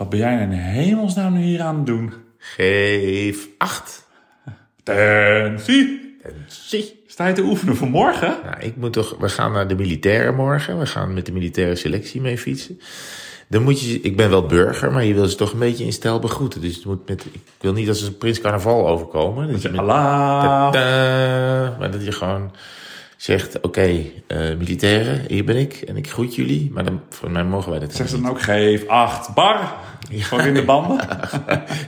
Wat ben jij in hemelsnaam nu hier aan het doen? Geef acht. Tensie. Zie. Sta je te oefenen voor morgen? Nou, ik moet toch, we gaan naar de militairen morgen. We gaan met de militaire selectie mee fietsen. Dan moet je, ik ben wel burger, maar je wil ze toch een beetje in stijl begroeten. Dus het moet met, ik wil niet als een prins carnaval overkomen. Dat je met, Allah. Ta-da, maar dat je gewoon zegt, oké, eh, militairen, hier ben ik en ik groet jullie. Maar dan, voor mij mogen wij dat Zeg ze dan ook geef acht bar. Gewoon in de banden.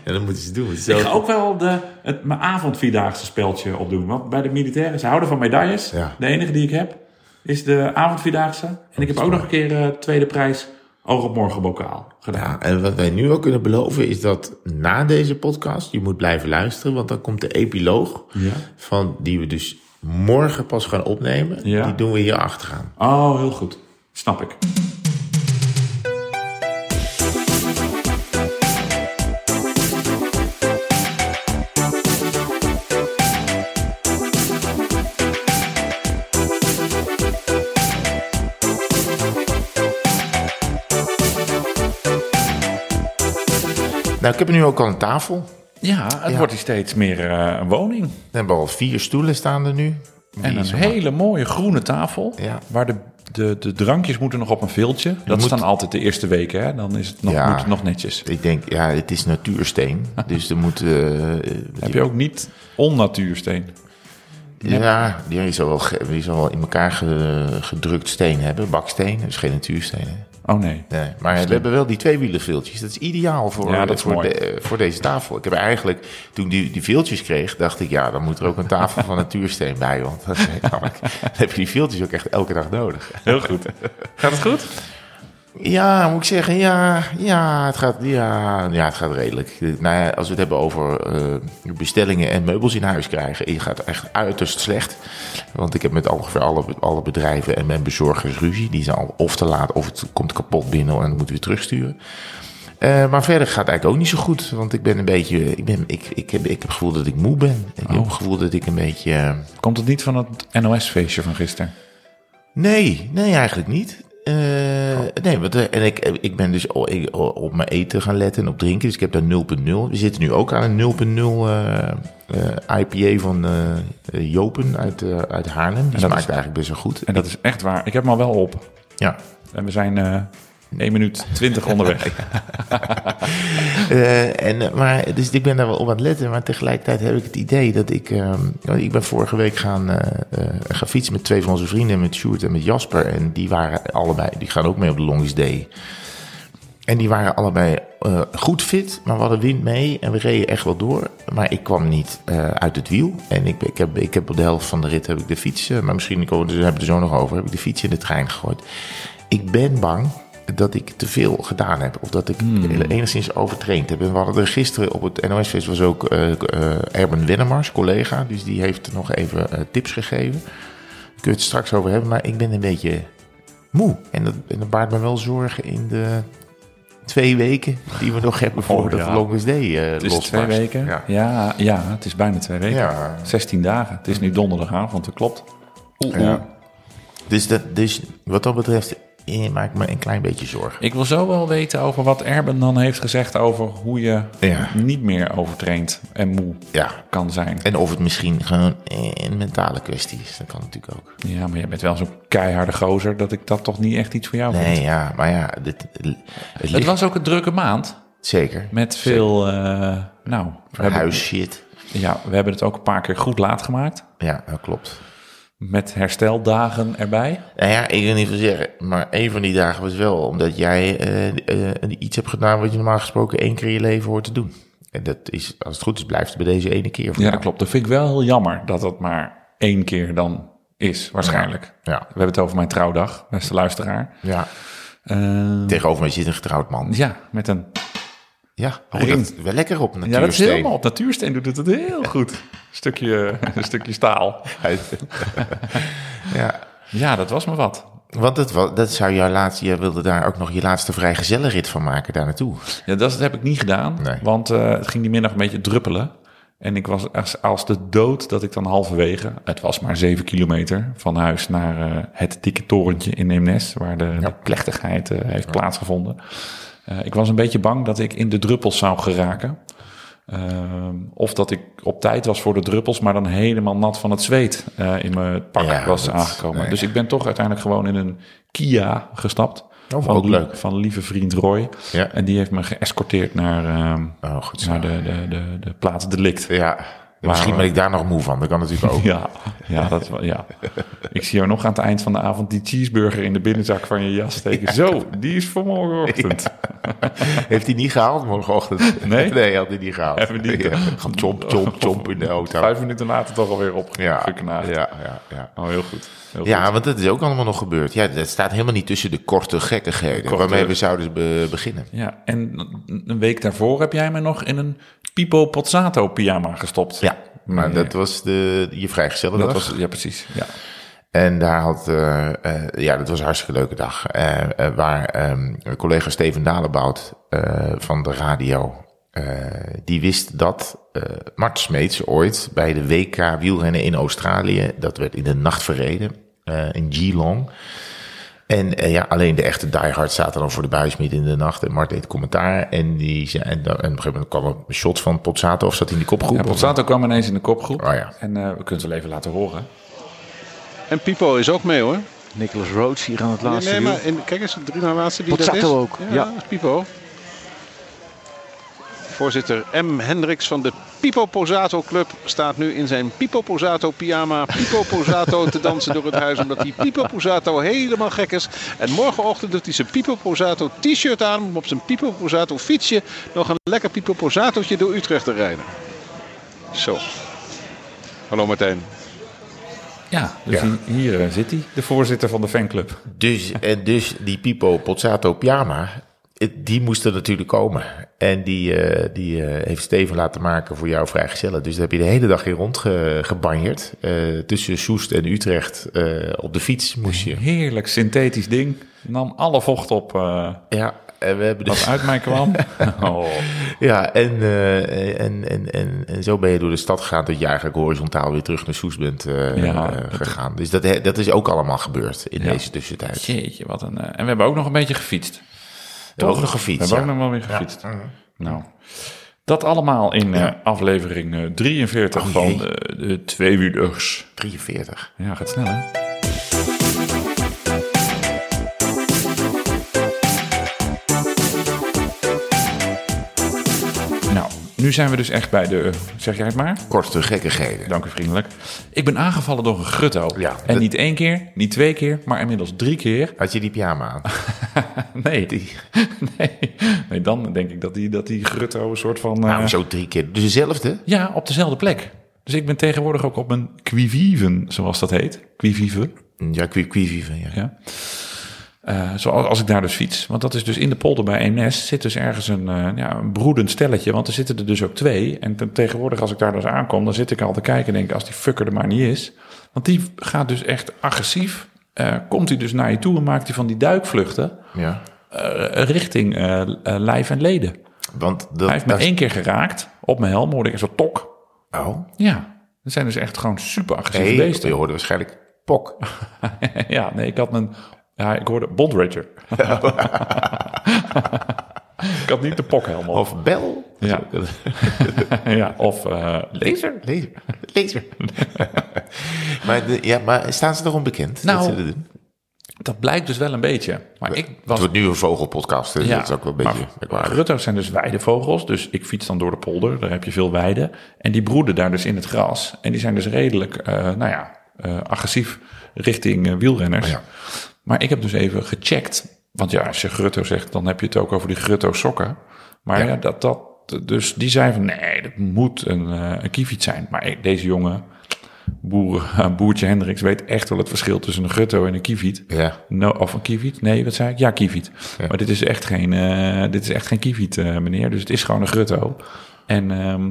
Ja, dan moeten ze doen. Ik Zelf, ga ook wel de, het, mijn avondvierdaagse speltje opdoen. Want bij de militairen, ze houden van medailles. Ja. De enige die ik heb is de avondvierdaagse. En ik heb ook nog een keer eh, tweede prijs oog op morgen bokaal gedaan. Ja, en wat wij nu ook kunnen beloven is dat na deze podcast, je moet blijven luisteren, want dan komt de epiloog Ja. van die we dus morgen pas gaan opnemen. Ja. Die doen we hier achteraan. Oh, heel goed. Snap ik. Nou, ik heb nu ook al een tafel. Ja, het Ja. wordt hier steeds meer eh, een woning. We hebben al vier stoelen staan er nu. En een hele mooie groene tafel. Ja. Waar de, de, de drankjes moeten nog op een viltje. Dat moet- staan altijd de eerste weken. Hè? Dan is het nog, Ja. moet het nog netjes. Ik denk, ja, het is natuursteen. dus er moet... eh, Heb je ook niet onnatuursteen? Ja, die zal wel, ge- die zal wel in elkaar ge- gedrukt steen hebben. Baksteen, dus geen natuursteen. Hè? Oh nee. Nee, maar we hebben wel die tweewielenviltjes. Dat is ideaal voor, Ja, dat is voor, de- eh, voor deze tafel. Ik heb eigenlijk, toen die, die viltjes kreeg, dacht ik, ja, dan moet er ook een tafel van natuursteen bij. Want dat is dan heb je die viltjes ook echt elke dag nodig. Heel goed. Gaat het goed? Ja, moet ik zeggen, ja, ja, het, gaat, ja, ja, het gaat redelijk. Nou ja, als we het hebben over eh, bestellingen en meubels in huis krijgen, het gaat echt uiterst slecht. Want ik heb met ongeveer alle, alle bedrijven en mijn bezorgers ruzie. Die zijn al of te laat of het komt kapot binnen en dan moeten we weer terugsturen. Eh, maar verder gaat het eigenlijk ook niet zo goed. Want ik ben een beetje. Ik, ben, ik, ik, heb, ik heb het gevoel dat ik moe ben. Ik heb het gevoel dat ik een beetje. eh, Komt het niet van het NOS-feestje van gisteren? Nee, nee, eigenlijk niet. Eh, Nee, want, eh, en ik, ik ben dus op mijn eten gaan letten en op drinken. Dus ik heb daar 0.0. We zitten nu ook aan een 0.0 eh, eh, IPA van eh, Jopen uit, uit Haarlem. Die dat smaakt is- eigenlijk best wel goed. En dat is echt waar. Ik heb hem al wel op. Ja. En we zijn 1 minuut 20 onderweg. Eh, en, eh, maar, dus ik ben daar wel op aan het letten. Maar tegelijkertijd heb ik het idee dat ik... ehm, ik ben vorige week gaan, eh, gaan fietsen met twee van onze vrienden. Met Sjoerd en met Jasper. En die waren allebei... Die gaan ook mee op de Longest Day. En die waren allebei goed fit, maar we hadden wind mee en we reden echt wel door. Maar ik kwam niet uit het wiel. En ik, ik, heb, ik heb op de helft van de rit heb ik de fiets, maar misschien we hebben we er zo nog over, heb ik de fiets in de trein gegooid. Ik ben bang dat ik te veel gedaan heb. Of dat ik enigszins overtraind heb. En we hadden er gisteren op het NOS-feest was ook eh eh, Erben Wennemars, collega. Dus die heeft nog even eh, tips gegeven. Daar kun je het straks over hebben. Maar ik ben een beetje moe. En dat, en dat baart me wel zorgen in de twee weken die we nog hebben voor Oh, de ja. Longest Day eh Het is twee weken. Ja. Ja. Ja, het is bijna twee weken. Ja. 16 dagen. Het is nu donderdagavond, dat klopt. Oeh, oeh. Ja. Dus, dat, dus wat dat betreft maak ik me een klein beetje zorgen. Ik wil zo wel weten over wat Erben dan heeft gezegd over hoe je Ja. niet meer overtraind en moe Ja. kan zijn. En of het misschien gewoon eh, een mentale kwestie is. Dat kan natuurlijk ook. Ja, maar jij bent wel zo'n keiharde gozer dat ik dat toch niet echt iets voor jou vind. Nee, ja, maar ja, dit, het was ook een drukke maand zeker. met veel, eh, nou, we hebben, Huisshit. ja, we hebben het ook een paar keer goed laat gemaakt. Ja, dat klopt. Met hersteldagen erbij. Nou ja, ik wil niet veel zeggen, maar een van die dagen was wel omdat jij eh, eh, iets hebt gedaan wat je normaal gesproken één keer in je leven hoort te doen. En dat is, als het goed is, blijft het bij deze ene keer. Ja, dat klopt. Dat vind ik wel heel jammer dat dat maar één keer dan is, waarschijnlijk. Ja, We hebben het over mijn trouwdag, beste luisteraar. ja. Eh, Tegenover mij zit een getrouwd man. ja, met een... Ja, oh, dat wel lekker op Ja, dat is natuursteen. helemaal op natuursteen doet het heel goed. Stukje, een stukje staal. ja, Ja, dat was me wat. want dat, dat zou jouw laatste, jij wilde daar ook nog je laatste vrijgezellenrit van maken daar naartoe. Ja, dat heb ik niet gedaan, Nee. want eh, het ging die middag een beetje druppelen. En ik was als, als de dood dat ik dan halverwege, het was maar zeven kilometer van huis naar eh, het dikke torentje in Eemnes, waar de, de plechtigheid eh, heeft plaatsgevonden. Eh, ik was een beetje bang dat ik in de druppels zou geraken. Ehm, of dat ik op tijd was voor de druppels, maar dan helemaal nat van het zweet eh, in mijn pak Ja, was dat- aangekomen. nee. Dus ik ben toch uiteindelijk gewoon in een Kia gestapt. Oh, van, ook leuk. van lieve vriend Roy. Ja. En die heeft me geëscorteerd naar, ehm, Oh, goed naar de, de, de, de plaats delict. Ja, misschien eh, ben ik daar nog moe van. Dat kan natuurlijk ook. Ja, ja, dat, is wel- ja. Ik zie jou nog aan het eind van de avond die cheeseburger in de binnenzak van je jas steken. Zo, die is voor morgenochtend. Heeft hij niet gehaald morgenochtend? Nee? Nee, had hij niet gehaald. Even niet. Ja, Gewoon chomp, chomp, chomp in de auto. Vijf minuten later toch alweer opgeknaagd. ja, ja, ja. Oh, heel goed. Heel Ja, goed. want dat is ook allemaal nog gebeurd. Ja, dat staat helemaal niet tussen de korte gekkigheden Korte- waarmee we zouden be- beginnen. Ja, en een week daarvoor heb jij me nog in een Pipo Pozzato pyjama gestopt. Ja, maar Nee. dat was de, je vrijgestelde Dat was, ja, precies. Ja. En daar had, eh, eh, ja, dat was een hartstikke leuke dag. Eh, waar ehm, collega Steven Dalebout eh, van de radio, eh, die wist dat eh Mart Smeets ooit bij de WK wielrennen in Australië, dat werd in de nacht verreden, eh, in Geelong. En eh, ja, alleen de echte diehards zaten dan voor de buis midden in de nacht. En Mart deed commentaar. En, die zei, en, dan- en op een gegeven moment kwam er een shot van Pozzato. Of zat hij in die kopgroep? Ja, kwam ineens in de kopgroep. Oh ja. En eh, we kunnen het wel even laten horen. En Pipo is ook mee hoor. Nicholas Rhodes hier aan het laatste nee, wiel. maar in, kijk eens, de drie na laatste die dat is. ook, Ja, ja. dat is Pipo. Voorzitter M. Hendricks van de Pipo Posato Club staat nu in zijn Pipo Posato pyjama Pipo Posato te dansen door het huis. Omdat die Pipo Posato helemaal gek is. En morgenochtend doet hij zijn Pipo Posato t-shirt aan om op zijn Pipo Posato fietsje nog een lekker Pipo Posatootje door Utrecht te rijden. Zo. Hallo Martijn. Ja, dus Ja. Hier, hier eh, zit hij, de voorzitter van de fanclub. Dus, en dus die Pipo Pozzato pyjama, die moest er natuurlijk komen. En die, eh, die eh, heeft Steven laten maken voor jou vrijgezellen. Dus daar heb je de hele dag in rondgebanjerd. Eh tussen Soest en Utrecht op de fiets moest je. Heerlijk synthetisch ding. Nam alle vocht op Ja, en we hebben wat dus... uit mij kwam. Oh. Ja, en, en, en, en, en zo ben je door de stad gegaan dat je eigenlijk horizontaal weer terug naar Soest bent Ja, gegaan. Dus dat, dat is ook allemaal gebeurd in Ja. deze tussentijd. Jeetje, wat een... en we hebben ook nog een beetje gefietst. Ook nog gefietst, We hebben ja. ook nog wel weer gefietst. Nou, dat allemaal in eh, aflevering eh, 43 Oh, van de, de Tweewielers. 43. Ja, gaat snel hè? Nu zijn we dus echt bij de... Zeg jij het maar? Korte gekkigheden. Dank u vriendelijk. Ik ben aangevallen door een grutto. Ja, en dat- niet één keer, niet twee keer, maar inmiddels drie keer. Had je die pyjama aan? Nee, nee. nee dan denk ik dat die, dat die grutto een soort van... Nou, eh, zo drie keer. Dus dezelfde? Ja, op dezelfde plek. Dus ik ben tegenwoordig ook op een quiviven, zoals dat heet. Quivive, Ja, kwievieve, ja. ja. Eh, zoals als ik daar dus fiets. Want dat is dus in de polder bij Eemnes zit dus ergens een, eh, ja, een broedend stelletje. Want er zitten er dus ook twee. En ten- tegenwoordig als ik daar dus aankom, dan zit ik al te kijken en denk als die fucker er maar niet is. Want die gaat dus echt agressief. eh, komt hij dus naar je toe en maakt hij van die duikvluchten ja. richting lijf en leden. Want dat, Hij heeft me dat- één keer geraakt. Op mijn helm hoorde ik soort tok. Oh, Ja, dat zijn dus echt gewoon super agressieve beesten. je hoorde waarschijnlijk pok. ja, nee, ik had mijn... Ja, ik hoorde Bondrager. ik had niet de pokhelm op. Of bel. Ja. ja, of eh, laser. Lezer. maar, de, ja, maar staan ze erom bekend? Nou, dat ze dat doen? Dat blijkt dus wel een beetje. Maar ik Het was... wordt nu een vogelpodcast, dus dat is ook wel een beetje. Rutto's zijn dus weidevogels. Dus ik fiets dan door de polder. Daar heb je veel weiden. En die broeden daar dus in het gras. En die zijn dus redelijk, eh, nou ja, eh, agressief richting wielrenners. Ja. Maar ik heb dus even gecheckt. Want ja, als je grutto zegt, dan heb je het ook over die grutto sokken. Maar ja, Ja. dat, dat, dus die zei van nee, dat moet een, eh een kiefiet zijn. Maar deze jongen, boer, boertje Hendricks, weet echt wel het verschil tussen een grutto en een kiefiet. Ja. No, of een kieviet? Nee, wat zei ik? Ja, kieviet. Ja. Maar dit is echt geen, eh dit is echt geen kieviet, eh, meneer. Dus het is gewoon een grutto. En ehm,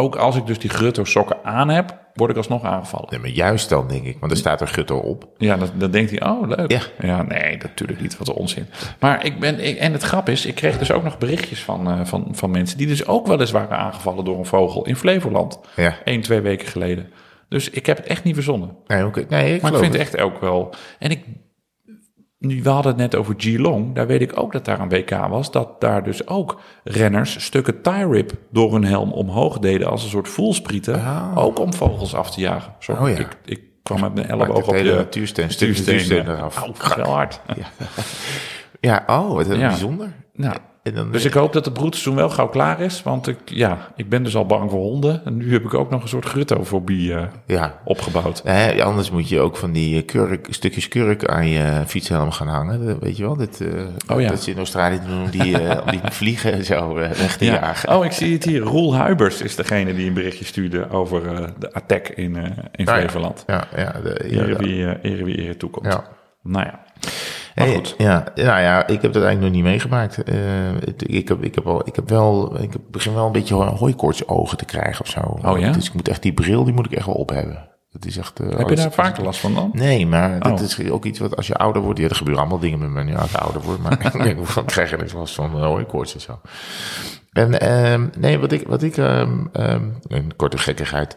ook als ik dus die grutto sokken aan heb, word ik alsnog aangevallen. Nee, maar juist dan, denk ik. Want er staat er gutto op. Ja, dan, dan denkt hij, oh, leuk. Ja. nee, natuurlijk niet. Wat onzin. Maar ik ben, ik, en het grap is, ik kreeg dus ook nog berichtjes van, eh, van, van mensen die dus ook wel eens waren aangevallen door een vogel in Flevoland. Ja. Eén, twee weken geleden. Dus ik heb het echt niet verzonnen. Nee, oké. nee ik Maar ik vind het. het echt ook wel. En ik. Nu, we hadden het net over Geelong. Daar weet ik ook dat daar een WK was. Dat daar dus ook renners stukken tie rip door hun helm omhoog deden als een soort voelsprieten. Ah. Ook om vogels af te jagen. Oh ja. ik, ik kwam met mijn elleboog op je natuursteen, natuursteen eraf. Dat is wel hard. Ja, oh, wat Ja. bijzonder. Nou, En dan, dus ik hoop dat de broedseizoen wel gauw klaar is. Want ik, ja, ik ben dus al bang voor honden. En nu heb ik ook nog een soort gruttofobie ja. opgebouwd. Anders moet je ook van die eh, kurk, stukjes kurk aan je fietshelm gaan hangen. Weet je wel, dat, eh, Oh ja. dat ze in Australië doen om die, die vliegen zo weg te jagen. Oh, ik zie het hier. Roel Huibers is degene die een berichtje stuurde over de attack in, in ja. Flevoland. Ja, ja, de, ja, Ere de- wie, ere wie ere toekomt. Ja. Nou ja. Maar Hey, goed. Ja, nou ja, ik heb dat eigenlijk nog niet meegemaakt. Eh, het- ik, heb, ik, heb al, ik heb wel, ik begin wel een beetje hooikoorts ogen te krijgen of zo. Oh ja? Dus ik moet echt die bril, die moet ik echt wel op hebben. Dat is echt. eh, Heb je daar vaker last van dan? Nee, maar dat Oh. is ook iets wat als je ouder wordt. Ja, er gebeuren allemaal dingen met me nu als ik ouder word. Maar ik denk, van krijg je er last van uh, hooikoorts en zo. En ehm, nee, wat ik, wat ik ehm, ehm, een korte gekkigheid.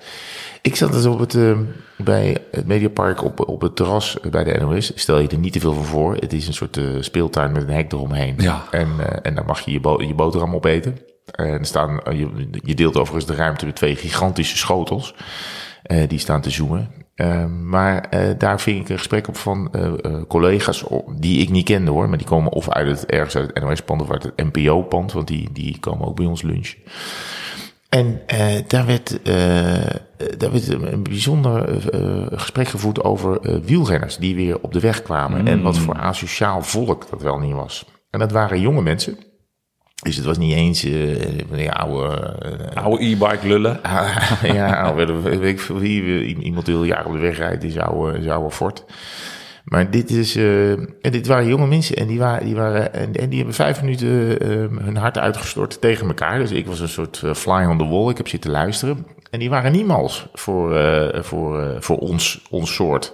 Ik zat dus op het, ehm, bij het Mediapark op, op het terras bij de NOS. Stel je er niet te veel van voor. Het is een soort eh, speeltuin met een hek eromheen. Ja. En, eh, en dan mag je je, bo je boterham opeten. En staan, je, je deelt overigens de ruimte met twee gigantische schotels. eh, die staan te zoomen. Eh, maar eh, daar ving ik een gesprek op van eh, eh, collega's die ik niet kende hoor. Maar die komen of uit het, ergens uit het NOS-pand of uit het NPO-pand. Want die, die komen ook bij ons lunchen. En daar, werd, daar werd een bijzonder gesprek gevoerd over wielrenners die weer op de weg kwamen. En wat voor asociaal volk dat wel niet was. En dat waren jonge mensen. Dus het was niet eens die oude... eh, Oude e-bike lullen. ja, oude, weet ik veel wie. Iemand die al jaren op de weg rijdt, is oude, is oude Ford. Maar dit is, eh, en dit waren jonge mensen en die waren, die waren en, en die hebben vijf minuten eh, hun hart uitgestort tegen elkaar. Dus ik was een soort fly on the wall. Ik heb zitten luisteren. En die waren niemals voor, voor, voor ons, ons soort.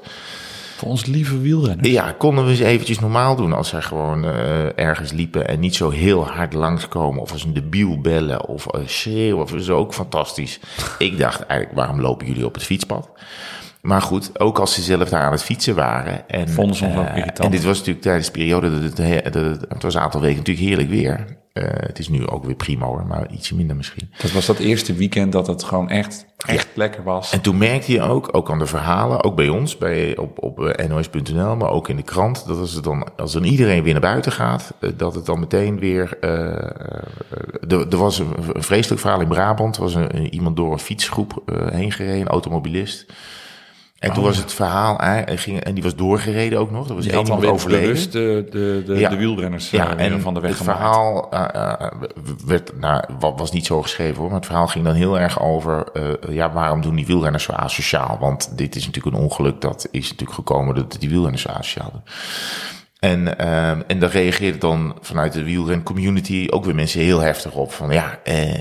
Voor ons lieve wielrenners. Ja, konden we eens eventjes normaal doen als zij gewoon eh, ergens liepen en niet zo heel hard langskomen of als een debiel bellen of eh, schreeuwen. Of, dat is ook fantastisch. Ik dacht eigenlijk, waarom lopen jullie op het fietspad? Maar goed, ook als ze zelf daar aan het fietsen waren. En, Vonden ze ons ook eh, irritant. En dit was natuurlijk tijdens de periode dat het, dat het, het was een aantal weken natuurlijk heerlijk weer. Eh, het is nu ook weer prima hoor, maar ietsje minder misschien. Dat was dat eerste weekend dat het gewoon echt, echt lekker was. En toen merkte je ook, ook aan de verhalen, ook bij ons, bij, op, op eh, nos.nl, maar ook in de krant, dat als, het dan, als dan iedereen weer naar buiten gaat, dat het dan meteen weer... eh, er, er was een, een vreselijk verhaal in Brabant, er was een, iemand door een fietsgroep eh, heen gereden, een automobilist. En toen was het verhaal, ging, en die was doorgereden ook nog, er was Die weer overleden. de, de, de, Ja. de wielrenners Ja, eh, en van de weg het gemaakt. verhaal eh, eh, werd, nou, wa- was niet zo geschreven hoor, maar het verhaal ging dan heel erg over, ja, waarom doen die wielrenners zo asociaal? Want dit is natuurlijk een ongeluk, dat is natuurlijk gekomen dat die wielrenners zo asociaal doen. En, ehm en daar reageerde dan vanuit de wielren community ook weer mensen heel heftig op. Van ja, eh,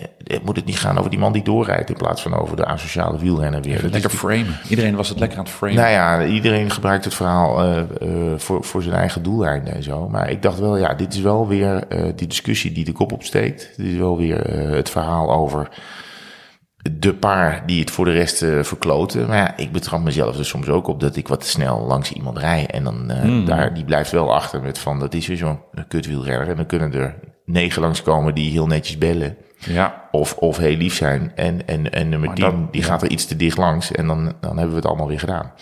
moet het niet gaan over die man die doorrijdt in plaats van over de asociale wielrenner weer. Dat Lekker framen. Iedereen was het lekker aan het framen. nou ja, iedereen gebruikt het verhaal eh, voor, voor zijn eigen doeleinden en zo. Maar ik dacht wel, ja, dit is wel weer die discussie die de kop opsteekt. Dit is wel weer het verhaal over de paar die het voor de rest eh, verkloten. Maar ja, ik betrap mezelf er soms ook op dat ik wat te snel langs iemand rij. En dan eh, daar, die blijft wel achter met van, dat is weer zo'n kutwielrenner. En dan kunnen er negen langskomen die heel netjes bellen. Ja, Of, of heel lief zijn. En, en, en nummer Maar 10, dat- die ja. gaat er iets te dicht langs. En dan, dan hebben we het allemaal weer gedaan.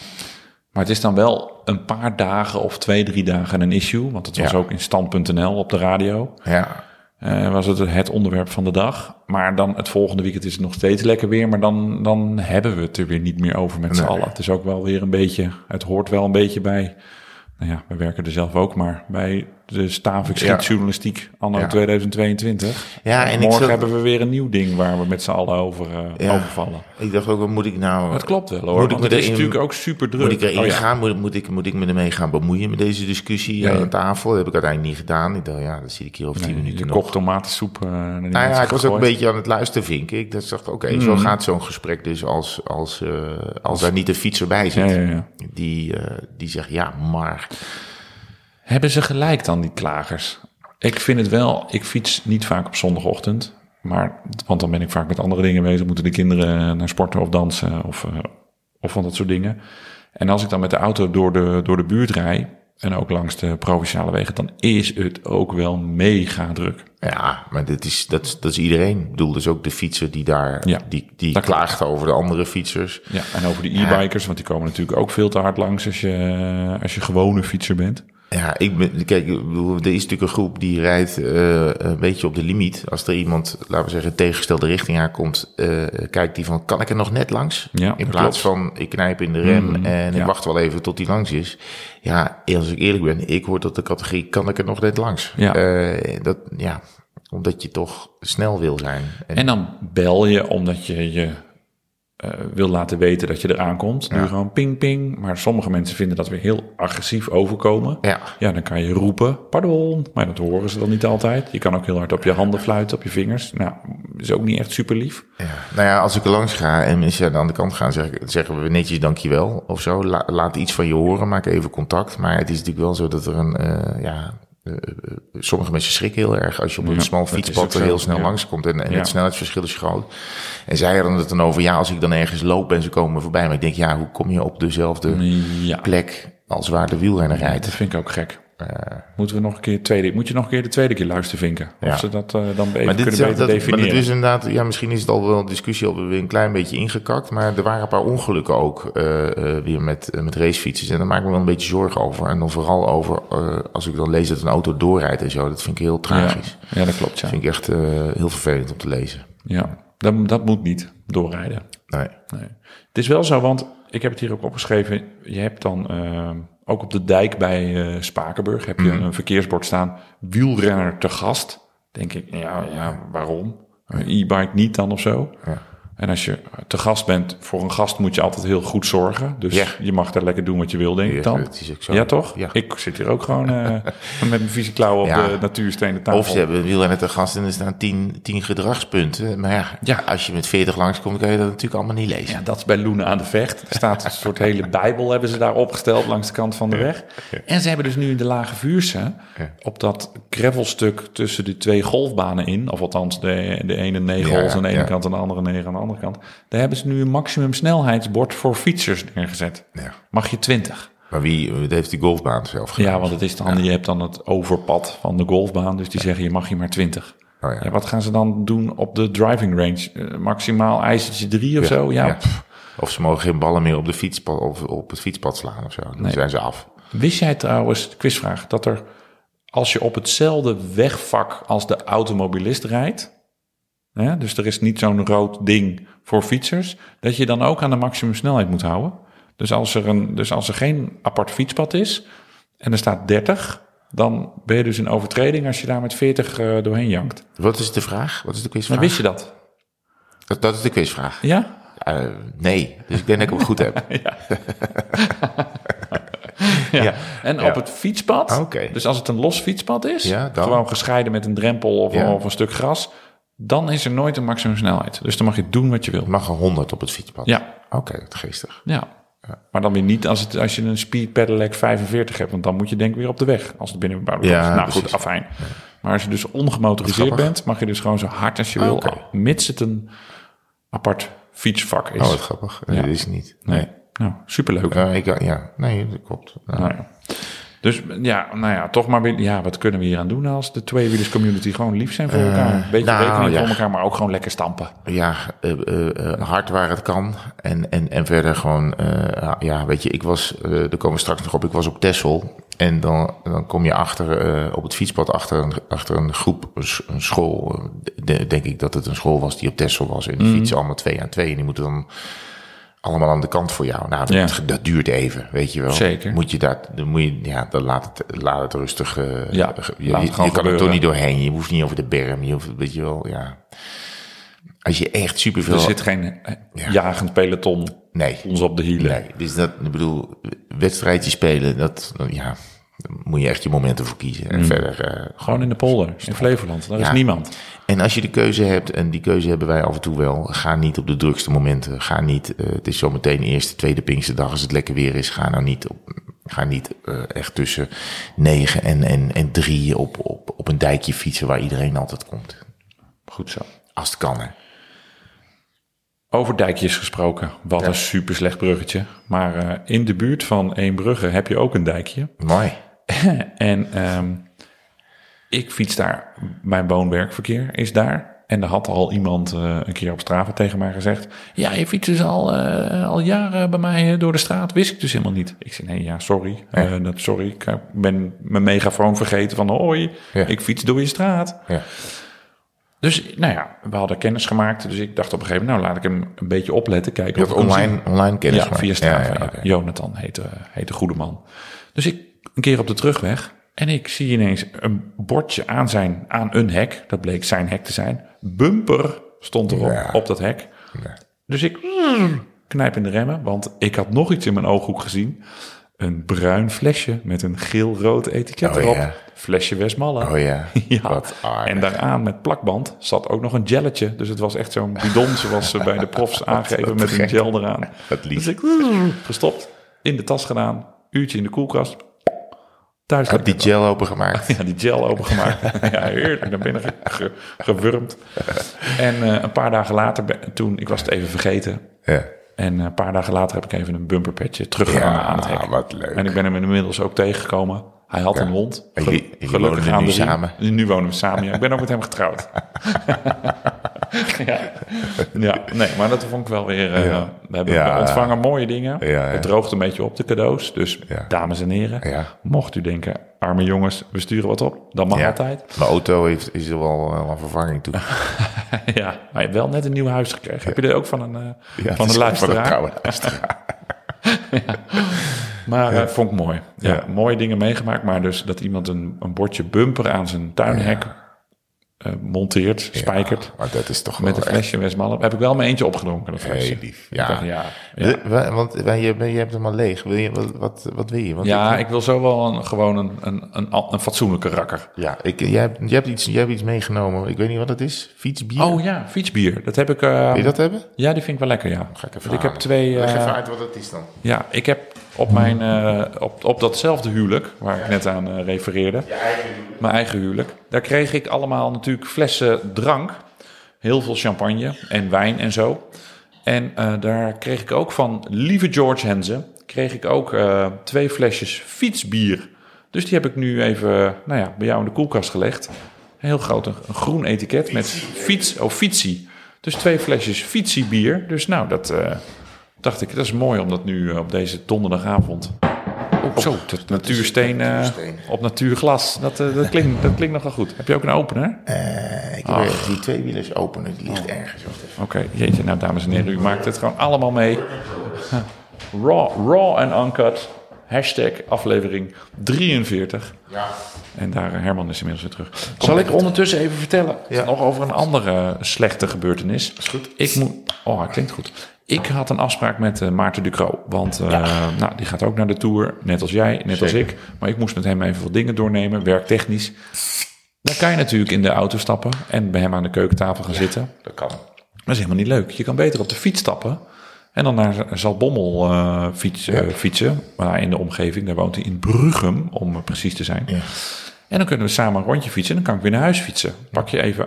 maar het is dan wel een paar dagen of twee, drie dagen een issue. Want het was Ja. ook in stand.nl op de radio. Ja, Eh, was het het onderwerp van de dag. Maar dan het volgende weekend is het nog steeds lekker weer. Maar dan, dan hebben we het er weer niet meer over met z'n allen. Het is ook wel weer een beetje, het hoort wel een beetje bij. Nou ja, we werken er zelf ook, maar bij de Stavik Ja. schietjournalistiek anno Ja. 2022. Ja, en ik Morgen hebben we weer een nieuw ding waar we met z'n allen over, eh, Ja. overvallen. Ik dacht ook, wat moet ik nou... Dat klopt wel hoor. Moet ik me het is natuurlijk ook super druk. Moet ik erin Oh ja. gaan? Moet, moet, ik, moet ik me ermee gaan bemoeien met deze discussie ja. aan tafel? Dat heb ik uiteindelijk niet gedaan. Ik dacht, ja, dat zit ik hier over tien Nee, minuten nog. kokt tomatensoep eh, die Nou ja, ik was ook een beetje aan het luisteren, vinken. Ik dacht, oké, Mm. zo gaat zo'n gesprek dus als, als, eh, als daar niet een fietser bij zit. Die, eh, die zegt, ja, maar... Hebben ze gelijk dan, die klagers? Ik vind het wel, ik fiets niet vaak op zondagochtend. Maar, want dan ben ik vaak met andere dingen bezig. Moeten de kinderen naar sporten of dansen of, eh, of van dat soort dingen. En als ik dan met de auto door de, door de buurt rijd, en ook langs de provinciale wegen, dan is het ook wel mega druk. Ja, maar dit is, dat, is- dat is iedereen. Ik bedoel, dus ook de fietser die daar, Ja, die, die dat klopt. klaagt over de andere fietsers. Ja, en over de e-bikers, want die komen natuurlijk ook veel te hard langs als je, als je gewone fietser bent. Ja, ik ben, kijk, er is natuurlijk een groep die rijdt eh, een beetje op de limiet. Als er iemand, laten we zeggen, tegengestelde richting aankomt, eh kijkt die van, kan ik er nog net langs? Ja, in plaats klopt. van, ik knijp in de rem Mm, en ik wacht wel even tot die langs is. Ja, als ik eerlijk ben, ik hoor tot de categorie, kan ik er nog net langs? Ja. Eh, dat, ja, omdat je toch snel wil zijn. En, En dan bel je omdat je je eh, wil laten weten dat je eraan komt. Nu Ja. gewoon ping ping. Maar sommige mensen vinden dat weer heel agressief overkomen. ja, Ja, dan kan je roepen, pardon. Maar dat horen ze dan niet altijd. Je kan ook heel hard op je handen fluiten, op je vingers. Nou, is ook niet echt super lief. Ja. Nou ja, als ik er langs ga en mensen aan de kant gaan, zeggen, zeggen we netjes dankjewel of zo. La- laat iets van je horen, maak even contact. Maar het is natuurlijk wel zo dat er een, eh, ja, sommige mensen schrikken heel erg als je op een Ja, smal fietspad er heel snel ja. langskomt en, en Ja. het snelheidsverschil is groot. En zij hadden het dan over, ja, als ik dan ergens loop en ze komen voorbij. Maar ik denk, ja, hoe kom je op dezelfde plek als waar de wielrenner rijdt? dat vind ik ook gek. Eh, Moeten we nog een keer tweede, moet je nog een keer de tweede keer luisteren, Vinken? Of Ja. ze dat eh, dan even Maar dit, kunnen beter dat, maar definiëren. het is inderdaad, ja, misschien is het al wel een discussie al weer een klein beetje ingekakt. Maar er waren een paar ongelukken ook eh, weer met, met racefietsers. En daar maak ik me wel een beetje zorgen over. En dan vooral over als ik dan lees dat een auto doorrijdt en zo. Dat vind ik heel tragisch. ja, dat klopt, ja. Dat vind ik echt heel vervelend om te lezen. Ja, dat, dat moet niet doorrijden. Nee. Nee. Het is wel zo, want ik heb het hier ook opgeschreven. Je hebt dan ook op de dijk bij eh, Spakenburg heb je Mhm. een verkeersbord staan. Wielrenner te gast. Denk ik, ja, ja waarom? Een e-bike niet dan of zo? Ja. En als je te gast bent, voor een gast moet je altijd heel goed zorgen. Dus Ja. je mag daar lekker doen wat je wil, denk Ja, ik dan. ook zo. Ja, toch? Ja. Ik zit hier ook gewoon eh, met mijn vieze klauwen op Ja. de natuurstenen tafel. Of ze hebben wielrenner te gast en er staan tien, tien gedragspunten. Maar ja, Ja. als je met 40 langskomt, kan je dat natuurlijk allemaal niet lezen. Ja, dat is bij Loenen aan de Vecht. Er staat een soort hele bijbel hebben ze daar opgesteld langs de kant van de weg. En ze hebben dus nu in de Lage Vuurse, Ja. op dat gravelstuk tussen de twee golfbanen in, of althans de, de ene negen Ja, aan de ene ja. kant en de andere negen aan de andere kant. Daar hebben ze nu een maximum snelheidsbord voor fietsers neergezet. Ja. Mag je 20? Maar wie dat heeft die golfbaan zelf gedaan? Ja, want het is dan, je hebt dan het overpad van de golfbaan, dus die zeggen je mag hier maar 20. Oh ja. Wat gaan ze dan doen op de driving range? Eh, maximaal ijzertje 3 of zo? Ja. Of ze mogen geen ballen meer op, de fietspad, of op het fietspad slaan of zo. Dan Nee. zijn ze af. Wist jij trouwens, quizvraag, dat er als je op hetzelfde wegvak als de automobilist rijdt, hè, dus er is niet zo'n rood ding voor fietsers, dat je dan ook aan de maximumsnelheid moet houden. Dus als er, een, dus als er geen apart fietspad is en er staat 30, dan ben je dus in overtreding als je daar met 40 eh, doorheen jankt. Wat is de vraag? Wat is de quizvraag? Maar wist je dat? dat? Dat is de quizvraag. Ja? Eh, nee, dus ik denk dat ik hem goed heb. Ja. En Ja. op het fietspad, dus als het een los fietspad is, dan. gewoon gescheiden met een drempel of, of een stuk gras, dan is er nooit een maximum snelheid. Dus dan mag je doen wat je wil. Mag er 100 op het fietspad. Ja, Oké, wat geestig. ja. Maar dan weer niet als, het, als je een speed pedelec 45 hebt, want dan moet je denk ik weer op de weg als het binnen bebouwde Ja. Nou precies. goed, afijn. Maar als je dus ongemotoriseerd bent, mag je dus gewoon zo hard als je wil, Oké. mits het een apart fietsvak is. Oh, wat grappig. Ja. Dat is niet. nee. Nou, superleuk. Ja, ik, ja, nee, dat klopt. Nou, Nou ja. Dus ja, nou ja, toch maar weer, ja, wat kunnen we hier aan doen als de tweewielers community gewoon lief zijn voor elkaar? Beetje nou, rekening ja. voor elkaar, maar ook gewoon lekker stampen. ja, eh, eh, eh, hard waar het kan. En, en, en verder gewoon, eh, ja, weet je, ik was, eh daar komen we straks nog op, ik was op Texel. En dan, dan kom je achter, eh, op het fietspad achter een, achter een groep, een een school. eh, de- denk ik dat het een school was die op Texel was. En die fietsen allemaal twee aan twee. En die moeten dan allemaal aan de kant voor jou. Nou, dat, Ja. dat duurt even, weet je wel. Zeker. Moet je dat, dan moet je, ja, dan laat het, laat het rustig. eh, Ja, ge- laat je, het je, kan er toch niet doorheen. Je hoeft niet over de berm. Je hoeft, weet je wel, ja. Als je echt superveel... Er zit geen eh, Ja. jagend peloton Nee. ons op de hielen. Nee, dus dat, ik bedoel, wedstrijdje spelen, dat, ja, daar moet je echt je momenten voor kiezen. En verder, eh, Gewoon in de polder, in Flevoland. Daar is niemand. En als je de keuze hebt, en die keuze hebben wij af en toe wel, ga niet op de drukste momenten. Ga niet, eh, het is zometeen eerste, tweede Pinksterdag als het lekker weer is. Ga nou niet op, ga niet eh, echt tussen negen en, en, en drie op, op, op een dijkje fietsen waar iedereen altijd komt. Goed zo. Als het kan, hè. Over dijkjes gesproken. Wat Ja. een super slecht bruggetje. Maar eh, in de buurt van Eembrugge heb je ook een dijkje. Mooi. en ehm, ik fiets daar, mijn woon-werkverkeer is daar. En er had al iemand eh, een keer op straat tegen mij gezegd... Ja, je fietst dus al, eh, al jaren bij mij eh, door de straat. Wist ik dus helemaal niet. Ik zei, nee, ja, sorry. Dat, sorry, ik ben mijn megafoon vergeten van... Hoi, Ja. ik fiets door je straat. Ja. Dus, nou ja, we hadden kennis gemaakt. Dus ik dacht op een gegeven moment... nou, laat ik hem een beetje opletten. Kijken of online, online kennis ja, via oké. Jonathan heette, heette goede man. Dus ik een keer op de terugweg en ik zie ineens een bordje aan, zijn, aan een hek. Dat bleek zijn hek te zijn. Bumper stond erop Ja. op dat hek. Dus ik knijp in de remmen, want ik had nog iets in mijn ooghoek gezien. Een bruin flesje met een geel-rood etiket Oh, erop. ja. Flesje Westmalle. Oh ja, Ja, wat en daaraan met plakband zat ook nog een gelletje. Dus het was echt zo'n bidon zoals ze bij de profs aangeven met een gel eraan. Wat lief. Dus ik gestopt, in de tas gedaan, uurtje in de koelkast. Thuis Had die gel opengemaakt. ja, die gel opengemaakt. ja, heerlijk. Naar binnen ge- gewurmd. En eh, een paar dagen later, toen, ik was het even vergeten. Ja. En eh, een paar dagen later heb ik even een bumperpetje teruggehangen aan het hek. Wat leuk. En ik ben hem inmiddels ook tegengekomen. Hij had een hond. En jullie- wonen nu samen? Nu wonen we samen, ja. Ik ben ook met hem getrouwd. ja. ja, nee, maar dat vond ik wel weer... eh, Ja. We hebben Ja. ontvangen mooie dingen. Ja, ja. Het droogt een beetje op, de cadeaus. Dus Ja. dames en heren, Ja. mocht u denken... arme jongens, we sturen wat op. Dat mag Ja. altijd. Mijn auto heeft, is er wel een vervanging toe. ja, maar je hebt wel net een nieuw huis gekregen. Heb je dit ook van een, eh Ja, van een is van een luisteraar? luisteraar. Maar eh, vond ik mooi. Ja, Ja. mooie dingen meegemaakt. Maar dus dat iemand een, een bordje bumper aan zijn tuinhek eh, monteert, spijkert. Maar dat is toch Met een flesje Westmalle. Heb ik wel mijn eentje opgedronken, dat flesje. heel lief. Ja, dacht, ja, want wij- je, je hebt hem al leeg. Wil je, wat, wat, wat wil je? Want ja, ik, ik wil zo wel een, gewoon een, een, een, een fatsoenlijke rakker. ja ik, jij, hebt, jij, hebt iets, jij hebt iets meegenomen. Ik weet niet wat het is. Fietsbier? Oh ja, fietsbier. Dat heb ik... Wil je dat hebben? Ja, die vind ik wel lekker, ja. Ga ik even ik heb twee... Leg eh, even uit wat het is dan. ja, ik heb op, mijn, eh, op, op datzelfde huwelijk, waar ik net aan eh, refereerde, mijn eigen huwelijk, daar kreeg ik allemaal natuurlijk flessen drank. Heel veel champagne en wijn en zo. En eh, daar kreeg ik ook van lieve George Henze, kreeg ik ook twee flesjes fietsbier. Dus die heb ik nu even nou ja, bij jou in de koelkast gelegd. Een heel groot, een, een groen etiket met fiets, oh fietsie. Dus twee flesjes fietsiebier. Dus nou, dat dacht ik, dat is mooi om dat nu eh, op deze donderdagavond... Oh, zo, dat natuursteen eh, natuursteen. op natuurglas. Dat, eh, dat, klinkt, dat klinkt nogal goed. Heb je ook een opener? Ik heb ergens die tweewielers openen. Die ligt ergens. Wacht even. Oké, jeetje. Nou, dames en heren, u maakt het gewoon allemaal mee. Raw, raw en uncut. Hashtag aflevering 43. Ja. En daar, Herman is inmiddels weer terug. Zal ik ondertussen even vertellen Ja. nog over een andere slechte gebeurtenis? Is goed. Ik moet, oh, het klinkt goed. Ik had een afspraak met eh, Maarten Ducro. Want eh, nou, die gaat ook naar de Tour, net als jij, net als ik. Maar ik moest met hem even wat dingen doornemen, werktechnisch. Dan kan je natuurlijk in de auto stappen en bij hem aan de keukentafel gaan zitten. Dat kan. Dat is helemaal niet leuk. Je kan beter op de fiets stappen en dan naar Zaltbommel eh, fiets, fietsen. Maar in de omgeving, daar woont hij in Bruggen, om precies te zijn. Ja. En dan kunnen we samen een rondje fietsen en dan kan ik weer naar huis fietsen. Pak je even,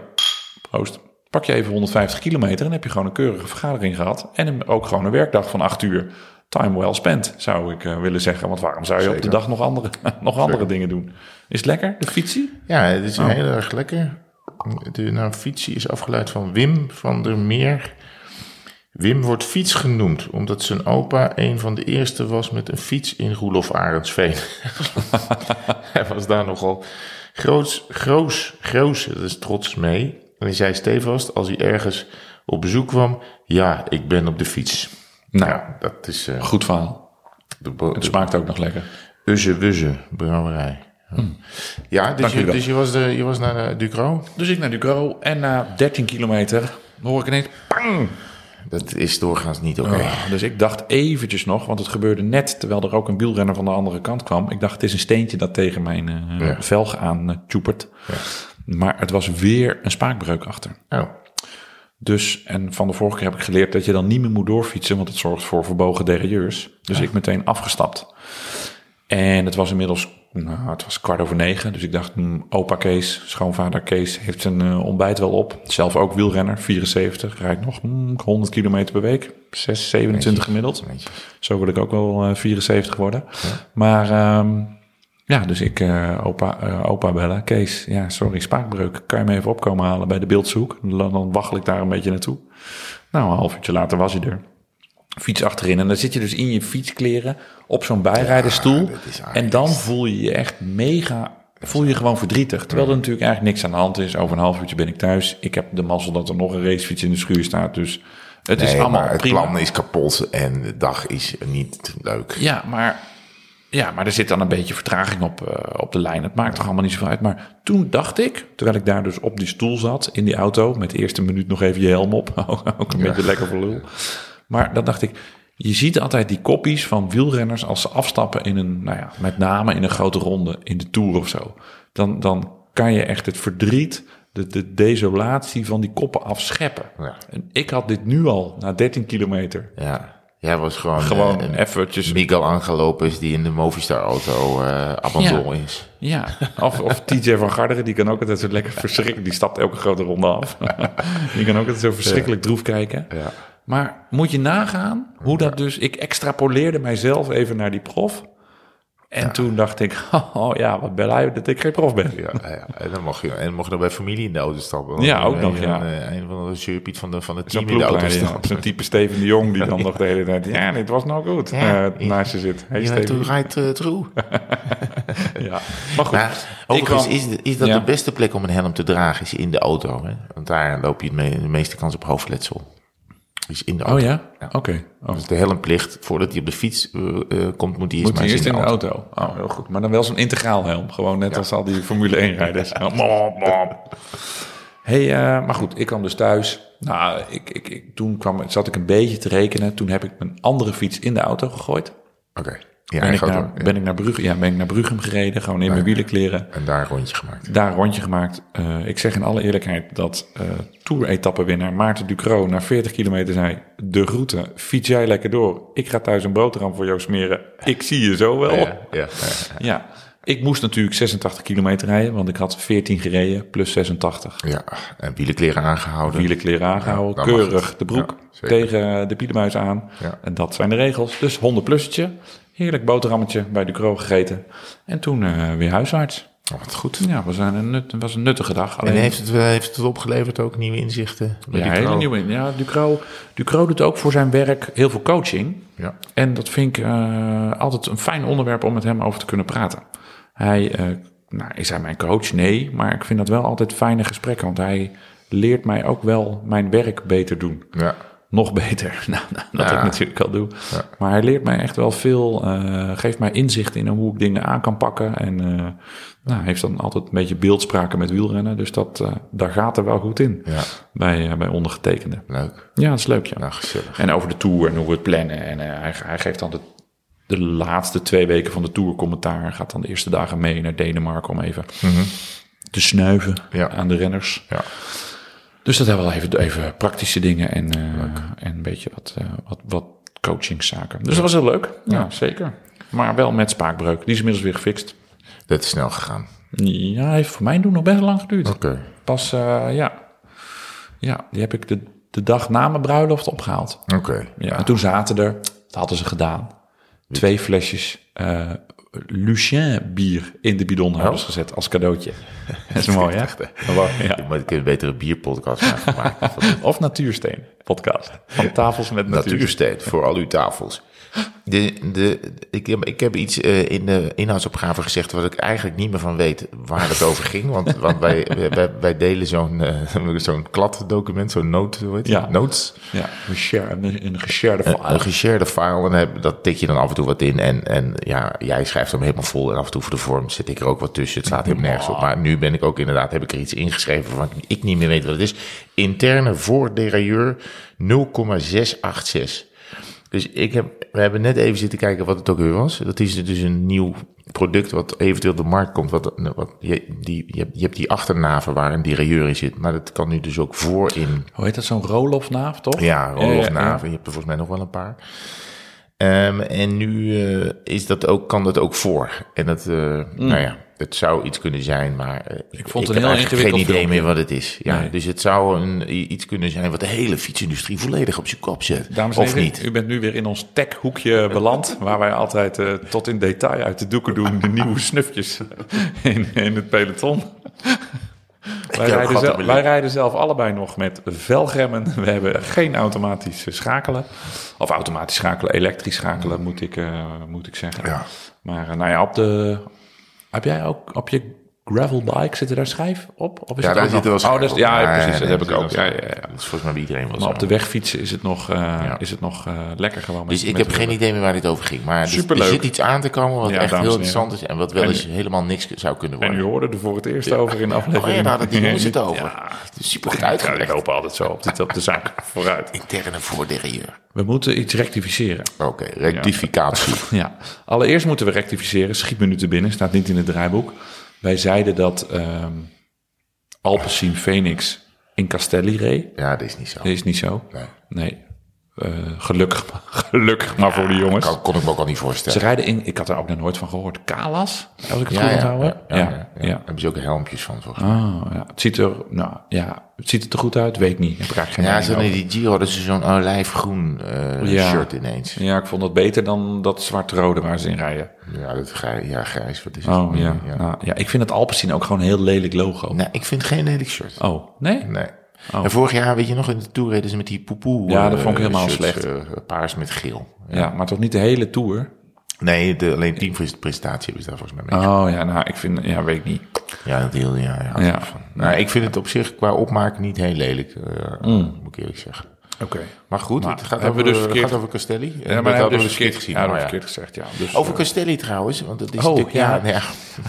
proost, pak je even 150 kilometer en heb je gewoon een keurige vergadering gehad. En een- ook gewoon een werkdag van 8 uur. Time well spent, zou ik eh, willen zeggen. Want waarom zou je op de dag nog andere, nog andere dingen doen? Is het lekker, de fietsie? Ja, het is Oh. heel erg lekker. De naam fietsie is afgeleid van Wim van der Meer. Wim wordt fiets genoemd omdat zijn opa een van de eerste was met een fiets in Roelof Arendsveen. hij was daar nogal groots, groos, groos, dat is trots mee. En hij zei stevast als hij ergens op bezoek kwam, ja, ik ben op de fiets. Nou, Ja, dat is eh, goed verhaal. de, Het smaakt ook nog lekker. Wuzze brouwerij. Ja, dus, je, dus je, was de, je was naar de Ducro? Dus ik naar Ducro en na 13 kilometer hoor ik ineens... Pang! Dat is doorgaans niet oké. Ah, dus ik dacht eventjes nog, want het gebeurde net terwijl er ook een wielrenner van de andere kant kwam. Ik dacht, het is een steentje dat tegen mijn eh, Ja. velg aan uh, tjoepert. Maar het was weer een spaakbreuk achter. Oh, Dus, en van de vorige keer heb ik geleerd dat je dan niet meer moet doorfietsen, want het zorgt voor verbogen derailleurs. Dus ik meteen afgestapt. En het was inmiddels, nou, het was kwart over negen. Dus ik dacht, hm, opa Kees, schoonvader Kees, heeft zijn eh, ontbijt wel op. Zelf ook wielrenner, 74, rijdt nog hm, 100 kilometer per week. 6, 27 gemiddeld. Zo wil ik ook wel eh, 74 worden. Maar ehm, Ja, dus ik eh, opa, eh, opa bellen. Kees, ja, sorry, spaakbreuk. Kan je me even opkomen halen bij de beeldzoek? Dan, dan waggel ik daar een beetje naartoe. Nou, een half uurtje later was hij er. Fiets achterin. En dan zit je dus in je fietskleren op zo'n bijrijderstoel. en dan voel je je echt mega... Voel je gewoon verdrietig. Terwijl er natuurlijk eigenlijk niks aan de hand is. Over een half uurtje ben ik thuis. Ik heb de mazzel dat er nog een racefiets in de schuur staat. Dus het is allemaal maar het prima. plan is kapot en de dag is niet leuk. Ja, maar, ja, maar er zit dan een beetje vertraging op, eh, op de lijn. Het maakt toch allemaal niet zoveel uit. Maar toen dacht ik, terwijl ik daar dus op die stoel zat in die auto... met de eerste minuut nog even je helm op. Ook een beetje lekker voor lul. Maar dan dacht ik, je ziet altijd die koppies van wielrenners... als ze afstappen in een, nou ja, met name in een grote ronde, in de Tour of zo. Dan, dan kan je echt het verdriet, de, de desolatie van die koppen afscheppen. Ja. En ik had dit nu al, na 13 kilometer... Ja, jij was gewoon, Gewoon een eventjes Miguel Angel Lopez die in de Movistar-auto eh abandon is. Ja, of, of TJ van Garderen, die kan ook altijd zo lekker verschrikkelijk. Die stapt elke grote ronde af. die kan ook altijd zo verschrikkelijk droef kijken. Ja. Maar moet je nagaan hoe dat dus... Ik extrapoleerde mijzelf even naar die prof. En toen dacht ik, oh ja, wat ben hij dat ik geen prof ben. Ja, ja, en dan mag je, en dan mag je nog bij familie in de auto stappen. Ja, ook nog, ja. Een, een van de Sjeurpiet van, de, van het team in de auto stappen. Zo'n type Steven de Jong die dan nog de hele tijd... Ja, dit was nou goed. Eh, naast je zit. Hey, Je bent Steven. to right uh, true. Ja. Maar goed, Maar overigens kwam- is, is dat de beste plek om een helm te dragen, is in de auto. Hè? Want daar loop je het me- de meeste kans op hoofdletsel. Is in de auto. Oh ja? Oké. Oh. Dus de helmplicht, voordat hij op de fiets eh, eh, komt, moet hij eerst Moet maar eerst in de auto? Oh, heel goed. Maar dan wel zo'n integraal helm. Gewoon net als al die Formule 1 rijders. Hey, eh, maar goed, ik kwam dus thuis. Nou, ik, ik, ik, toen kwam, zat ik een beetje te rekenen. Toen heb ik mijn andere fiets in de auto gegooid. Oké. Ja, ben, ik naar, hoor. ben ik naar Brugge, ja, ben ik naar Brugge gereden. Gewoon in mijn wielenkleren. En daar een rondje gemaakt. Daar een rondje gemaakt. Eh, ik zeg in alle eerlijkheid dat eh Tour-etappenwinnaar Maarten Ducro na 40 kilometer zei... De route, fiets jij lekker door. Ik ga thuis een boterham voor jou smeren. Ik zie je zo wel. Ja, ja, ja. Ik moest natuurlijk 86 kilometer rijden, want ik had 14 gereden plus 86. ja. En wielenkleren aangehouden. Wielenkleren aangehouden, keurig de broek tegen de pielenmuis aan. Ja. En dat zijn de regels. Dus 100 plussetje, heerlijk boterhammetje bij Ducro gegeten. En toen eh, weer huiswaarts. Oh, wat goed. Ja, was een, nut, was een nuttige dag. En Alleen, heeft het, eh, heeft het opgeleverd ook nieuwe inzichten? ja, Ducro? hele nieuwe. Ja, Ducro, Ducro doet ook voor zijn werk heel veel coaching. Ja. En dat vind ik eh, altijd een fijn onderwerp om met hem over te kunnen praten. Hij, nou, is hij mijn coach? Nee, maar ik vind dat wel altijd fijne gesprekken. Want hij leert mij ook wel mijn werk beter doen. Ja. Nog beter, nou, nou, dat Ja. ik natuurlijk al doe. Maar hij leert mij echt wel veel, eh, geeft mij inzicht in hoe ik dingen aan kan pakken. En eh, nou, heeft dan altijd een beetje beeldspraken met wielrennen. Dus dat, eh, daar gaat er wel goed in Ja. bij, bij ondergetekende. Leuk. Ja, dat is leuk, ja. Nou, gezellig. En over de tour en hoe we het plannen. En hij, hij geeft dan de, de laatste twee weken van de tour commentaar. Gaat dan de eerste dagen mee naar Denemarken om even te snuiven Ja. aan de renners. Ja. Dus dat hebben we wel even, even praktische dingen en, eh, en een beetje wat, eh, wat, wat coachingszaken. Dus dat was heel leuk. Ja, zeker. Maar wel met spaakbreuk. Die is inmiddels weer gefixt. Dat is snel gegaan. Ja, heeft voor mijn doen nog best lang geduurd. Oké. Pas, eh, ja. Ja, die heb ik de, de dag na mijn bruiloft opgehaald. Oké. Ja, en toen zaten er, dat hadden ze gedaan, twee flesjes Lucien bier in de bidon ze gezet als cadeautje. Dat is mooi, hè? Ja. Maar ik heb een betere bierpodcast gemaakt. Of Natuursteen podcast. Van tafels met natuur. Natuursteen voor al uw tafels. De, de, ik, heb, ik heb iets eh, in de inhoudsopgave gezegd wat ik eigenlijk niet meer van weet waar het over ging. Want, want wij, wij, wij delen zo'n eh, zo'n kladdocument, zo'n note, hoe heet het? Ja. notes. Ja, een, share, een, een geshared Een, file. een geshared file en heb, dat tik je dan af en toe wat in. En, en ja, jij schrijft hem helemaal vol en af en toe voor de vorm zit ik er ook wat tussen. Het staat helemaal nergens op. Maar nu ben ik ook inderdaad, heb ik er iets ingeschreven waarvan ik niet meer weet wat het is. Interne voorderailleur 0,686. Dus ik heb, we hebben net even zitten kijken wat het ook weer was. Dat is dus een nieuw product wat eventueel op de markt komt. Wat, wat, je, die, je, hebt, je hebt die achternaven waar een derailleur in zit. Maar dat kan nu dus ook voor in Hoe heet dat? Zo'n Roloff-naaf, toch? ja, Roloff-naven. Je hebt er volgens mij nog wel een paar. Ehm, en nu eh, is dat ook, kan dat ook voor. En dat, eh, nou ja, het zou iets kunnen zijn, maar eh, ik, vond het een heel geen idee filmpje. meer wat het is. Ja, Nee. Dus het zou een, iets kunnen zijn wat de hele fietsindustrie volledig op zijn kop zet. Dames en of heren, niet. u bent nu weer in ons tech-hoekje beland... waar wij altijd eh, tot in detail uit de doeken doen... de nieuwe snufjes in, in het peloton. Wij rijden, zelf, wij rijden zelf allebei nog met velgremmen. We hebben geen automatisch schakelen. Of automatisch schakelen, elektrisch schakelen moet ik, eh, moet ik zeggen. Ja. Maar nou ja, op de... Heb jij ook op je gravelbike, zit er daar schijf op? Of is Ja, het daar zit er wel Oh, dat is- ja, precies, dat heb ik ook. Ja, ja. Dat is volgens mij bij iedereen wel Maar zo. op de weg fietsen is het nog, eh, is het nog eh, lekker gewoon. Met, Dus ik met heb geen idee meer waar dit over ging. Maar er- er, zit iets aan te komen wat echt heel en interessant is. En wat wel En- eens helemaal niks zou kunnen En worden. u hoorde er voor het eerst over in de aflevering. Oh ja, daar hadden die jongens het over. Super goed ik uitgelegd. loop altijd zo op de, op de zaak vooruit. Interne voorderieur. We moeten iets rectificeren. Oké, rectificatie. Ja, allereerst moeten we rectificeren. Schiet me nu te binnen, staat niet in het draaiboek. Wij zeiden dat Alpecin Phoenix in Castelli reed. Ja, dat is niet zo. Dat is niet zo. Nee. Nee. Eh, gelukkig, gelukkig maar voor de jongens. Kan, kon ik me ook al niet Ze voorstellen. rijden in, ik had er ook nog nooit van gehoord, Kalas, als ik het Ja, goed ja, onthouden. ja, ja, ja, ja. ja. Daar hebben ze ook helmpjes van, volgens mij. Oh, ja. Het ziet er, nou ja, het ziet er te goed uit, weet ik niet. Heb ik geen Ja, ze hadden over. die Giro, dat is zo'n olijfgroen Ja. shirt ineens. Ja, ik vond dat beter dan dat zwart-rode waar ze in rijden. Ja, dat grij, ja, grijs, wat is het? Oh ja. ja. Nou, ja, ik vind het Alpecin ook gewoon een heel lelijk logo. Nee, ik vind geen lelijk shirt. Oh, nee? Nee. Oh. En vorig jaar, weet je nog, in de Tour reden ze met die poepoe. Ja, dat eh, vond ik helemaal shirts, slecht. eh, paars met geel. Ja, maar toch niet de hele Tour? Nee, de, alleen teampresentatie hebben ze daar volgens mij mee. Oh ja, nou, ik vind, ja, weet ik niet. Ja, dat deel ja. ja, Ja. Van. Nou, ik vind het op zich qua opmaak niet heel lelijk, eh, moet ik eerlijk zeggen. Oké. Maar goed, het gaat, hebben over, we dus verkeerd- gaat over Castelli. Ja, dat maar hadden hebben we dus verkeerd, gezien. ja, dat ja. verkeerd gezegd, ja. Dus, Over eh, Castelli trouwens, want dat is Oh, natuurlijk... Ja, ja.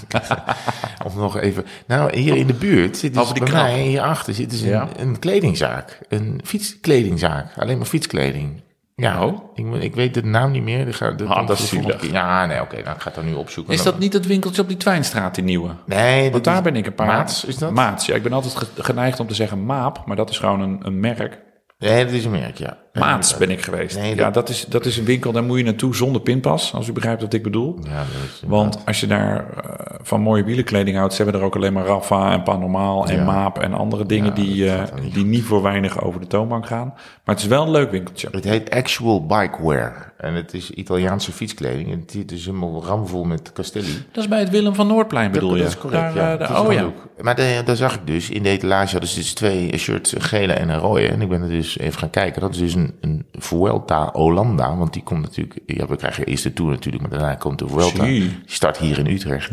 Om nog even... Nou, hier in de buurt zit dus bij knap. mij, hierachter zit dus een, een kledingzaak. Een fietskledingzaak. Alleen maar fietskleding. Ja, Oh. ik, ik weet de naam niet meer. Ga, de, Ah, dat is zielig. Ja, nee, oké, nou, ik ga het dan nu opzoeken. is dat niet het winkeltje op die Twijnstraat, die nieuwe? Nee, dat Want daar is- ben ik een paar... Maats, is dat? Maats, ja. Ik ben altijd ge- geneigd om te zeggen Maap, maar dat is gewoon een, een merk. Nee, dat is een merk, ja. Maats ben ik geweest. Nee, ja, dat- dat is, dat is een winkel, daar moet je naartoe zonder pinpas, als u begrijpt wat ik bedoel. Ja, dat is, Want als je daar eh, van mooie wielenkleding houdt, ze hebben er ook alleen maar Rafa en Panormaal en Ja. Maap en andere dingen die, dat eh, niet die niet voor weinig over de toonbank gaan. Maar het is wel een leuk winkeltje. Het heet Actual Bikewear. En het is Italiaanse fietskleding. En het dus helemaal ramvol met Castelli. Dat is bij het Willem van Noordplein bedoel dat, je? Dat is correct, Daar, ja. eh, Dat daar- is oh ja. Maar daar, daar zag ik dus, in de etalage hadden ze dus twee shirts, een gele en een rode. En ik ben er dus even gaan kijken. Dat is dus een, een Vuelta Holanda. Want die komt natuurlijk, ja, we krijgen eerst de Tour natuurlijk, maar daarna komt de Vuelta. Die start hier in Utrecht.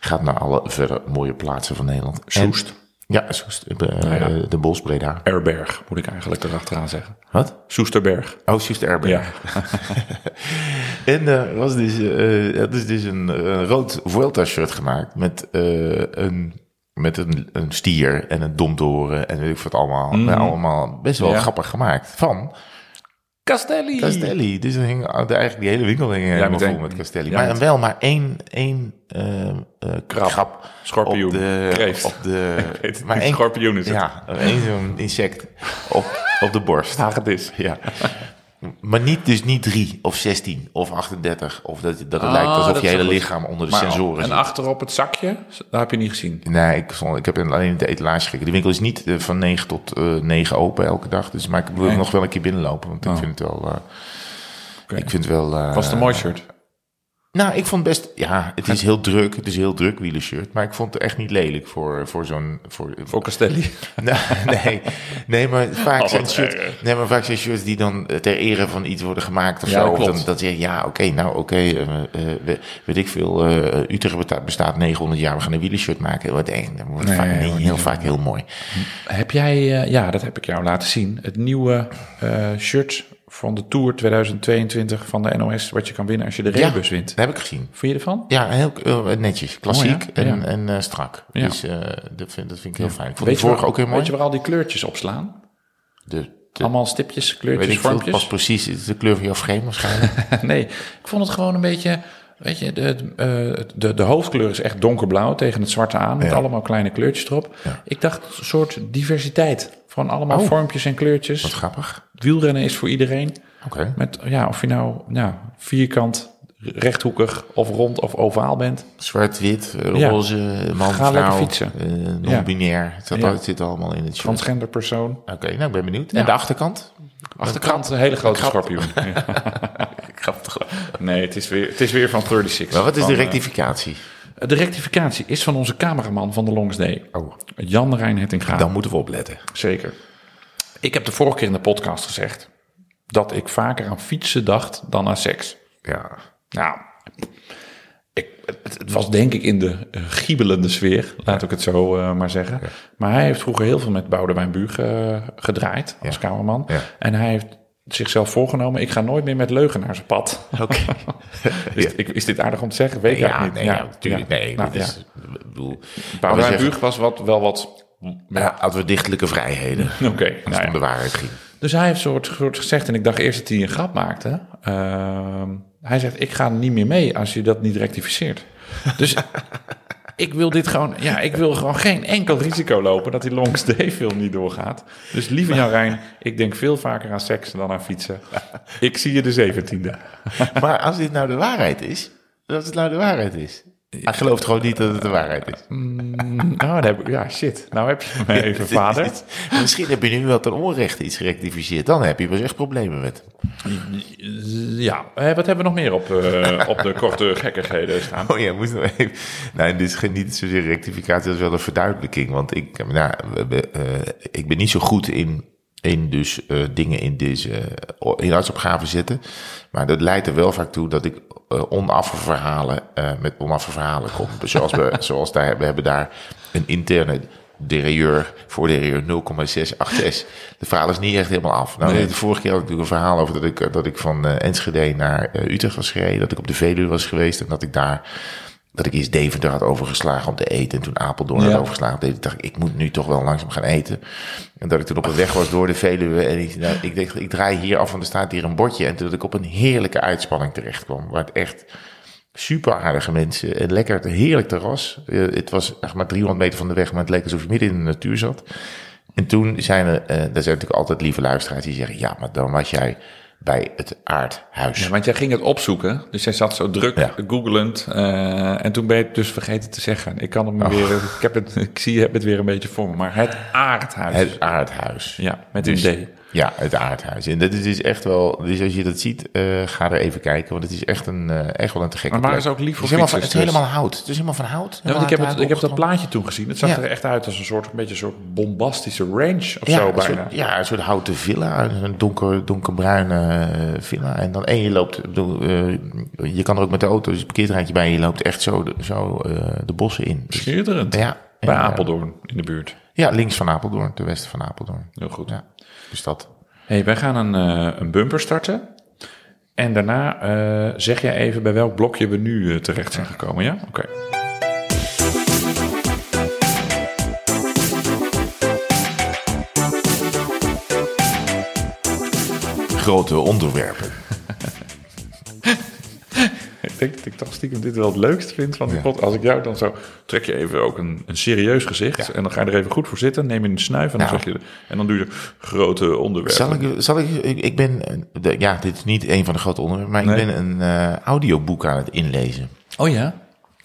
Gaat naar alle verder mooie plaatsen van Nederland. En- Soest. ja, Soest. eh, ja. De Bosbreda. Erberg, moet ik eigenlijk erachteraan zeggen. Wat? Soesterberg. Oh, Soest Erberg. Ja. En er was dus, eh er is dus een, een rood Vuelta-shirt gemaakt met, eh, een, met een, een stier en een domtoren en weet ik wat allemaal. Ja, allemaal best wel Ja. grappig gemaakt. Van Castelli. Castelli. Dus er hing, eigenlijk die hele winkel hing helemaal vol met Castelli. Ja, maar wel maar één, één eh, eh, krab, Schorpioen. op de... Kreeft. Op de weet maar één, Schorpioen is het. Ja, één zo'n insect op, op de borst. Hagedis. Ja. Maar niet, dus niet drie of 16 of 38. Of dat, dat het Ah, lijkt alsof dat je hele lichaam onder de Maar, sensoren en zit. achterop het zakje, dat heb je niet gezien. Nee, ik, ik heb alleen de etalage gekeken. De winkel is niet eh, van 9 tot eh 9 open elke dag. Dus, maar ik wil Nee. nog wel een keer binnenlopen. Want ik Oh. vind het wel... eh. Ik vind het wel... Was het een mooi shirt? Nou, ik vond best... Ja, het is heel druk. Het is heel druk wielershirt. Maar ik vond het echt niet lelijk voor, voor zo'n... Voor, Voor Castelli. Nou, nee, nee, maar vaak Oh, zijn shirts, nee, maar vaak zijn shirts die dan eh, ter ere van iets worden gemaakt of Ja, zo. Of klopt. dan, dat je, ja, oké, nou oké, eh, eh, we- weet ik veel, eh, Utrecht besta- bestaat 900 jaar, we gaan een wielershirt maken. Wat één, dat wordt Nee, vaak, heel vaak heel mooi. Heb jij, ja, dat heb ik jou laten zien, het nieuwe shirt van de Tour 2022 van de NOS, wat je kan winnen als je de Ja. rebus wint. Dat heb ik gezien. Vind je ervan? Ja, heel eh, netjes, klassiek en, en eh, strak. Ja. Dus eh, dat, vind, dat vind ik heel fijn. Ik vond Weet de je, vorige waar, ook heel mooi. weet je waar al die kleurtjes op slaan? de, de, Allemaal stipjes, weet kleurtjes, ik veel, vormpjes? pas precies, de kleur van jouw frame waarschijnlijk. nee, ik vond het gewoon een beetje... Weet je, de, de, de hoofdkleur is echt donkerblauw tegen het zwarte aan... met Ja. allemaal kleine kleurtjes erop. Ja. Ik dacht een soort diversiteit. Van allemaal Oh. vormpjes en kleurtjes. Wat grappig. Wielrennen is voor iedereen. Oké. Met, ja, of je nou ja, vierkant, rechthoekig of rond of ovaal bent. Zwart-wit, eh, Ja. roze, man, Ga vrouw, fietsen. eh, non-binair. Ja. het zit allemaal in het shirt. Transgender persoon. Oké, nou ik ben benieuwd. En de achterkant? Achterkant een hele grote schorpioen. Grappig. Nee, het is, weer, het is weer van 36. Maar wat is Van, de eh, rectificatie? de rectificatie is van onze cameraman van de Longs Day. Oh, Jan Rijn Hettinga. dan moeten we opletten. Zeker. Ik heb de vorige keer in de podcast gezegd dat ik vaker aan fietsen dacht dan aan seks. Ja. Nou, ik, het, het was denk ik in de eh, giebelende sfeer, laat ik het zo eh, maar zeggen. Maar hij heeft vroeger heel veel met Boudewijn Buug gedraaid als Ja. cameraman. En hij heeft zichzelf voorgenomen, ik ga nooit meer met leugenaars pad. Oké. Is, ik, is dit aardig om te zeggen? Weet ik nee, niet. ja, natuurlijk. Nee, Nou, is, ik bedoel, Boudewijn Buug was wat, wel wat... ja, hadden we dichtelijke vrijheden. Oké, Als nou om de waarheid ging. Dus hij heeft soort, soort gezegd, en ik dacht eerst dat hij een grap maakte. Ehm, hij zegt, ik ga niet meer mee als je dat niet rectificeert. Dus ik wil dit gewoon, ja, ik wil gewoon geen enkel risico lopen dat die Longs Day film niet doorgaat. Dus lieve Jan Rijn, ik denk veel vaker aan seks dan aan fietsen. Ik zie je de zeventiende. Maar als dit nou de waarheid is, als het nou de waarheid is. Hij gelooft gewoon niet dat het de waarheid is. Nou, dan heb ik, ja, shit. Nou heb je me even, vader. Misschien heb je nu wel ten onrechte iets gerectificeerd. Dan heb je pas echt problemen met. Ja, eh, wat hebben we nog meer op, eh, op de korte gekkigheden staan? Oh ja, moest nog even. Nee, dit is geen- niet zozeer rectificatie, dat is wel een verduidelijking. Want ik, nou, eh, ik ben niet zo goed in, in dus eh, dingen in deze uh, inhoudsopgave zetten. Maar dat leidt er wel vaak toe dat ik eh, onaffe verhalen eh, met onaffe verhalen kom. Dus zoals we, zoals daar, we hebben daar een interne derailleur voor derailleur 0,686. De verhaal is niet echt helemaal af. Nou, Nee. de vorige keer had ik natuurlijk een verhaal over dat ik, dat ik van eh, Enschede naar eh, Utrecht was gereden. Dat ik op de Veluwe was geweest en dat ik daar dat ik eerst Deventer had overgeslagen om te eten. En toen Apeldoorn Ja. had overgeslagen dacht ik, ik moet nu toch wel langzaam gaan eten. En dat ik toen op de weg was door de Veluwe. En ik, nou, ik dacht, ik draai hier af, want er staat hier een bordje. En toen dat ik op een heerlijke uitspanning terecht kwam. Waar het echt super aardige mensen. En lekker, het heerlijk terras. Eh, het was echt maar 300 meter van de weg, maar het leek alsof je midden in de natuur zat. En toen zijn er, eh, er zijn natuurlijk altijd lieve luisteraars die zeggen, ja, maar dan was jij bij het aardhuis. Ja, want jij ging het opzoeken, dus jij zat zo druk Ja. googelend. eh, en toen ben je het dus vergeten te zeggen. Ik kan hem weer, ik, heb het, ik zie heb het weer een beetje voor me, maar het aardhuis. Het aardhuis. ja, met een Dus- D. Ja, het aardhuis. En dat is dus echt wel, dus als je dat ziet, eh, ga er even kijken, want het is echt, een, eh, echt wel een te gekke Maar waar plek. is ook lief voor het is helemaal, van- het is helemaal hout. Het is helemaal van hout. Ja, want ik heb, het, ik heb dat plaatje toen gezien. Het zag Ja. er echt uit als een soort, een beetje een soort bombastische range of Ja, zo een bijna. soort, ja, een soort houten villa, een donker, donkerbruine eh, villa. En dan, en je loopt, bedoel, eh, je kan er ook met de auto, dus een parkeerterreintje bij, en je loopt echt zo de, zo, eh, de bossen in. Dus, Schitterend. ja, Bij en, Apeldoorn in de buurt. Ja, links van Apeldoorn, ten westen van Apeldoorn. Heel goed. Ja, dat. hey, wij gaan een, eh, een bumper starten. En daarna eh, zeg jij even bij welk blokje we nu eh, terecht zijn gekomen, ja? Oké. Grote onderwerpen. Ik denk dat ik toch stiekem dit wel het leukst vind van die Ja. Als ik jou dan zo... Trek je even ook een, een serieus gezicht. En dan ga je er even goed voor zitten. Neem je een snuif en dan, Nou. zeg je, en dan doe je grote onderwerpen. Zal ik, zal ik, ik, ik ben, de- ja, dit is niet een van de grote onderwerpen, maar Nee. ik ben een eh, audioboek aan het inlezen. Oh ja?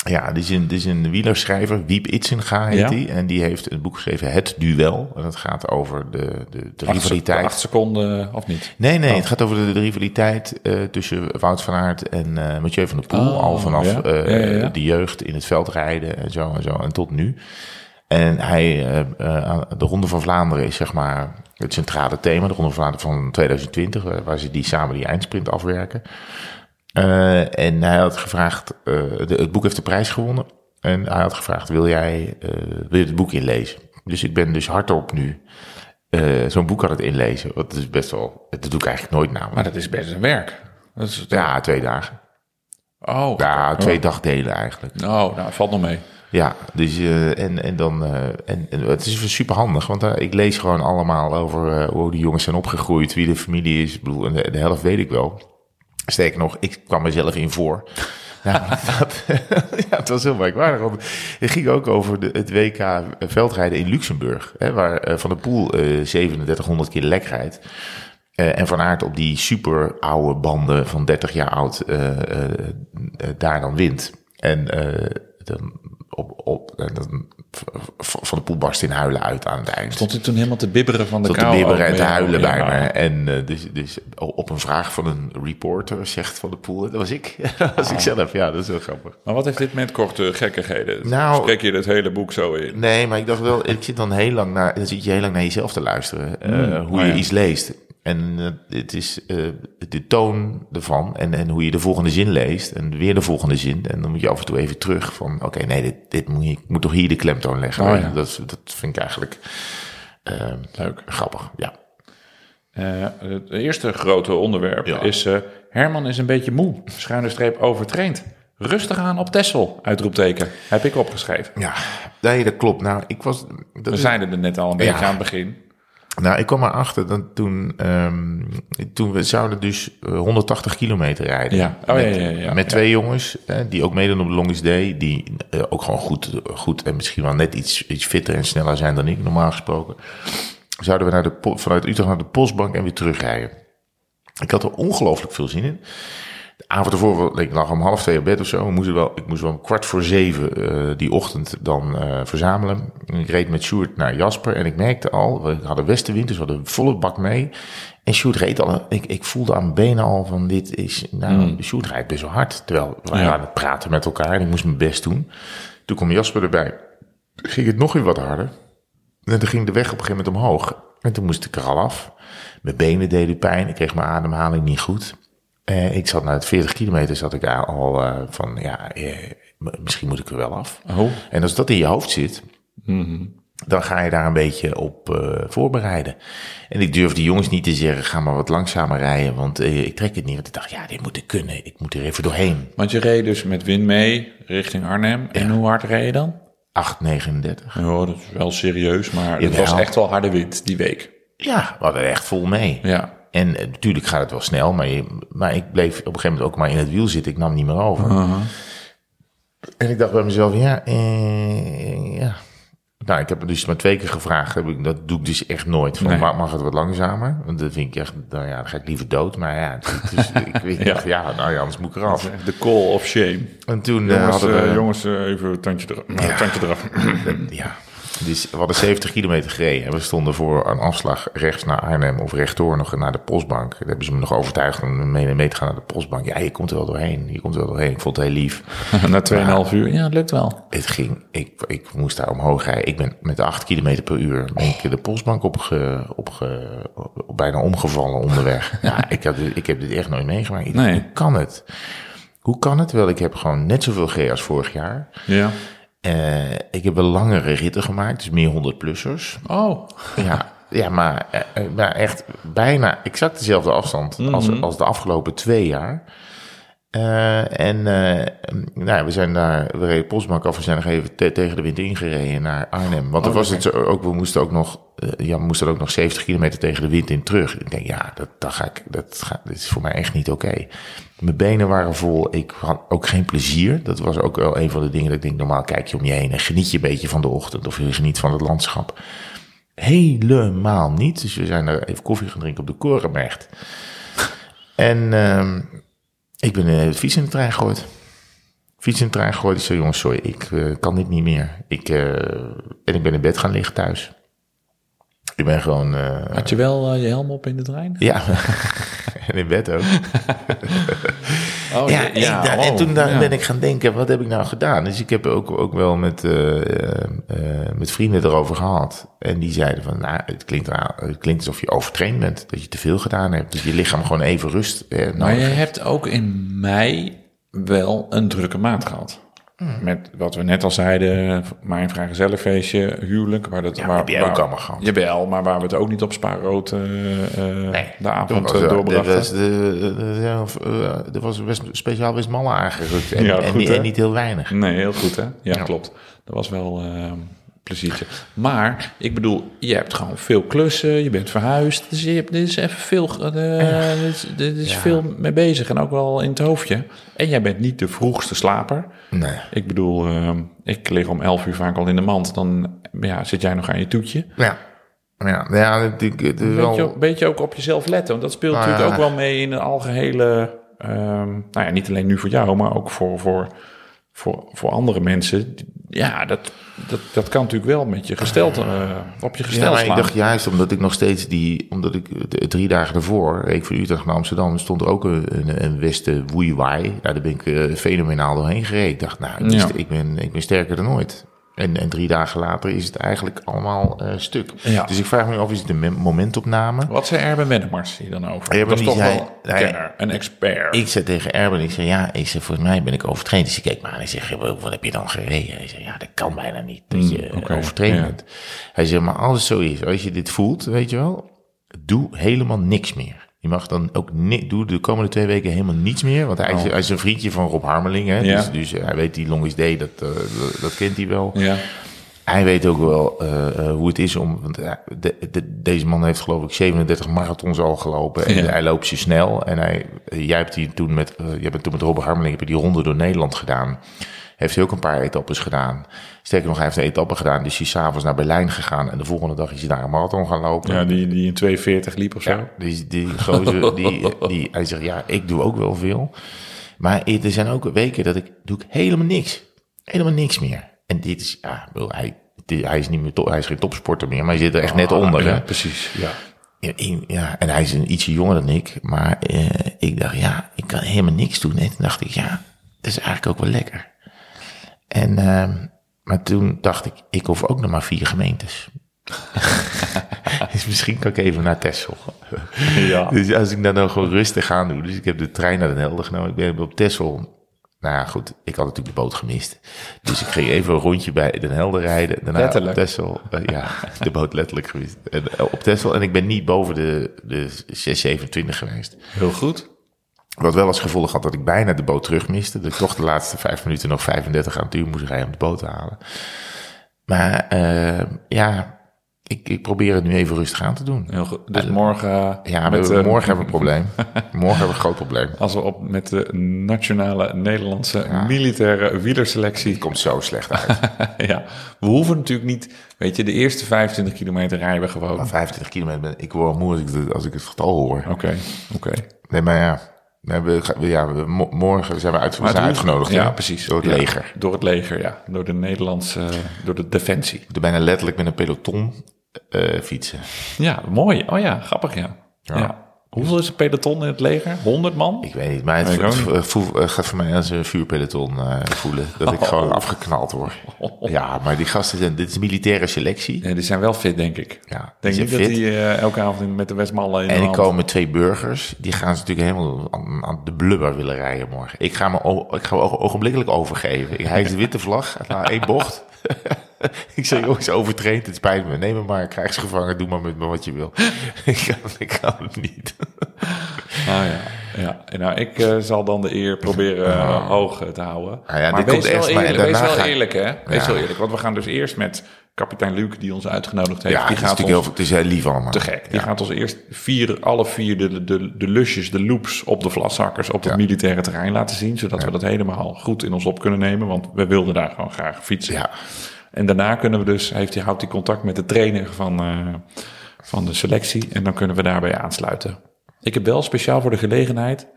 Ja, dit is een, is een wielerschrijver, Wiep Itzenga heet Ja. die. En die heeft een boek geschreven, Het Duel. En dat gaat over de, de, de Acht, rivaliteit. acht seconden of niet? Nee, nee, het gaat over de, de rivaliteit eh, tussen Wout van Aert en eh Mathieu van der Poel. Oh, al vanaf ja. eh, Ja, de jeugd in het veld rijden en zo en zo. En tot nu. En hij, eh, eh, de Ronde van Vlaanderen is zeg maar het centrale thema. De Ronde van Vlaanderen van 2020, eh, waar ze die samen die eindsprint afwerken. Eh, en hij had gevraagd, eh, de, het boek heeft de prijs gewonnen. En hij had gevraagd, wil jij eh, wil je het boek inlezen? Dus ik ben dus hardop nu zo'n boek aan het inlezen. Wat is best wel, dat doe ik eigenlijk nooit namelijk. Maar dat is best een werk. Dat is, Ja, twee dagen. Oh. Ja, twee dagdelen eigenlijk. Oh, nou, valt nog mee. Ja, dus en, en dan, en, en het is super handig, want ik lees gewoon allemaal over hoe die jongens zijn opgegroeid, wie de familie is. Ik bedoel, en de, de helft weet ik wel. Sterker nog, ik kwam mezelf in voor. Nou, dat, ja, het was heel merkwaardig. Want het ging ook over de, het WK veldrijden in Luxemburg. Hè, waar eh, Van der Poel eh 3700 keer lek rijdt. Eh, en Van Aert op die super oude banden van 30 jaar oud daar dan wint. En dan op, op, dan van de poel barst in huilen uit aan het eind. Stond hij toen helemaal te bibberen van de Tot de kou? bibberen en ook te huilen bij me. En eh, dus, dus op een vraag van een reporter zegt van de poel, dat was ik. dat was ik zelf, ja, dat is heel grappig. Maar wat heeft dit met korte gekkigheden? Nou- Spreek je het hele boek zo in? Nee, maar ik dacht wel, ik zit dan heel lang naar, dan zit je heel lang naar jezelf te luisteren. eh, hoe oh je ja. iets leest. En eh, het is eh, de toon ervan en, en hoe je de volgende zin leest. En weer de volgende zin. En dan moet je af en toe even terug van, oké, nee, dit, dit moet ik moet toch hier de klemtoon leggen. Oh ja. dat, dat vind ik eigenlijk eh, Leuk. grappig, ja. Het eerste grote onderwerp Ja. is... Herman is een beetje moe. Schuine streep overtraind. Rustig aan op Tessel, uitroepteken. Heb ik opgeschreven. Ja, nee, dat klopt. Nou, ik was... Dat We is- zeiden er net al een Ja. beetje aan het begin. Nou, ik kwam erachter dat toen, ehm, toen we zouden dus eh, 180 kilometer rijden. Ja. Oh, met, ja, ja, ja. met twee jongens eh, die ook meedoen op de Longest Day. Die eh, ook gewoon goed, goed en misschien wel net iets, iets fitter en sneller zijn dan ik, normaal gesproken. Zouden we naar de, vanuit Utrecht naar de Postbank en weer terugrijden. Ik had er ongelooflijk veel zin in. De avond ervoor, ik lag om half twee op bed of zo. We moesten wel, ik moest wel om kwart voor zeven eh, die ochtend dan eh, verzamelen. En ik reed met Sjoerd naar Jasper en ik merkte al, we hadden westenwind, dus we hadden volle bak mee. En Sjoerd reed al, ik, ik voelde aan mijn benen al van dit is, nou, Sjoerd rijdt best wel hard. Terwijl we Ja. aan het praten met elkaar en ik moest mijn best doen. Toen kwam Jasper erbij. Ging het nog weer wat harder. En toen ging de weg op een gegeven moment omhoog. En toen moest ik er al af. Mijn benen deden pijn. Ik kreeg mijn ademhaling niet goed. Eh, ik zat na het 40 kilometer zat ik daar al eh, van, ja, eh, misschien moet ik er wel af. Oh. En als dat in je hoofd zit, dan ga je daar een beetje op voorbereiden. En ik durf die jongens niet te zeggen, ga maar wat langzamer rijden, want ik trek het niet. Want ik dacht, ja, dit moet ik kunnen. Ik moet er even doorheen. Want je reed dus met wind mee richting Arnhem. En hoe hard reed je dan? 8,39. Ja, dat is wel serieus, maar het was echt wel harde wind die week. Ja, we hadden echt vol mee. Ja. En eh, natuurlijk gaat het wel snel, maar, je, maar ik bleef op een gegeven moment ook maar in het wiel zitten. Ik nam niet meer over. En ik dacht bij mezelf, ja, eh, ja. Nou, ik heb het dus maar twee keer gevraagd. Heb ik, dat doe ik dus echt nooit. Van, Nee. mag, het wat langzamer? Want dat vind ik echt, nou ja, dan ga ik liever dood. Maar ja, dus, ik, ik dacht, ja, nou ja, anders moet ik eraf. De call of shame. En toen eh, Jongens, hadden we... eh, jongens eh, even een tandje, eraf. tandje eraf. Ja, dus we hadden 70 kilometer gereden. En we stonden voor een afslag rechts naar Arnhem of rechtdoor nog naar de postbank. Daar hebben ze me nog overtuigd om mee, mee te gaan naar de postbank. Ja, je komt er wel doorheen. Je komt er wel doorheen. Ik vond het heel lief. Na 2,5 uur. Ja, het lukt wel. Het ging, ik, ik moest daar omhoog rijden. Ik ben met 8 kilometer per uur ben ik de postbank opge, opge, op, bijna omgevallen onderweg. ja, ik, had, ik heb dit echt nooit meegemaakt. Ik dacht. Hoe kan het? Hoe kan het? Terwijl ik heb gewoon net zoveel gereden als vorig jaar. Ja. Eh, ik heb wel langere ritten gemaakt, dus meer 100-plussers. Oh. Ja, ja maar, eh, eh, maar echt bijna exact dezelfde afstand als, als de afgelopen twee jaar. En nou, we zijn daar, we reden Postbank af, we zijn nog even te- tegen de wind ingereden naar Arnhem. Want er was het zo, ook, we moesten ook nog, ja, we moesten ook nog 70 kilometer tegen de wind in terug. Ik denk, ja, dat, dat ga ik, dat, ga, is voor mij echt niet oké. Mijn benen waren vol, ik had ook geen plezier. Dat was ook wel een van de dingen dat ik denk, normaal kijk je om je heen en geniet je een beetje van de ochtend of je geniet van het landschap. Helemaal niet. Dus we zijn daar even koffie gaan drinken op de Korenberg. En ehm, ik ben de fiets in de trein gegooid. Fiets in de trein gegooid. Ik zei, jongens, sorry, ik eh, kan dit niet meer. Ik, eh, en ik ben in bed gaan liggen thuis. Ik ben gewoon... eh, Had je wel je helm op in de trein? ja, in bed ook. Oh, Ja, da- en toen daar ja. ben ik gaan denken, wat heb ik nou gedaan? Dus ik heb ook, ook wel met, eh, eh, eh, met vrienden erover gehad. En die zeiden van, nou, het klinkt, het klinkt alsof je overtraind bent. Dat je te veel gedaan hebt. Dat je lichaam gewoon even rust eh, nodig Maar je hebt ook in mei wel een drukke maand gehad. Hmm. Met wat we net al zeiden, mijn vrijgezellenfeestje, huwelijk. Waar dat, Ja, waar, heb jij ook allemaal gehad. Jawel, maar waar we het ook niet op spaarrood eh eh, de avond Dat eh, was, doorbrachten. Er was, de, de, de- was best speciaal Westmalle aangerukt. En, Ja, en, goed, niet- hè? en niet heel weinig. Nee, heel goed hè? Ja, Ja. klopt. Dat was wel eh, een pleziertje. Maar, ik bedoel, je hebt gewoon veel klussen, je bent verhuisd. Dus je hebt, dit is even veel, eh dit is, dit is Ja. veel mee bezig en ook wel in het hoofdje. En jij bent niet de vroegste slaper. Nee. Ik bedoel, eh, ik lig om 11 uur vaak al in de mand. Dan ja, zit jij nog aan je toetje. Ja. Ja, ja het, het, het is wel... beetje, een beetje ook op jezelf letten. Want dat speelt Nou natuurlijk ja. ook wel mee in een algehele... ehm, nou ja, niet alleen nu voor jou, maar ook voor, voor, voor, voor andere mensen. Ja, dat, dat, dat kan natuurlijk wel met je gesteld, eh, op je Ja, gestel maar ik dacht juist omdat ik nog steeds die, omdat ik drie dagen daarvoor, reed ik van Utrecht naar Amsterdam, stond er ook een, Westen Woeiwaai. Nou, daar ben ik eh, fenomenaal doorheen gereden. Ik dacht, nou, ik, Ja. ik, ben, ik ben sterker dan ooit. En, en drie dagen later is het eigenlijk allemaal eh, stuk. Ja. Dus ik vraag me af, is het een mem- momentopname? Wat zei Erben Wennemars hier dan over? Erben dat is toch zei- wel een hij- kenner, een expert. Ik zei tegen Erben, ik zei, ja, ik zei, volgens mij ben ik overtraind. Dus ik keek me aan en zeg, wat heb je dan gereden? Hij zei, ja, dat kan bijna niet, dat je oké, overtraind ja. bent. Hij zei, maar als het zo is, als je dit voelt, weet je wel, doe helemaal niks meer. Je mag dan ook ni- doe de komende twee weken helemaal niets meer. Want hij, is, hij is een vriendje van Rob Harmeling. Hè? Ja. Dus, dus hij weet die Long is Day, dat, eh, dat, dat kent hij wel. ja. Hij weet ook wel eh, eh, hoe het is om. Want de, de- deze man heeft geloof ik 37 marathons al gelopen. En Ja. hij loopt ze snel. En hij, jij hebt die toen met, jij bent toen met Robert Harmeling heb je die ronde door Nederland gedaan. Heeft hij ook een paar etappes gedaan. Sterker nog, hij heeft een etappe gedaan. Dus hij is s'avonds naar Berlijn gegaan. En de volgende dag is hij daar een marathon gaan lopen. ja, die, die in 240 liep of zo. Ja, die, die gozer, die, die, hij zegt, ja, ik doe ook wel veel. Maar er zijn ook weken dat ik, doe ik helemaal niks. Helemaal niks meer. En dit is, ja, hij, hij is niet meer, top- hij is geen topsporter meer, maar hij zit er echt net onder. Ah, ja, hè. precies. Ja. Ja, en hij is een ietsje jonger dan ik. Maar eh, ik dacht, ja, ik kan helemaal niks doen. En toen dacht ik, ja, dat is eigenlijk ook wel lekker. En, ehm, maar toen dacht ik, ik hoef ook nog maar vier gemeentes. dus misschien kan ik even naar Texel. Ja. Dus als ik dan nou gewoon rustig aan doe. Dus ik heb de trein naar Den Helder genomen. Ik ben op Texel. Nou ja, goed. Ik had natuurlijk de boot gemist. Dus ik ging even een rondje bij Den Helder rijden. Daarna Letterlijk. op Texel. eh, ja, de boot letterlijk gemist. En, eh, op Texel. En ik ben niet boven de, de 627 geweest. Heel goed. Wat wel als gevolg had dat ik bijna de boot terug miste. Dat ik toch de laatste vijf minuten nog 35 aan het uur moest rijden om de boot te halen. Maar eh, ja, ik, ik probeer het nu even rustig aan te doen. Heel goed. Dus morgen... Ja, met, we, eh, morgen hebben we een probleem. Morgen hebben we een groot probleem. Als we op met de nationale Nederlandse militaire wielerselectie... Het komt zo slecht uit. ja, we hoeven natuurlijk niet... Weet je, de eerste 25 kilometer rijden we gewoon. Maar Oké, 25 kilometer, ben- ik word moe als ik, het- als ik het getal hoor. oké. Nee, maar ja, we we- ja we- mo- morgen zijn we uit, zijn uitgenodigd. Ja, precies. Door het Ja, leger. Door het leger, ja. Door de Nederlandse... Door de defensie. Ik bijna letterlijk met een peloton eh, fietsen. Ja, mooi. Oh ja, grappig, ja. ja. Hoeveel is een peloton in het leger? 100 man? Ik weet niet, maar het, voel- eh, gaat voor mij als een vuurpeloton eh, voelen. Dat ik gewoon afgeknald word. Ja, maar die gasten zijn, dit is een militaire selectie. Ja, die zijn wel fit, denk ik. Ja, denk niet zijn dat die eh, elke avond in- met de Westmallen in En er hand- komen twee burgers, die gaan ze natuurlijk helemaal aan, aan de blubber willen rijden morgen. Ik ga me, ik ga me ogenblikkelijk overgeven. Ik, hij is de witte vlag, na één bocht. ik zeg, jongens, overtraind, het spijt me. Neem me maar, krijgsgevangen, doe maar met me wat je wil. ik, kan, ik kan het niet. Ah ja, ja. Nou, ik eh, zal dan de eer proberen eh, hoog eh, te houden. Ah ja, maar dit wees komt wel eerlijk, wees wel eerlijk, hè? Wees Ja. wel eerlijk, want we gaan dus eerst met kapitein Luc, die ons uitgenodigd heeft. Ja, die gaat ons heel, het is heel lief allemaal. te gek. Die Ja. gaat ons eerst vier, alle vier de, de, de lusjes, de loops op de vlaszakkers op het Ja. militaire terrein laten zien. Zodat we dat helemaal goed in ons op kunnen nemen. Want we wilden daar gewoon graag fietsen. Ja. En daarna kunnen we dus, heeft hij, houdt hij contact met de trainer van, eh, van de selectie. En dan kunnen we daarbij aansluiten. Ik heb wel speciaal voor de gelegenheid.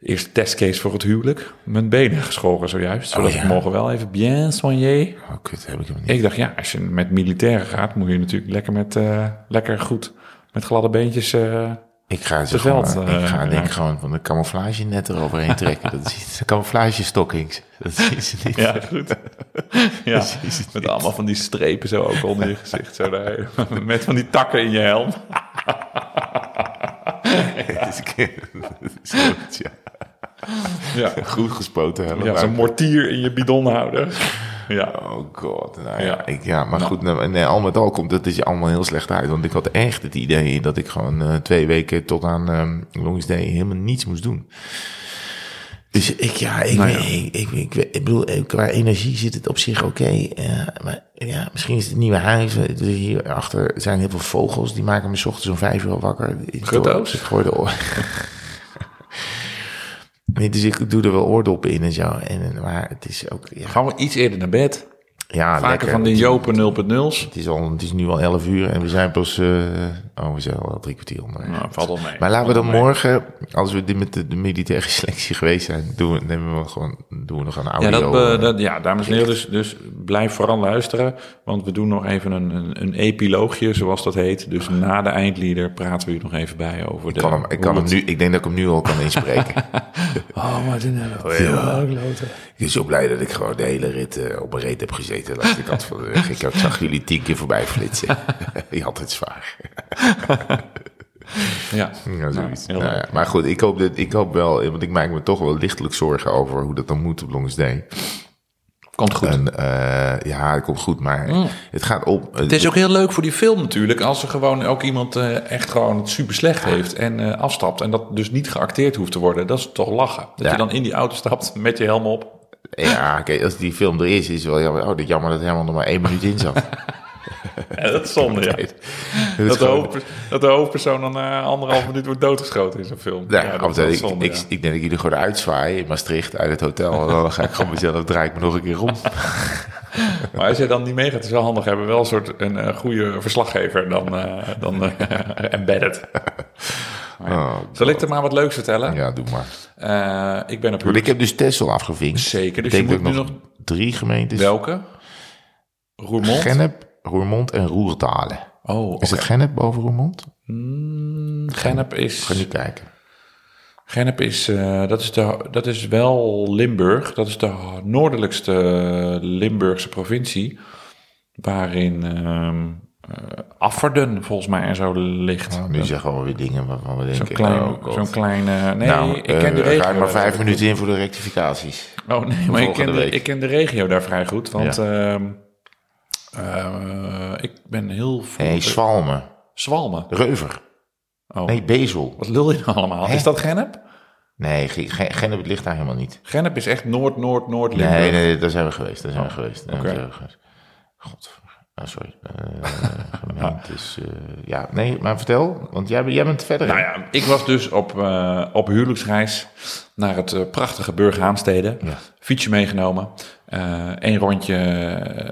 Eerste testcase voor het huwelijk. Mijn benen geschoren zojuist. Zodat Oh, ja. ik morgen wel even bien soigné. Oh, kut, heb ik hem niet. Ik dacht, ja, als je met militairen gaat, moet je natuurlijk lekker met, eh, lekker goed, met gladde beentjes. eh, Ik ga, ze gewoon, veld, ik ga denk raken. ik gewoon van de camouflage net eroverheen trekken. Dat is camouflage stockings. Dat zien ze niet. ja, goed. ja, met allemaal van die strepen zo ook onder je gezicht. Zo daar, met van die takken in je helm. Ja. Ja, Goed gespoten hebben. ja zo'n mortier in je bidon houden. Ja, Oh god, nou ja, Ja. ik, ja maar goed, nou, nee, al met al komt het is allemaal heel slecht uit. Want ik had echt het idee dat ik gewoon eh, twee weken tot aan um, Longest Day helemaal niets moest doen. Dus ik, ja, ik, Nou ja. weet- Ik, ik, ik, bedoel, eh, qua energie zit het op zich oké. eh, maar ja, misschien is het nieuwe huis. eh, Dus hierachter zijn heel veel vogels. Die maken me 's ochtends om vijf uur wakker. Gutto's? Ik gooi de oor. Nee, dus ik doe er wel oordoppen in en zo. En, maar het is ook, ja, gaan we iets eerder naar bed. Ja, Vaker lekker. van die Jopen 0.0's. Het is, al, het is nu al 11 uur en we zijn pas... eh, oh, we zijn al drie kwartier onder. Nou, valt wel mee. Maar laten we dan morgen, als we dit met de, de militaire selectie geweest zijn, doen we, nemen we gewoon, doen we nog een Ja, audio. dat, eh, eh, dat, ja, dames en heren, dus, dus blijf vooral luisteren. Want we doen nog even een, een, een epiloogje, zoals dat heet. Dus na de eindlieder praten we hier nog even bij over ik de... kan hem, ik, kan hem nu, ik denk dat ik hem nu al kan inspreken. Oh, Martinello. ik ben zo blij dat ik gewoon de hele rit op een reet heb gezeten. Langs de kant van. Ik zag jullie tien keer voorbij flitsen. Je had het zwaar. Ja, Ja, zoiets. heel Nou ja, maar goed, ik hoop, dat, ik hoop wel, want ik maak me toch wel lichtelijk zorgen over hoe dat dan moet op Longsday. komt goed. En eh, ja, het komt goed, maar het gaat op. Het is ook heel leuk voor die film natuurlijk, als er gewoon ook iemand eh, echt gewoon het super slecht heeft en eh, afstapt. En dat dus niet geacteerd hoeft te worden. Dat is toch lachen. Dat Ja. je dan in die auto stapt met je helm op. Ja, kijk, als die film er is, is het wel jammer. Oh, dat jammer dat helemaal nog maar één minuut in zat. Ja, dat is zonde, ja. Dat de, dat de hoofdpersoon dan na anderhalf minuut wordt doodgeschoten in zo'n film. Ja, dat ik, zonde, ik, ja. ik denk dat jullie gewoon uitzwaaien in Maastricht uit het hotel. En dan ga ik gewoon mezelf, draai ik me nog een keer om. Maar als je dan niet meegaat, is het wel handig. Hebben we wel een soort een eh, goede verslaggever dan, eh, dan eh, embedded. Oh, Zal ik er maar wat leuks vertellen? Ja, doe maar. Eh, ik ben op Want ik heb dus Texel afgevinkt. Zeker, dus Ik je moet nu nog drie gemeentes... Welke? Roermond? Gennep, Roermond en Roerdalen. Oh, Is oké. het Gennep boven Roermond? Mm, Gennep is... Ga nu kijken. Gennep is, eh, dat, is de, dat is wel Limburg. Dat is de noordelijkste Limburgse provincie. Waarin ehm eh, Afferden volgens mij en zo ligt. Nou, nu zeggen we alweer dingen waarvan we Zo'n denken... klein, oh, zo'n klein eh, nee, nou, ik ken de eh, regio. ruim maar vijf minuten in voor de rectificaties. Oh nee, maar ik ken, de, ik ken de regio daar vrij goed. Want Ja. ehm, eh, ik ben heel... Nee, Zwalmen. Zwalmen. Reuver. Oh, Nee, Bezel. wat lul je nou allemaal? Hè? Is dat Gennep? Nee, Ge- Ge- Gennep ligt daar helemaal niet. Gennep is echt Noord, Noord, Noord Limburg. Nee, nee, daar zijn we geweest. Daar zijn we geweest. Daar oké. zijn we geweest. God, ah, sorry. Eh gemeentes, eh, ja, nee, maar vertel, want jij, bent- jij bent verder. Nou ja, ik was dus op, eh, op huwelijksreis naar het prachtige Burghaamstede. Ja. Fietsje meegenomen. Eén rondje.